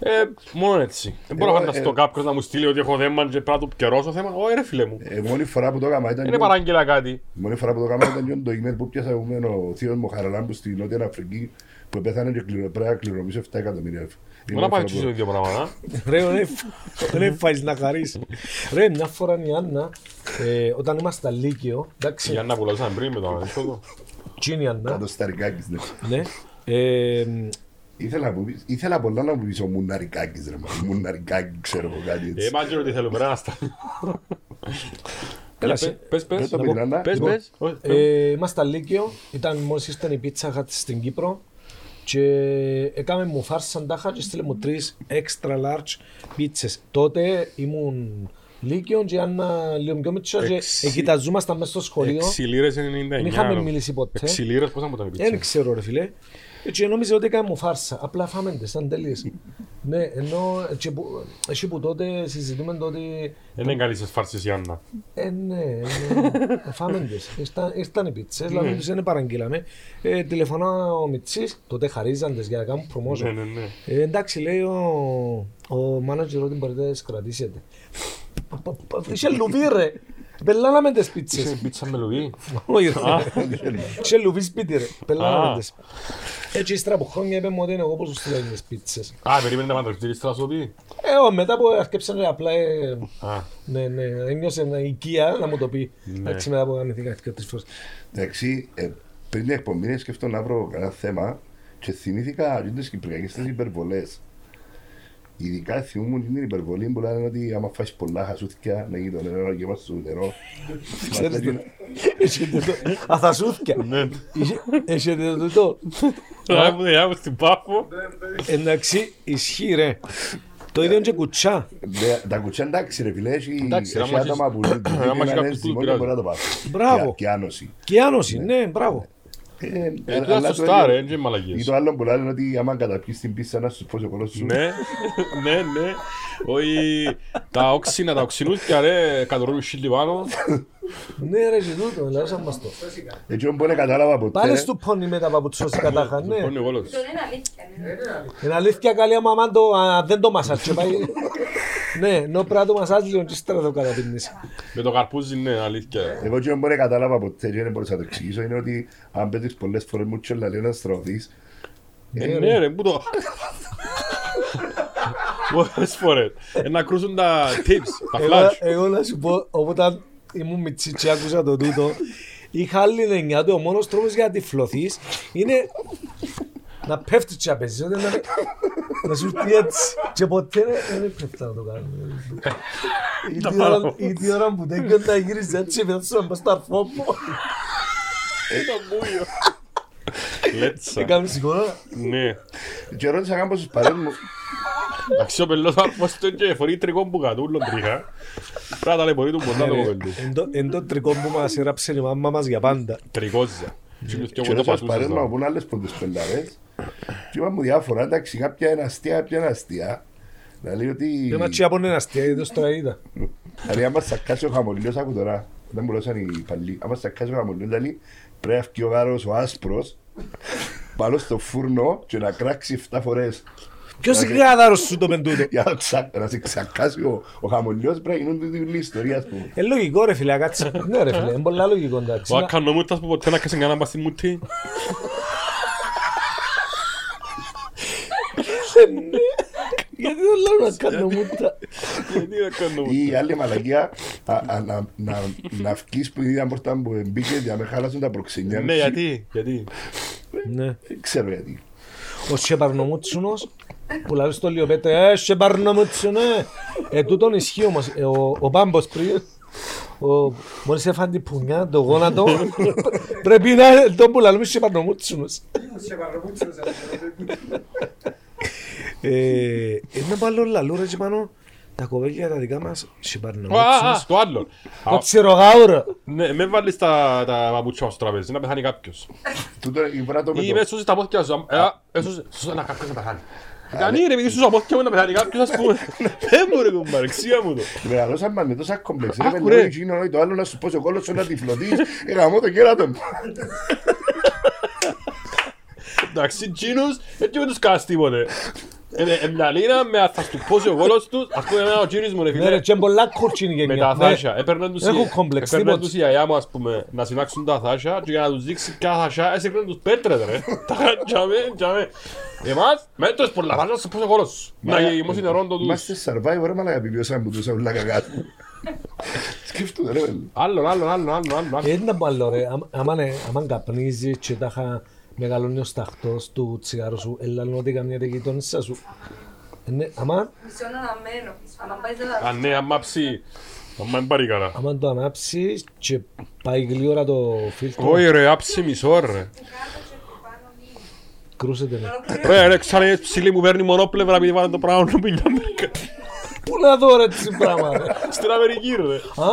S1: Ε, μόνο έτσι. Δεν μπορώ να
S5: Εγώ,
S1: φανταστώ
S5: ε,
S1: κάποιος να μου στείλει ότι έχω θέμα και πρέπει να του πιερώσω θέμα. Όχι ρε φίλε μου.
S5: Ε, μόνη φορά που το έκανα ήταν.
S1: Είναι παράγγελα κάτι.
S5: Η μόνη φορά που το έκανα ήταν το email που πιάσα εγώ με ο θείος μου Χαραλάμπου στη Νότια Αφρική που πέθανε και κληρο- πρέπει να κληρονομήσω 7 εκατομμύρια. Η
S1: Μόνο να
S5: μόνη
S1: πάει
S5: φορά
S1: και
S5: που-
S1: στο ίδιο πράγμα. α;
S2: Ρε, ρε, δεν φάεις να χαρείς. Ρε, μια φορά η Άννα, ε, όταν ήμασταν Λύκειο,
S1: Η
S2: εντάξει,
S1: Άννα που λαζάνε πριν με το ανέκδοτο.
S2: τσίνη η Άννα,
S5: Κάτω σταρικάκης, ναι.
S2: Ναι, ε,
S5: Ήθελα, να μου πεις- ήθελα πολλά να μου πεις ο Μουναρικάκης ρε μα. Μουναρικάκη ξέρω εγώ κάτι
S1: Ε,
S5: έτσι.
S1: μάγκε ότι θέλουμε, ρε να στα.
S2: Έλα,
S1: Πες,
S2: σε-
S1: Πες, πες.
S5: Πες το
S2: να πω-
S5: Πιλάνα.
S1: Πες,
S2: Λοιπόν,
S1: πες. Όχι, πες.
S2: Ε, ήμασταν Λύκειο, ήταν μόλις ήρθαν η πίτσα Hut στην Κύπρο και έκαμε μου φάρσαν τάχα και στείλε μου τρεις extra large πίτσες. Τότε ήμουν Λύκειο και η Άννα λίγο πιο μίτσια και
S1: Εξι-
S2: κοιταζόμασταν μέσα στο σχολείο.
S1: Έξι λίρες είναι 99.
S2: Δεν είχαμε
S1: νο.
S2: μιλήσει ποτέ.
S1: Έξι λίρες πόσα μου ήταν η πίτσα;
S2: Δεν ξέρω ρε φίλε. Έτσι νόμιζε ότι έκανε μου φάρσα. Απλά φάμε τες, σαν τέλειες. ναι, ενώ έτσι που, έτσι που τότε συζητούμε το ότι
S1: Δεν είναι καλή στις φάρσες η Άννα.
S2: ε, ναι, ναι, φάμε τες. Ήρθαν- Ήρθαν οι πίτσες, δηλαδή τους δεν παραγγείλαμε. Ε, τηλεφωνά ο Μιτσής, τότε χαρίζαν τες για να κάνουν
S1: Ναι,
S2: promotion.
S1: ναι, ναι.
S2: Ε, εντάξει, λέει ο, ο manager ότι μπορείτε να τις κρατήσετε. Είχε λουβί ρε. Πελάναμε τις
S1: Είσαι
S2: πίτσες.
S1: πίτσα με λουβί.
S2: Όχι ρε. Σε λουβί σπίτι ρε. Πελάναμε
S1: Α.
S2: τις. Έτσι ύστερα από χρόνια είπε μου ότι είναι εγώ πώς σου στείλω τις πίτσες.
S1: Α, περίμενε να παντρευτείς θα σου πει.
S2: Ε, ω, μετά που αρκέψαν απλά ε,
S1: Α,
S2: ναι, ναι, ένιωσε ένα οικία να μου το πει. Εντάξει, μετά που γαμηθήκα και τρεις φορές.
S5: Εντάξει, ε, πριν την εκπομπή σκέφτομαι να βρω κανένα θέμα και θυμήθηκα και τις κυπριακές τις υπερβολές. Ειδικά θυμούμουν την υπερβολή που λένε ότι άμα φάεις πολλά χασούθηκια να γίνει το νερό να γεμάσεις το νερό.
S2: Ξέρεις το. Έχετε το. Αθασούθκια.
S1: ναι.
S2: Είχε- Έχετε το τούτο.
S1: Τώρα που δεν άκου στην πάφο.
S2: Εντάξει, ισχύει ρε. Το ίδιο και κουτσά.
S5: Ναι, Τα κουτσιά εντάξει ρε φίλε, έχει
S1: Εντάξει,
S5: έχει
S1: άμα
S5: άτομα που
S1: έχεις- άμα έχεις
S5: είναι
S1: κάποιος που
S5: ζυμό και
S1: πειράζει.
S5: μπορεί να το πάθεις.
S2: Μπράβο.
S5: Και- Και άνοση.
S2: Και άνοση, ναι, μπράβο.
S5: Ε,
S1: Ε,
S5: αλλά
S1: τούτα
S5: το
S1: σωστά
S5: ίδιο-
S1: ρε, είναι
S5: Ή
S1: μαλακίες.
S5: το άλλο που λένε ότι άμα καταπιείς την πίστα να σου πω ο κόλος σου.
S1: Ναι, ναι, ναι. Όχι, τα όξινα, τα οξυνούθια ρε, κατορρούν χίλι πάνω.
S2: Ναι ρε και τούτο, λάζαν μας το.
S5: Έτσι όμως μπορεί να κατάλαβα ποτέ.
S2: Πάλι
S5: ρε.
S2: στο πόνι με τα παπουτσός κατάχα, ναι.
S1: Λοιπόν, εγώ λέω.
S3: Το είναι αλήθεια. ναι.
S2: Είναι αλήθεια καλή άμα μάν το, αν δεν το μασάζ και πάει. Ναι, ενώ πρέπει να το μασάζ λίγο και ύστερα το καταπίνεις.
S1: Με το καρπούζι είναι αλήθεια.
S5: Εγώ και μπορεί να κατάλαβα ποτέ και δεν μπορούσα να το εξηγήσω είναι ότι αν παίζεις πολλές φορές μου και λέει να στρωθείς
S1: Ε, ναι ρε, πού το... Πολλές φορές. Ε, Να κρούσουν τα tips, τα
S2: Εγώ,
S1: flash.
S2: εγώ να σου πω, όταν ήμουν μητσί και άκουσα το τούτο, είχα άλλη εννιά του, ο μόνος τρόπος για να τυφλωθείς είναι να πέφτεις και να παίζεις, ότι να, να σου πει έτσι. Και ποτέ δεν- δεν πέφτει να το κάνω. Ή
S1: Τα
S2: τη ώρα-
S1: παραπάνω.
S2: Ή τη ώρα που δεν κάνω να γύριζε έτσι, μετά σου να πας στο αρφό μου.
S1: Λέτσα.
S2: Έκαμε σηκώνα.
S1: Ναι.
S5: και ρώτησα κάμπος στους παρέες μου
S1: Εντάξει, ο πελός άρφος του και φορεί τρικό που κατούλον τρίχα. Πρέπει να ταλαιπωρεί του πολλά το κοπέλι.
S2: Εν το- Εν το τρικό που μας έραψε η μάμα μας για πάντα.
S1: Τρικόζια. Και μου
S5: και
S1: θυκεύω το
S5: ρώτησα στους παρέες
S1: πατούσες
S5: μου
S1: εδώ.
S5: από πούν άλλες πόντες πελαρές και είπαν μου διάφορα εντάξει κάποια είναι αστεία κάποια είναι αστεία να λέει ότι
S2: Δεν ματσί από ένα αστεία, γιατί το τώρα είδα.
S5: δηλαδή άμα σακάσει ο χαμολίος άκου τώρα δεν μπορούσαν οι παλιοί άμα σακάσει ο χαμολίος δηλαδή πρέπει να βγει ο γάρος ο άσπρος πάνω στο φούρνο και να κράξει 7 φορές
S2: Ποιος είναι γάδαρος σου το πεντούτο;
S5: για να, ξα... να σε ξακάσει ο, ο χαμολιός πρέπει να γίνουν τούτη όλη η ιστορία ας πούμε.
S2: Ε, λογικό ρε φίλε, κάτσε. Ναι ρε φίλε, είναι πολλά λογικό εντάξει.
S1: Ο
S2: Να-
S1: ακανομούτας που ποτέ να κάσει κανένα πας στη μούτη.
S2: Γιατί δεν λέω να κάνω μούτα.
S1: Γιατί να κάνω
S5: Ή η άλλη μαλακία α, α, να, να, να βγεις που είδα μπροστά μου που μπήκε για να με χάλασουν τα προξενιά
S1: Ναι, γιατί, γιατί.
S2: Ναι.
S5: Δεν ξέρω γιατί.
S2: Ο Σεπαρνομούτσουνος που λέει στο Λιοπέτε, ε, Σεπαρνομούτσουνε. Ε, τούτον ισχύει όμως. Ε, ο, ο Πάμπος πριν, ο, μόλις έφανε την πουνιά, το γόνατο, πρέπει να είναι τον που λαλούμε Σεπαρνομούτσουνος. Ε, Είναι πάλι λαλού ρε και πάνω τα κοπέλια τα δικά μας
S1: Α, α,
S2: Σεπαρνομούτσουνος.
S1: το άλλο. Α,
S2: Το τσιρογάουρα.
S1: Ναι, με βάλεις τα τα παπούτσια μας στο τραπέζι, να πεθάνει κάποιος.
S5: Τούτο η φορά το
S1: Ή
S5: με
S1: μες
S5: το...
S1: σώσεις τα πόθηκια σου. ε, α, ε, σώσεις- σώσεις να κάποιος να πεθάνει. Ήταν ρε, επειδή σώσεις τα πόθηκια μου να πεθάνει κάποιος, ας πούμε. Δεν μου ρε κουμπάρε, ξία μου το.
S5: Μεγαλώσαμε με τόσα κομπλεξ.
S1: Άκου,
S5: Ρε
S1: ρε.
S5: παιδί, εκείνο, όχι, το άλλο να σου πω σε κόλλος σου να τυφλωθείς. Ε, γαμώ το κέρατο μου.
S1: Εντάξει, τσίνους, έτσι με τους κάνεις τίποτε. Εμναλίνα με θα σου πώσει ο κόλος τους, ας πούμε εμένα ο τσίνης μου ρε
S2: Ναι ρε,
S1: φίλε,
S2: και είναι πολλά κουρτσίνη
S1: με
S2: γενιά.
S1: τα
S2: Ναι.
S1: θάσια. Έπαιρναν τους,
S2: Έχω
S1: η-
S2: κόμπλεξ,
S1: έπαιρναν
S2: τίποτα.
S1: τους η γιαγιά μου ας πούμε να συνάξουν τα θάσια και για να τους δείξει ποια θάσια έσυρναν τους πέτρες ρε. Τα τζαμε, τζαμε. Εμάς, μέτρες πολλά θάσια, σου πose ο κόλος σου. Να γεμώσει νερό το τους.
S5: Είμαστε survivor, ρε μαλάκα, επιβιώσαμε που τούσα ούλα κακά. Σκέφτομαι, ρε παιδί.
S1: Άλλον, άλλον, άλλον, άλλον, άλλον. άλλον.
S2: Ε, Είναι άλλο ρε, άμα- άμα ναι, άμα καπνίζεις και τάχα μεγαλώνει ο σταχτός του τσιγάρου σου, έλα λέω ότι καμιά γειτόνισσα σου. Ε, ναι, άμα,
S3: Μισό αναμένο. Αν πάει σε
S1: Α, ναι, άμα ψεί. Άμα δεν πάρει καλά.
S2: άμα το ανάψεις και πάει γλύωρα το φίλτρο,
S1: Όχι ρε, άψει μισό ρε.
S2: κρούσεται ναι.
S1: Ρε, ρε, ξανά είναι ψηλή μου παίρνει μονόπλευρα επειδή βάλε το πράγμα να πει Αμερικά.
S2: Πού να δω ρε τι πράγμα ρε.
S1: Στην Αμερική ρε.
S2: Α,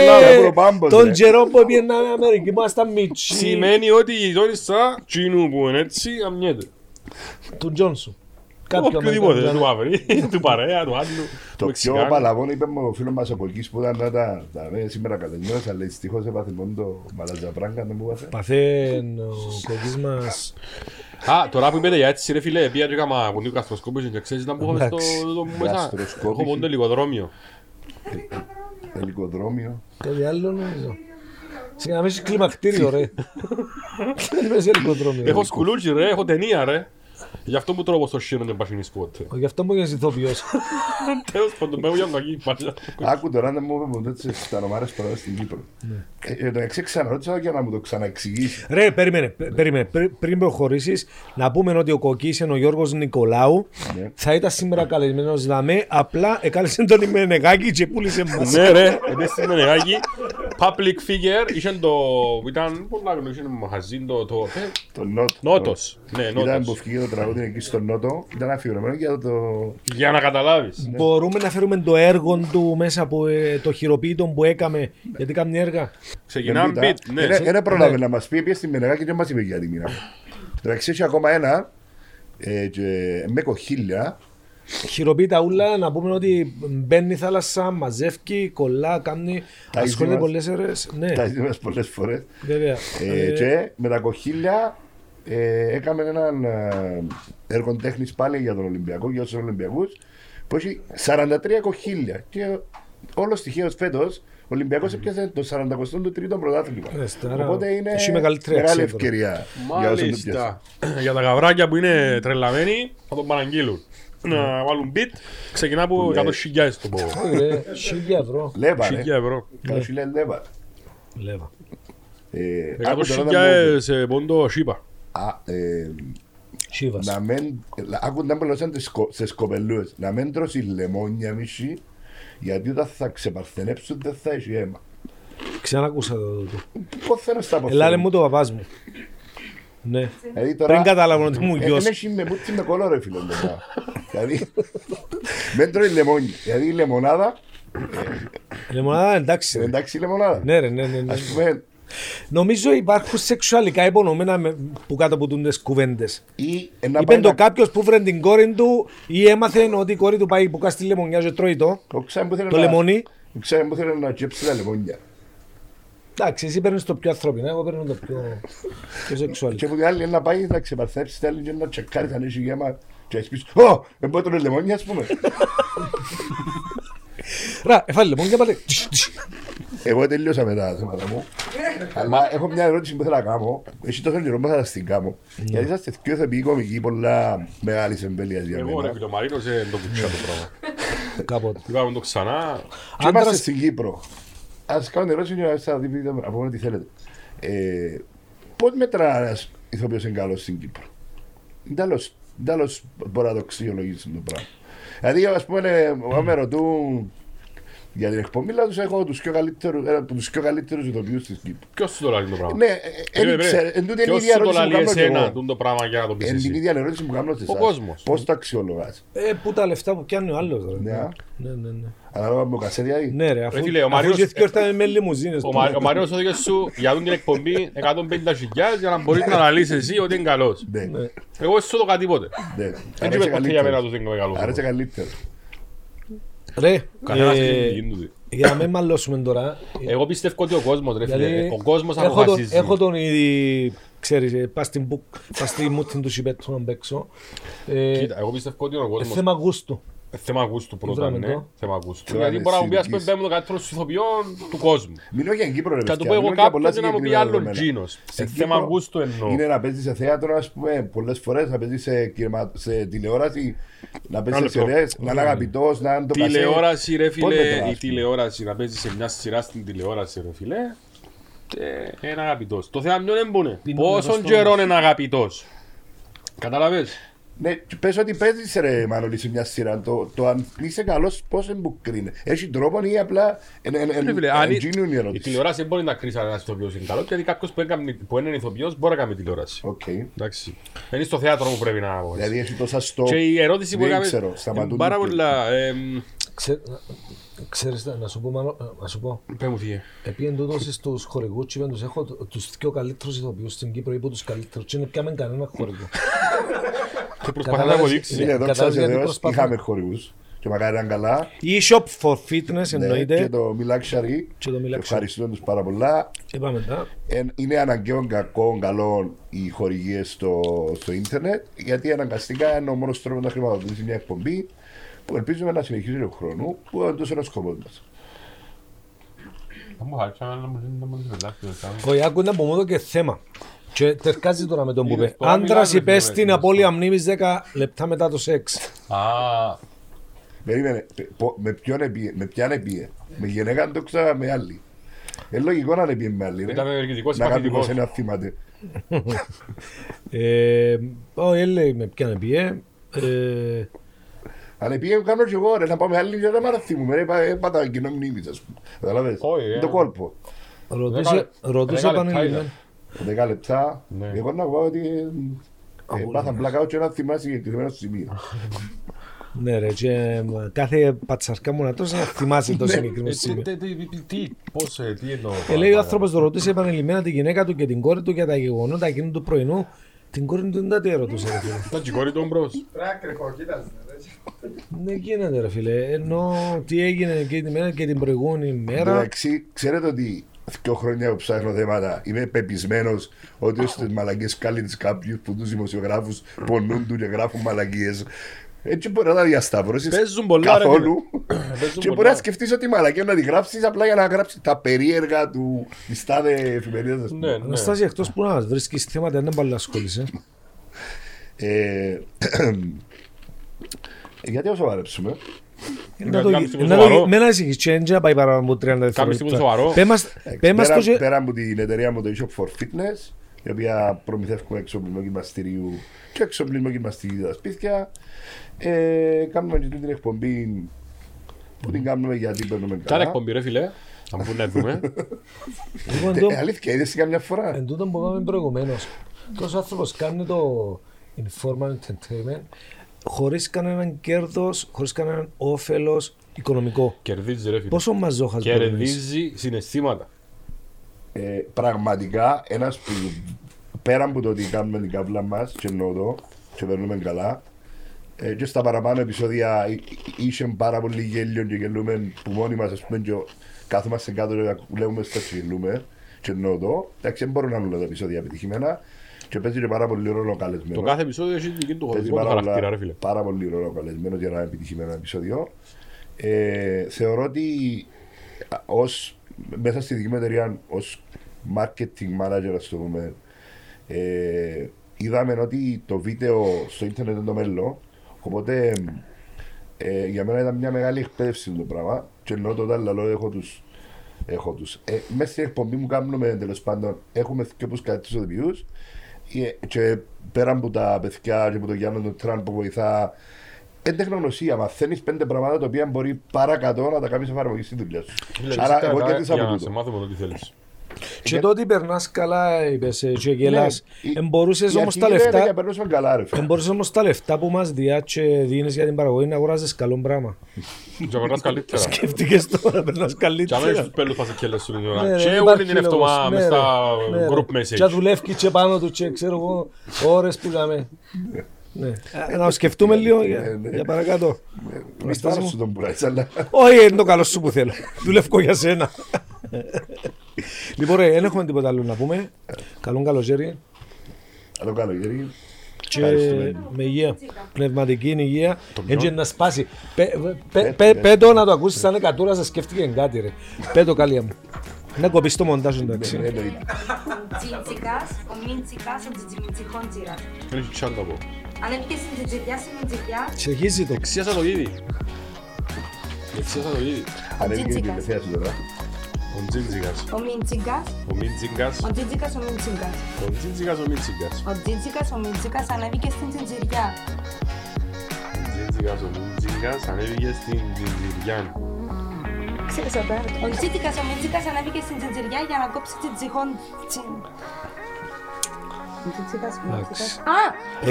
S5: Ελλάδα,
S2: ναι,
S5: προ Πάμπος,
S2: τον
S5: ρε.
S2: καιρό που πήγαιναμε Αμερική που ήμασταν μίτσι,
S1: Σημαίνει ότι η γειτόνισσα τσίνου που είναι έτσι αμνιέται.
S2: του Τζόνσου. Κάποιο
S1: Οποιοδήποτε,
S2: Αμερικανό.
S1: του Μαύρη, του Παρέα, του άλλου, του
S5: Το πιο
S1: Μεξικάνου.
S5: παλαβόν είπε μου ο φίλος μας από εκεί που ήταν να τα τα ναι, σήμερα κατενιώνες, αλλά δυστυχώς έπαθε μόνο το μαλαζαπράγκα να μου πάθε.
S2: Παθέν ο κοκκής μας.
S1: Α, τώρα που είπετε για έτσι ρε φίλε, πήγα και έκανα κοντή καστροσκόπηση και ξέρεις να μπούμε στο
S2: Εντάξει.
S1: το μου μέσα.
S5: Γαστροσκόπηση.
S1: Έχω μόνο το λιγοδρόμιο.
S5: Ελικοδρόμιο.
S2: Κάτι άλλο νομίζω. Σιγά να μην είσαι κλιμακτήριο ρε. Δεν είμαι σε ελικοδρόμιο.
S1: Έχω σκουλούτσι ρε, έχω ταινία ρε. Γι' αυτό που τρώω πως το σύνο δεν πασχινείς ποτέ.
S2: Γι' αυτό μου έγινες ηθοποιός.
S1: Τέλος πάντων, με για κακή πάντα.
S5: Άκου τώρα να μου είπαμε τότε στα νομάρες τώρα στην Κύπρο. Ε, ε, το εξή ξαναρώτησα για να μου το ξαναεξηγήσεις.
S2: Ρε, περίμενε, πε- περίμενε. Πρι- Πριν προχωρήσεις, να πούμε ότι ο κοκκής είναι ο Γιώργος Νικολάου.
S5: Ναι.
S2: Θα ήταν σήμερα καλεσμένος δαμέ, απλά εκάλεσε τον Ιμενεγάκη και πούλησε μας.
S1: Ναι ρε, επίσης στην Μενεγάκη, public figure, είχε το, ήταν, πολλά γνωστό, είχε μαχαζίν το, το, ε,
S5: Το Νότος.
S1: Νότος, ναι,
S5: Ήταν που
S1: Νότος.
S5: Βγήκε το τραγούδι εκεί στο Νότο. Ήταν αφιερωμένο για το.
S1: Για να καταλάβεις.
S2: Μπορούμε να φέρουμε το έργο του μέσα από ε, το χειροποίητο που έκαμε. Γιατί κάνει έργα.
S1: Ξεκινάμε beat, ναι.
S5: Δεν δεν πρόλαβε να μας πει, πήγε στη Μενεγάκη και δεν μας είπε για τη μοίρα. Εντάξει, έχει ακόμα ένα. ε, και με κοχύλια.
S2: Χειροποίητα ούλα, να πούμε ότι μπαίνει η θάλασσα, μαζεύει, κολλά, κάνει.
S5: Τα
S2: Ασχολείται
S5: μας.
S2: πολλές ώρες. Ναι,
S5: Τα είδαμε πολλές φορές.
S2: βέβαια.
S5: Ε,
S2: Ε,
S5: και με τα κοχύλια ε, έκαμε έναν ε, έργο τέχνης πάλι για τον Ολυμπιακό, για του Ολυμπιακούς, που έχει 43 κοχύλια. Και όλο τυχαίω φέτος ο Ολυμπιακός έπιασε το 43ο πρωτάθλημα.
S2: Μάλιστα, άρα
S5: Οπότε είναι
S2: έχει μεγαλύτερη
S5: μεγάλη
S2: αξία τώρα.
S5: ευκαιρία για όσους το πιάσουν.
S1: Μάλιστα. Για τα γαβράκια που είναι τρελαμένοι, θα τον παραγγείλουν. Να βάλουν beat, ξεκινά από 100.000 το πω.
S2: όχι, ρε, Χίλια ευρώ.
S5: Λέμπα,
S1: 100.000
S5: ρε.
S1: ευρώ.
S5: Καλό σου λέει λέμπα.
S2: Λέβα.
S5: Ε, άκου τώρα να μου-
S1: 100.000 σε πόντο σίπα.
S5: Α, ε,
S2: Σίβας.
S5: να μην, άκου να μιλώσαν σε σκοπελούες, να μην τρώσει λεμόνια μισή, γιατί όταν θα ξεπαρθενέψουν δεν θα έχει αίμα.
S2: Ξανακούσα το. το- το.
S5: Πώς θέλω στα
S2: Ελά, λέει μου το παπάς μου. Ναι.
S5: Δηλαδή τώρα...
S2: Πριν καταλάβω ότι μου
S5: Ε,
S2: γιος.
S5: Δεν έχει με μούτσι με κόλλο ρε φίλε. το πράγμα. Δηλαδή, δεν τρώει λεμόνια. Δηλαδή η λεμονάδα,
S2: Λεμονάδα εντάξει. ρε.
S5: εντάξει η λεμονάδα.
S2: Ναι, ρε, ναι, ναι, ναι.
S5: Ας πούμε,
S2: Νομίζω υπάρχουν σεξουαλικά υπονομένα με- που κάτω από τούντες κουβέντες.
S5: ή να
S2: Είπε
S5: πάει
S2: το
S5: να...
S2: κάποιος που βρε την κόρη του ή έμαθε ότι η κόρη του πάει που κάνει τη λεμονιά και τρώει το.
S5: Ο ξένα που θέλει
S2: Το
S5: να-
S2: λεμονί.
S5: ο ξένα που θέλει να τσέψει τα λεμόνια.
S2: Εντάξει, εσύ παίρνεις το πιο ανθρώπινο, εγώ παίρνω το πιο, πιο σεξουαλικό.
S5: Και που την άλλη είναι να πάει να ξεπαρθέψει, θέλει και να τσεκάρει αν έχει γέμα και έχεις πεις «Ω, δεν μπορεί να τρώει λεμόνια» ας πούμε.
S2: Ρα, εφάλει λεμονιά πάλι.
S5: Εγώ τελείωσα με τα θέματα μου. Αλλά έχω μια ερώτηση που θέλω να κάνω. Έχει τόσο καιρό που θα σας την κάνω. Γιατί είσαστε πιο ηθοποιοί κομικοί πολλά μεγάλης εμβέλειας για
S1: Εγώ ρε
S5: μένα.
S1: φίλε, ο Μαρίνος δεν το κουτσά το πράγμα.
S2: Κάποτε.
S1: Είπαμε το ξανά.
S5: Και είμαστε
S2: Άντρας-
S5: στην Κύπρο. Ας κάνω την ερώτηση για να σας δείτε από μένα τι θέλετε. Ε, Πώς μετρά ένας ηθοποιός είναι καλός στην Κύπρο; Τέλος, τέλος μπορεί να το αξιολογήσει το πράγμα. Δηλαδή, ας πούμε, ε, αν με ρωτούν για την εκπομπή, λέω τους έχω τους πιο καλύτερους, ένα από τους πιο καλύτερους ηθοποιούς της Κύπρου.
S1: Ποιος σου το λέει το πράγμα;
S5: Ναι, ε, ε,
S1: Ρε,
S5: εν
S1: ρε,
S5: ξέρω, εν τούτη είναι η
S1: ποιος
S5: ίδια
S1: σου το
S5: ερώτηση που
S1: λέει
S5: κάνω και
S1: εσένα
S5: εγώ.
S1: τούν το πράγμα για να το πεις
S5: Εν την
S1: εσύ.
S5: ίδια ερώτηση που κάνω σε εσάς.
S1: κόσμος.
S5: Πώς το αξιολογάς;
S2: Ε, πού τα λεφτά που πιάνει ο άλλος. ρε.
S5: Ναι, α.
S2: Ναι, ναι, ναι.
S5: Ανάλογα με το κασέ δηλαδή.
S2: Ναι ρε, αφού,
S1: φίλε, ο
S2: αφού
S1: Μαρίνος-
S2: και δυο ήρθαμε με λιμουζίνες.
S1: Ο Μα- Ο Μαρίνος οδηγές σου για τον την εκπομπή 150.000 για να μπορείς να αναλύσεις εσύ ότι είναι καλός.
S5: Ναι,
S1: Εγώ σου το κατήποτε.
S5: ναι.
S1: Δεν
S5: Άρα
S1: είπε
S5: είσαι
S1: ποτέ για μένα
S5: καλύτερος.
S1: ότι είναι καλός.
S5: Άρα είσαι καλύτερος.
S2: Ρε,
S1: Κανένας δεν
S2: ε,
S1: είναι του.
S2: για να μην μαλώσουμε τώρα.
S1: Εγώ πιστεύω ότι ο κόσμος ρε φίλε,
S2: Γιατί
S1: ο κόσμος
S2: έχω τον,
S1: αποφασίζει.
S2: έχω τον ήδη, ξέρεις, ε, πας στην, μπουκ- πας στη μούτιν του σιπέτου να παίξω. Ε,
S1: Κοίτα, εγώ πιστεύω ότι είναι ο
S2: ε,
S1: κόσμος.
S2: θέμα γούστου.
S1: Ε, Θέμα γούστου πρώτα,
S2: Είδαμε
S1: ναι.
S2: το.
S1: Θέμα γούστου.
S5: Θέμα
S1: Γιατί μπορεί να μου πει ας πούμε
S5: αισθητικής.
S1: πέμπω το καλύτερο ηθοποιών του κόσμου.
S5: Μιλώ για Κύπρο ρε
S1: Και να του
S5: παιδιά,
S1: πω εγώ
S5: μιλώ για πολλά
S1: κάποιον και να μου πει
S5: συγκεκριμένα
S1: άλλον
S5: δεδομένα.
S1: Τζίνος. Σε
S5: Στην
S1: θέμα
S5: Κύπρο
S1: γούστου εννοώ.
S5: Είναι να παίζεις σε θέατρο, ας πούμε, πολλές φορές, να παίζεις σε, κινημα- σε τηλεόραση, να παίζεις
S1: Ένα
S5: σε
S1: λεπτό.
S5: σειρές, να είναι αγαπητός, να είναι το κασέ.
S1: Τηλεόραση ρε
S5: Πώς
S1: φίλε,
S5: μετράς,
S1: η
S5: ας πούμε.
S1: τηλεόραση να παίζεις σε μια σειρά στην τηλεόραση ρε φίλε. ε, Είναι αγαπητός. Το θέμα ποιο είναι που είναι.
S2: Πίνω
S1: Πόσον
S2: νερό
S1: καιρό είναι αγαπητός; Κατάλαβες;
S5: Ναι, και πες ότι παίζεις ρε Μανώλη σε μια σειρά, το, το αν είσαι καλός πώς εμπουκρίνε. Έχει τρόπο ή απλά εν, εν, εν,
S1: Ρε φίλε, αν
S5: εν,
S1: η-
S5: genuine
S1: Η
S5: ερώτηση.
S1: τηλεόραση δεν μπορεί να κρίσει αν ένας ηθοποιός είναι καλός, γιατί κάποιος που έκαμε- που είναι ηθοποιός μπορεί να κάνει τηλεόραση.
S5: Οκ.
S1: Εντάξει. Είναι στο θέατρο που πρέπει να πω.
S5: Δηλαδή έχει τόσα στο...
S1: Και η ερώτηση που
S5: Δεν
S1: έκαμε
S5: ξέρω,
S1: είναι
S5: σταματούν
S1: πάρα
S5: το-
S1: πολλά... εμ,
S2: Ξέ- Ξέρεις, να σου πω, Μανώ- να σου πω.
S1: Πες μου τι.
S2: Επήεν τούτος στους χορηγούς και είπαν τους έχω το- τους δύο καλύτερους ηθοποιούς στην Κύπρο, είπα τους καλύτερους και είναι πιάμε κανένα χορηγό.
S1: Και προσπαθεί να
S2: Καταλάβες,
S1: αποδείξει.
S2: είναι-
S5: Εδώ
S2: Κατάλαβες
S5: ξέρω
S2: γιατί
S5: Θεός,
S2: προσπαθώ.
S5: είχαμε χορηγούς και μακάρι ήταν καλά.
S2: Η shop for fitness
S5: Ναι, και
S2: εννοείται.
S5: το Μιλάξαρι.
S2: Και το Milluxury.
S5: Ευχαριστούμε τους πάρα πολλά.
S2: Είπαμε τα.
S5: Εν- είναι αναγκαίο κακό, καλό οι χορηγίες στο, στο ίντερνετ, γιατί αναγκαστικά είναι ο μόνος τρόπος να χρηματοδοτήσει μια εκπομπή που ελπίζουμε να συνεχίσει ο χρόνο, που είναι τόσο ένας σκοπό μας.
S1: Θα μου χάρηξα να μου να μου πελάσει.
S2: Ο Ιάκου είναι από μόνο και θέμα. Και τερκάζει τώρα με τον που
S1: Είδες,
S2: είπε.
S1: τώρα
S2: Άντρας
S1: μιλάμε,
S2: είπε
S1: φίλε,
S2: στην
S1: είδες.
S2: απώλεια μνήμης 10 λεπτά μετά το σεξ.
S1: Α,
S5: Περίμενε, πο- με ποιον επίε, με ποιαν επίε. Με γυναίκα το ξα με άλλη. Είναι λογικό να επίε με άλλη. ρε.
S1: ήταν ενεργητικός
S5: Να κάνει
S1: παθητικός.
S5: πως ένα θυμάται.
S2: Ε, Όχι, λέει με ποιαν επίε. Ε,
S5: Αλλά επίε κάνω και εγώ ρε, να πάμε άλλη και να μ' θυμούμε. Ρε, πά- πάτα κοινό μνήμης ας πούμε. Καταλάβες;
S1: Όχι, ε.
S5: Είναι το κόλπο.
S2: Ρωτούσε,
S1: Δέκα-
S2: ρωτούσε
S1: δέκα λεπτά
S2: επανειλημμένα.
S5: Δέκα λεπτά.
S1: Ναι.
S5: Εγώ να πω ότι ε, πάθαν πλακάω και να θυμάσαι συγκεκριμένο σημείο.
S2: Ναι ρε, και ε, κάθε πατσαρκά μου να τρώσει να θυμάσαι το
S1: Ε,
S2: συγκεκριμένο
S1: τι-
S2: σημείο.
S1: τι- τι- τι- Τι, πώς, ε, τι εννοώ.
S2: Ε, λέει ο άνθρωπος το ρωτούσε επανειλημμένα τη γυναίκα του και την κόρη του για τα γεγονότα εκείνου του πρωινού. Την κόρη του δεν τα τι ρωτούσε ρε φίλε.
S1: Ήταν και η κόρη του μπρος.
S2: Δεν γίνεται ρε φίλε. Ενώ τι έγινε εκείνη τη μέρα και την προηγούμενη μέρα.
S5: Εντάξει, ξέρετε ότι δύο χρόνια που ψάχνω θέματα είμαι πεπισμένος ότι στι μαλακίε κάλυψε κάποιους που τους δημοσιογράφους πονούν του και γράφουν μαλακίες. Έτσι μπορεί να τα διασταυρώσει
S1: Παίζουν πολλά, ρε,
S5: καθόλου.
S1: Παίζουν
S5: και
S1: πολλά.
S5: μπορεί να σκεφτείς ότι η μαλακία να τη γράψεις απλά για να γράψεις τα περίεργα του της τάδε εφημερίδας.
S1: Ναι, ναι.
S2: Αναστάση εκτός που να μας βρίσκεις θέματα δεν πάλι ασχολείσαι.
S5: Ε, γιατί όσο βαρέψουμε.
S2: Να το-
S1: κάνεις τίποτα
S2: να το-
S1: σοβαρό.
S2: Με ένα ησυχείς και δεν να πάει παραπάνω από 30
S1: Κάνεις τίποτα
S2: δευτερόλεπτα.
S1: σοβαρό.
S2: Πέ μας- Πέ μας
S5: πέρα,
S2: το και-
S5: πέρα από την εταιρεία μου το eShop for Fitness, η οποία προμηθεύουμε εξοπλισμό γυμναστηρίου και εξοπλισμό γυμναστηρίου στα σπίτια, ε, κάνουμε και την εκπομπή που την κάνουμε γιατί παίρνουμε
S1: Κάνε
S5: καλά.
S1: εκπομπή ρε φίλε. Αν μπορούμε να δούμε.
S2: Λοιπόν,
S5: Ε,
S2: το-
S5: ε, αλήθεια, είδες καμιά φορά.
S2: Εν τούτο που είπαμε προηγουμένως, τόσο άνθρωπος κάνει το informal entertainment χωρίς κανέναν κέρδος, χωρίς κανέναν όφελος οικονομικό.
S1: Κερδίζεις ρε φίλε.
S2: Πόσο μαζόχας μπορείς; Να είσαι.
S1: Κερδίζει συναισθήματα.
S5: Ε, πραγματικά, ένας που πέρα από το ότι κάνουμε την κάβλα μας και εννοώ το και περνούμε καλά, ε, και στα παραπάνω επεισόδια εί- εί- είχε πάρα πολύ γέλιο και γελούμε που μόνοι μας ας πούμε και κάθομαστε κάτω και λέμε στα και γελούμε και εννοώ το. Εντάξει, δεν μπορούν να είναι όλα τα επεισόδια επιτυχημένα και παίζει και πάρα πολύ ρόλο
S1: Το
S5: καλεσμένος.
S1: κάθε επεισόδιο έχει δική του
S5: Παίζει
S1: χωρισμό του
S5: πάρα,
S1: χαρακτήρα ρε
S5: πολλά,
S1: φίλε.
S5: πάρα πολύ ρόλο καλεσμένος για να είναι επιτυχημένο επεισόδιο. Ε, θεωρώ ότι α, ως, μέσα στη δική μου εταιρεία ως marketing manager ας το πούμε ε, είδαμε ότι το βίντεο στο ίντερνετ είναι το μέλλον οπότε ε, για μένα ήταν μια μεγάλη εκπαίδευση το πράγμα και εννοώ το άλλο λόγο έχω τους έχω τους. Ε, μέσα στην εκπομπή μου κάνουμε τέλος πάντων έχουμε και όπως κάτι τους οδηγούς ε, και πέρα από τα παιδιά και από τον Γιάννη τον Τραν που βοηθά είναι τεχνογνωσία. Μαθαίνεις πέντε πράγματα τα οποία μπορεί παρακατώ να τα κάνεις εφαρμογή στη δουλειά σου.
S1: Φίλε,
S5: Άρα
S1: φυσικά,
S5: εγώ
S1: για-
S5: κέρδισα
S1: Για
S5: από
S1: να σε
S5: τούτο.
S1: μάθουμε το τι θέλεις.
S2: Και το ότι περνάς καλά, είπες, ε, και γελάς.
S5: Ναι, η-
S2: Εμπορούσες
S5: η
S2: όμως τα
S5: αρχή είναι
S2: λεφτά,
S5: να περνούσαμε καλά ρε φίλε.
S2: εμπορούσες όμως τα λεφτά που μας διά και δίνεις για την παραγωγή να αγοράζεις καλό πράγμα.
S1: Και περνάς καλύτερα.
S2: Σκέφτηκες τώρα, περνάς
S1: Και αμέσως
S2: καλύτερα.
S1: τους πέλους πας σε κέλες σου την
S2: Ναι,
S1: ώρα.
S2: ρε,
S1: Και
S2: υπάρχει
S1: όλη την
S2: λόγος.
S1: εβδομάδα
S2: Ναι,
S1: μες
S2: ρε.
S1: στα
S2: Ναι, ρε.
S1: group
S2: Και
S1: message.
S2: δουλεύει και πάνω του και ξέρω εγώ ώρες που είχαμε. Ναι. Ε, Να το σκεφτούμε λίγο για,
S5: Ναι, ναι.
S2: για παρακάτω.
S5: Να στάρω σου τον μπουράτς, αλλά
S2: Όχι, είναι το καλό σου που θέλω. Δουλεύω για σένα. λοιπόν, ρε, δεν έχουμε τίποτα άλλο να πούμε. Καλό καλοκαίρι
S5: το καλοκαίρι.
S2: και
S5: Ευχαριστούμε.
S2: με υγεία. Πνευματική υγεία. Έτσι να σπάσει. Πε- πε-
S5: Ναι,
S2: πε-
S5: ναι.
S2: Πε το να το ακούσεις σαν εκατούρα, σε σκέφτηκε κάτι ρε. Πε το καλία μου. Να κοπείς το μοντάζ
S5: Ναι,
S2: εντάξει.
S5: ναι, εννοείται.
S3: Ο Τζιτζικάς, ο Μίντσικας, ο Τζιτζιμιτσιχόντζιρας.
S1: Έχει τσάντα από.
S3: Ανέβηκε στην Τζιτζικιά, στην Μιντσικιά.
S2: Συνεχίζει το.
S1: Εξίασα το ήδη. Εξίασα το ήδη.
S5: Ανέβηκε η
S3: Τζίτσικας.
S5: τελευταία σου τώρα.
S1: Ο Τζίτζικας.
S3: Ο Μίντσικας,
S1: Ο Μίντζιγκας.
S3: ο Τζιτζικάς, ο Μίντσικας.
S1: Ο Τζίτζικας, ο Μίντζιγκας.
S3: Ο Τζιτζικάς, ο Μίντσικας ανέβηκε στην Τζιτζικιά.
S1: Ο Τζίτζικας, ο Μίντζιγκας ανέβηκε στην Τζιτζιριά.
S3: Ο Τζιτζικάς, ο Μίντσικας ανέβηκε στην Τζιτζικιά για να κόψεις την τζιχόν... τσι- Ο Τζιτζικάς, ο Μίντσικας. Α!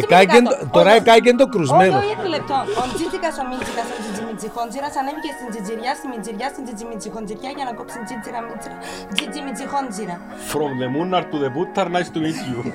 S2: Εκάγεν το- Τώρα εκάγεν το
S3: Όχι,
S2: κρουσμένο.
S3: όχι, ένα λεπτό. Ο Τζίτζικας, ο Μίντσικας, ο Τζιτζιμιτσιχόντζιρας ανέβηκε στην Τζιτζιριά, στη Μιτζιριά, στην Τζιτζιμιτσιχόντζιριά για να κόψει την Τζίτζιρα Μίτσιρα. Τζιτζιμιτσιχόντζιρα.
S1: From the Munnar to the Buttar, nice to meet you.